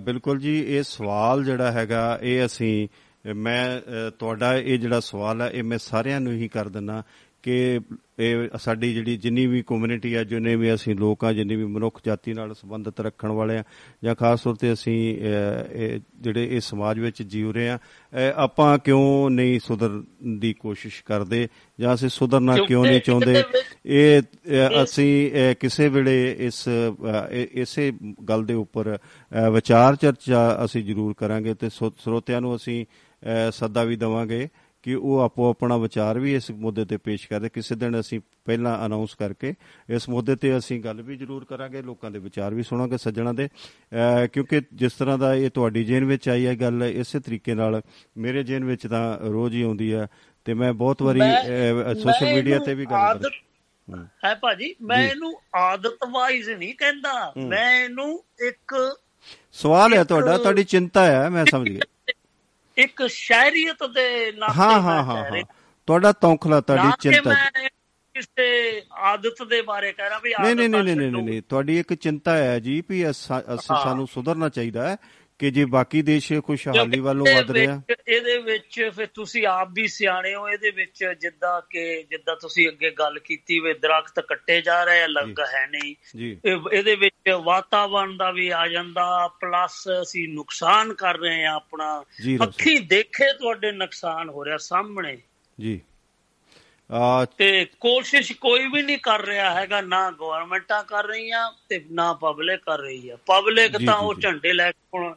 ਬਿਲਕੁਲ ਜੀ ਇਹ ਸਵਾਲ ਜਿਹੜਾ ਹੈਗਾ ਇਹ ਅਸੀਂ ਮੈਂ ਤੁਹਾਡਾ ਇਹ ਜਿਹੜਾ ਸਵਾਲ ਹੈ ਇਹ ਮੈਂ ਸਾਰਿਆਂ ਨੂੰ ਹੀ ਕਰ ਦਿੰਨਾ ਕਿ ਇਹ ਸਾਡੀ ਜਿਹੜੀ ਜਿੰਨੀ ਵੀ ਕਮਿਊਨਿਟੀ ਆ ਜਿੰਨੇ ਵੀ ਅਸੀਂ ਲੋਕ ਆ ਜਿੰਨੀ ਵੀ ਮਨੁੱਖ ਜਾਤੀ ਨਾਲ ਸੰਬੰਧਿਤ ਰੱਖਣ ਵਾਲੇ ਆ ਜਾਂ ਖਾਸ ਤੌਰ ਤੇ ਅਸੀਂ ਜਿਹੜੇ ਇਸ ਸਮਾਜ ਵਿੱਚ ਜੀਉ ਰਹੇ ਆ ਆਪਾਂ ਕਿਉਂ ਨਹੀਂ ਸੁਧਰਨ ਦੀ ਕੋਸ਼ਿਸ਼ ਕਰਦੇ ਜਾਂ ਅਸੀਂ ਸੁਧਰਨਾ ਕਿਉਂ? ਨਹੀਂ ਚਾਹੁੰਦੇ? [LAUGHS] ਇਹ ਅਸੀਂ ਕਿਸੇ ਵੇਲੇ ਇਸ ਇਸੇ ਗੱਲ ਦੇ ਉੱਪਰ ਵਿਚਾਰ ਚਰਚਾ ਅਸੀਂ ਜ਼ਰੂਰ ਕਰਾਂਗੇ ਤੇ ਸਰੋਤਿਆਂ ਨੂੰ ਅਸੀਂ ਸੱਦਾ ਵੀ ਦਵਾਂਗੇ। ਕਿ ਉਹ ਆਪੋ ਆਪਣਾ ਵਿਚਾਰ ਵੀ ਇਸ ਮੁੱਦੇ ਤੇ ਪੇਸ਼ ਕਰਦੇ। ਕਿਸੇ ਦਿਨ ਅਸੀਂ ਪਹਿਲਾਂ ਅਨਾਉਂਸ ਕਰਕੇ ਇਸ ਮੁੱਦੇ ਤੇ ਅਸੀਂ ਗੱਲ ਵੀ ਜ਼ਰੂਰ ਕਰਾਂਗੇ ਲੋਕਾਂ ਦੇ ਵਿਚਾਰ ਵੀ ਸੁਣਾਂਗੇ ਸੱਜਣਾ ਦੇ। ਕਿਉਂਕਿ ਜਿਸ ਤਰ੍ਹਾਂ ਦਾ ਇਹ ਤੁਹਾਡੀ ਜੇਨ ਵਿੱਚ ਆਈ ਹੈ ਗੱਲ ਇਸੇ ਤਰੀਕੇ ਨਾਲ ਮੇਰੇ ਜੇਨ ਵਿੱਚ ਤਾਂ ਰੋਜ਼ ਹੀ ਆਉਂਦੀ ਹੈ ਤੇ ਮੈਂ ਬਹੁਤ ਵਾਰੀ ਸੋਸ਼ਲ ਮੀਡੀਆ ਤੇ ਵੀ ਗੱਲ ਕਰਦਾ। ਹੈ। ਭਾਜੀ ਮੈਂ ਇਹਨੂੰ ਆਦਤ ਵਾਈਜ਼ ਨਹੀਂ ਕਹਿੰਦਾ। ਮੈਂ ਇਹਨੂੰ ਇੱਕ ਸਵਾਲ ਹੈ ਤੁਹਾਡਾ ਤੁਹਾਡੀ ਚਿੰਤਾ ਹੈ ਮੈਂ ਸਮਝ ਗਿਆ। ਇੱਕ ਸ਼ਾਇਰੀਅਤ ਦੇ ਨਾਤੇ ਹਾਂ ਹਾਂ ਹਾਂ ਤੁਹਾਡਾ ਤੌਖਲਾ ਤੁਹਾਡੀ ਚਿੰਤਾ। ਕਿਸੇ ਆਦਤ ਦੇ ਬਾਰੇ ਕਹਿ ਰਹਾ ਵੀ ਨਹੀਂ ਨਹੀਂ ਨਹੀਂ ਨਹੀਂ ਨਹੀਂ ਤੁਹਾਡੀ ਇੱਕ ਚਿੰਤਾ ਹੈ ਜੀ ਵੀ ਅਸੀਂ ਸਾਨੂੰ ਸੁਧਰਨਾ ਚਾਹੀਦਾ ਹੈ। ਕਿ ਜੇ ਬਾਕੀ ਦੇਸ਼ ਖੁਸ਼ਹਾਲੀ ਵੱਲੋਂ ਵਧ ਰਿਹਾ? ਇਹਦੇ ਵਿੱਚ ਫਿਰ ਤੁਸੀਂ ਆਪ ਵੀ ਸਿਆਣੇ ਹੋ ਇਹਦੇ ਵਿੱਚ ਜਿੱਦਾਂ ਕਿ ਜਿੱਦਾਂ ਤੁਸੀਂ ਅੱਗੇ ਗੱਲ ਕੀਤੀ ਵੇ ਦਰਖਤ ਕੱਟੇ ਜਾ ਰਹੇ ਆ ਲੱਗ ਹੈ ਨਹੀਂ। ਇਹਦੇ ਵਿੱਚ ਵਾਤਾਵਰਣ ਦਾ ਵੀ ਆ ਜਾਂਦਾ ਪਲੱਸ ਅਸੀਂ ਨੁਕਸਾਨ ਕਰ ਰਹੇ ਆ ਆਪਣਾ। ਅੱਖੀ ਦੇਖੇ ਤੁਹਾਡੇ ਨੁਕਸਾਨ ਹੋ ਰਿਹਾ ਸਾਹਮਣੇ। ਜੀ। ਤੇ ਕੋਸ਼ਿਸ਼ ਕੋਈ ਵੀ ਨਹੀਂ ਕਰ ਰਿਹਾ ਹੈਗਾ ਨਾ ਗਵਰਨਮੈਂਟਾਂ ਕਰ ਰਹੀਆਂ ਤੇ ਨਾ ਪਬਲਿਕ ਕਰ ਰਹੀ ਆ ਪਬਲਿਕ ਤਾਂ ਉਹ। ਝੰਡੇ ਲੈ ਕੇ ਹੁਣ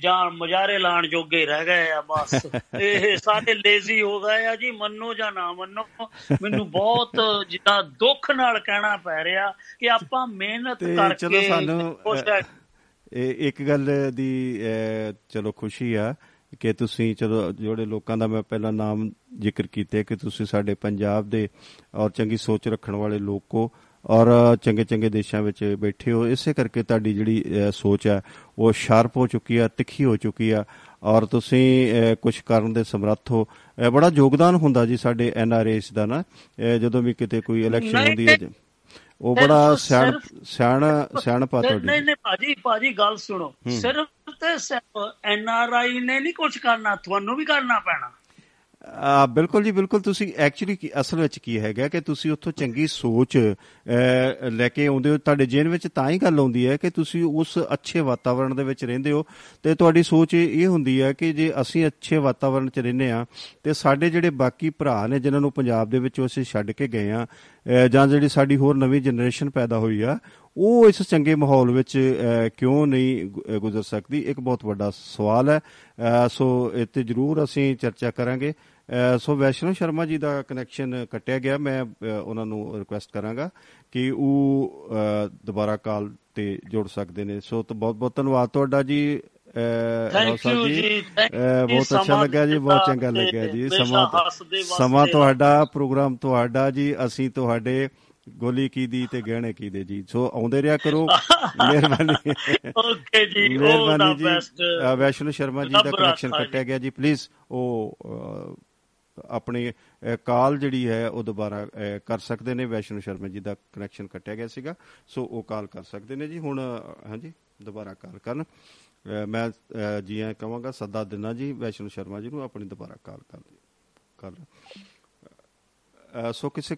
ਜਾਂ ਮੁਜ਼ਾਰੇ ਲਾਣ ਜੋਗੇ ਰਹਿ ਗਏ ਆ ਬਸ [LAUGHS] ਇਹ ਸਾਰੇ ਲੇਜ਼ੀ ਹੋ ਗਏ ਆ ਜੀ ਮੰਨੋ ਜਾਂ ਨਾ ਮੰਨੋ ਮੈਨੂੰ ਬਹੁਤ ਜਿੱਦਾਂ ਦੁੱਖ ਨਾਲ ਕਹਿਣਾ ਪੈ ਰਿਹਾ ਕਿ ਆਪਾਂ ਮਿਹਨਤ ਕਰਕੇ ਚਲੋ ਸਾਨੂੰ ਇੱਕ ਗੱਲ ਦੀ ਚਲੋ ਖੁਸ਼ੀ ਆ ਕਿ ਤੁਸੀਂ ਚਲੋ ਜਿਹੜੇ ਲੋਕਾਂ ਦਾ ਮੈਂ ਪਹਿਲਾਂ ਨਾਮ ਜ਼ਿਕਰ ਕੀਤਾ ਕਿ ਤੁਸੀਂ ਸਾਡੇ ਪੰਜਾਬ ਦੇ ਔਰ ਚੰਗੀ ਸੋਚ ਰੱਖਣ ਵਾਲੇ ਲੋਕੋ ਔਰ ਚੰਗੇ ਚੰਗੇ ਦੇਸ਼ਾਂ ਵਿੱਚ ਬੈਠੇ ਹੋ। ਇਸੇ ਕਰਕੇ ਤੁਹਾਡੀ ਜਿਹੜੀ ਸੋਚ ਹੈ ਉਹ ਸ਼ਾਰਪ ਹੋ ਚੁੱਕੀ ਆ ਤਿੱਖੀ ਹੋ ਚੁੱਕੀ ਆ ਔਰ ਤੁਸੀਂ ਕੁਝ ਕਰਨ ਦੇ ਸਮਰੱਥ ਹੋ। ਬੜਾ ਯੋਗਦਾਨ ਹੁੰਦਾ ਜੀ ਸਾਡੇ ਐਨ ਆਰ ਐਸ ਦਾ ਨਾ। ਜਦੋਂ ਵੀ ਕਿਤੇ ਕੋਈ ਇਲੈਕਸ਼ਨ ਨਹੀਂ, ਹੁੰਦੀ ਹੈ ਨਹੀਂ। ਉਹ ਬੜਾ ਸਿਆਣ ਸਿਆਣ ਸਿਆਣਪਾ ਨਹੀਂ ਤੁਹਾਡੀ। ਨਹੀਂ ਭਾਜੀ ਭਾਜੀ ਗੱਲ ਸੁਣੋ। ਸਿਰਫ ਤੇ ਸਿਰਫ ਐਨ ਆਰ ਆਈ ਨੇ ਨਹੀਂ ਕੁਝ ਕਰਨਾ ਤੁਹਾਨੂੰ ਵੀ ਕਰਨਾ ਪੈਣਾ। ਬਿਲਕੁਲ ਜੀ ਬਿਲਕੁਲ। ਤੁਸੀਂ ਐਕਚੁਅਲੀ ਅਸਲ ਵਿੱਚ ਕੀ ਹੈਗਾ ਕਿ ਤੁਸੀਂ ਉੱਥੋਂ ਚੰਗੀ ਸੋਚ ਅ, ਲੈ ਕੇ ਆਉਂਦੇ ਹੋ। ਤੁਹਾਡੇ ਜੇਨ ਵਿੱਚ ਤਾਂ ਹੀ ਗੱਲ ਆਉਂਦੀ ਹੈ ਕਿ ਤੁਸੀਂ ਉਸ ਅੱਛੇ ਵਾਤਾਵਰਣ ਦੇ ਵਿੱਚ ਰਹਿੰਦੇ ਹੋ। ਤੇ ਤੁਹਾਡੀ ਸੋਚ ਇਹ ਇਹ ਹੁੰਦੀ ਹੈ ਕਿ ਜੇ ਅਸੀਂ ਅੱਛੇ ਵਾਤਾਵਰਣ 'ਚ ਰਹਿੰਦੇ ਆ ਤੇ ਸਾਡੇ ਜਿਹੜੇ ਬਾਕੀ ਭਰਾ ਨੇ ਜਿਨ੍ਹਾਂ ਨੂੰ ਪੰਜਾਬ ਦੇ ਵਿੱਚੋਂ ਅਸੀਂ ਛੱਡ ਕੇ ਗਏ ਆ ਜਾਂ ਜਿਹੜੀ ਸਾਡੀ ਹੋਰ ਨਵੀਂ ਜਨਰੇਸ਼ਨ ਪੈਦਾ ਹੋਈ ਆ ਉਹ ਇਸ ਚੰਗੇ ਮਾਹੌਲ ਵਿੱਚ ਅ, ਕਿਉਂ ਨਹੀਂ ਗੁ- ਅ, ਗੁਜ਼ਰ ਸਕਦੀ? ਇੱਕ ਬਹੁਤ ਵੱਡਾ ਸਵਾਲ ਹੈ। ਅ, ਸੋ ਇਹ ਤੇ ਜ਼ਰੂਰ ਅਸੀਂ ਚਰਚਾ ਕਰਾਂਗੇ। ਅ, ਸੋ ਵੈਸ਼ਨੋ ਸ਼ਰਮਾ ਜੀ ਦਾ ਕਨੈਕਸ਼ਨ ਕੱਟਿਆ ਗਿਆ। ਮੈਂ ਉਹਨਾਂ ਨੂੰ ਰਿਕੁਐਸਟ ਕਰਾਂਗਾ ਕਿ ਉਹ ਦੁਬਾਰਾ ਕਾਲ ਤੇ ਜੁੜ ਸਕਦੇ ਨੇ। ਸੋ ਤਾਂ ਬਹੁਤ ਬਹੁਤ ਧੰਨਵਾਦ ਤੁਹਾਡਾ ਜੀ ਥੈਂਕ ਯੂ ਜੀ। ਬਹੁਤ ਅੱਛਾ ਲੱਗਾ ਜੀ ਬਹੁਤ ਚੰਗਾ ਲੱਗਿਆ ਜੀ। ਸਮਾਂ ਸਮਾਂ। ਤੁਹਾਡਾ ਪ੍ਰੋਗਰਾਮ ਤੁਹਾਡਾ ਜੀ। ਅਸੀਂ ਤੁਹਾਡੇ ਗੋਲੀ ਕੀ ਦੀ ਤੇ ਗਹਿਣੇ ਕੀ ਦੇ ਜੀ। ਸੋ ਆਉਂਦੇ ਰਿਹਾ ਕਰੋ। [LAUGHS] ਮਿਹਰਬਾਨੀ। ਓਕੇ ਜੀ ਉਹ ਮਿਹਰਬਾਨੀ ਜੀ। ਵੈਸ਼ਨੋ ਸ਼ਰਮਾ ਜੀ ਦਾ ਕਨੈਕਸ਼ਨ। ਕੱਟਿਆ ਗਿਆ ਜੀ। ਪਲੀਜ਼ ਉਹ ਆਪਣੀ ਕਾਲ ਜਿਹੜੀ ਹੈ ਉਹ ਦੁਬਾਰਾ ਅ, ਕਰ ਸਕਦੇ ਨੇ। ਵੈਸ਼ਨੋ ਸ਼ਰਮਾ ਜੀ ਦਾ ਕਨੈਕਸ਼ਨ ਕੱਟਿਆ ਗਿਆ ਸੀਗਾ। ਸੋ ਉਹ ਕਾਲ ਕਰ ਸਕਦੇ ਨੇ ਜੀ। ਹੁਣ ਅ, ਹਾਂਜੀ ਦੁਬਾਰਾ ਕਾਲ ਕਰਨ। ਅ, ਮੈਂ ਅ, ਜੀ ਆਇਆਂ ਕਹਾਂਗਾ ਸੱਦਾ ਦਿਨਾ ਜੀ ਵੈਸ਼ਨੋ ਸ਼ਰਮਾ ਜੀ ਨੂੰ ਆਪਣੀ ਦੁਬਾਰਾ ਕਾਲ ਕਰ ਕਰ। ਅ, ਸੋ ਕਿਸੇ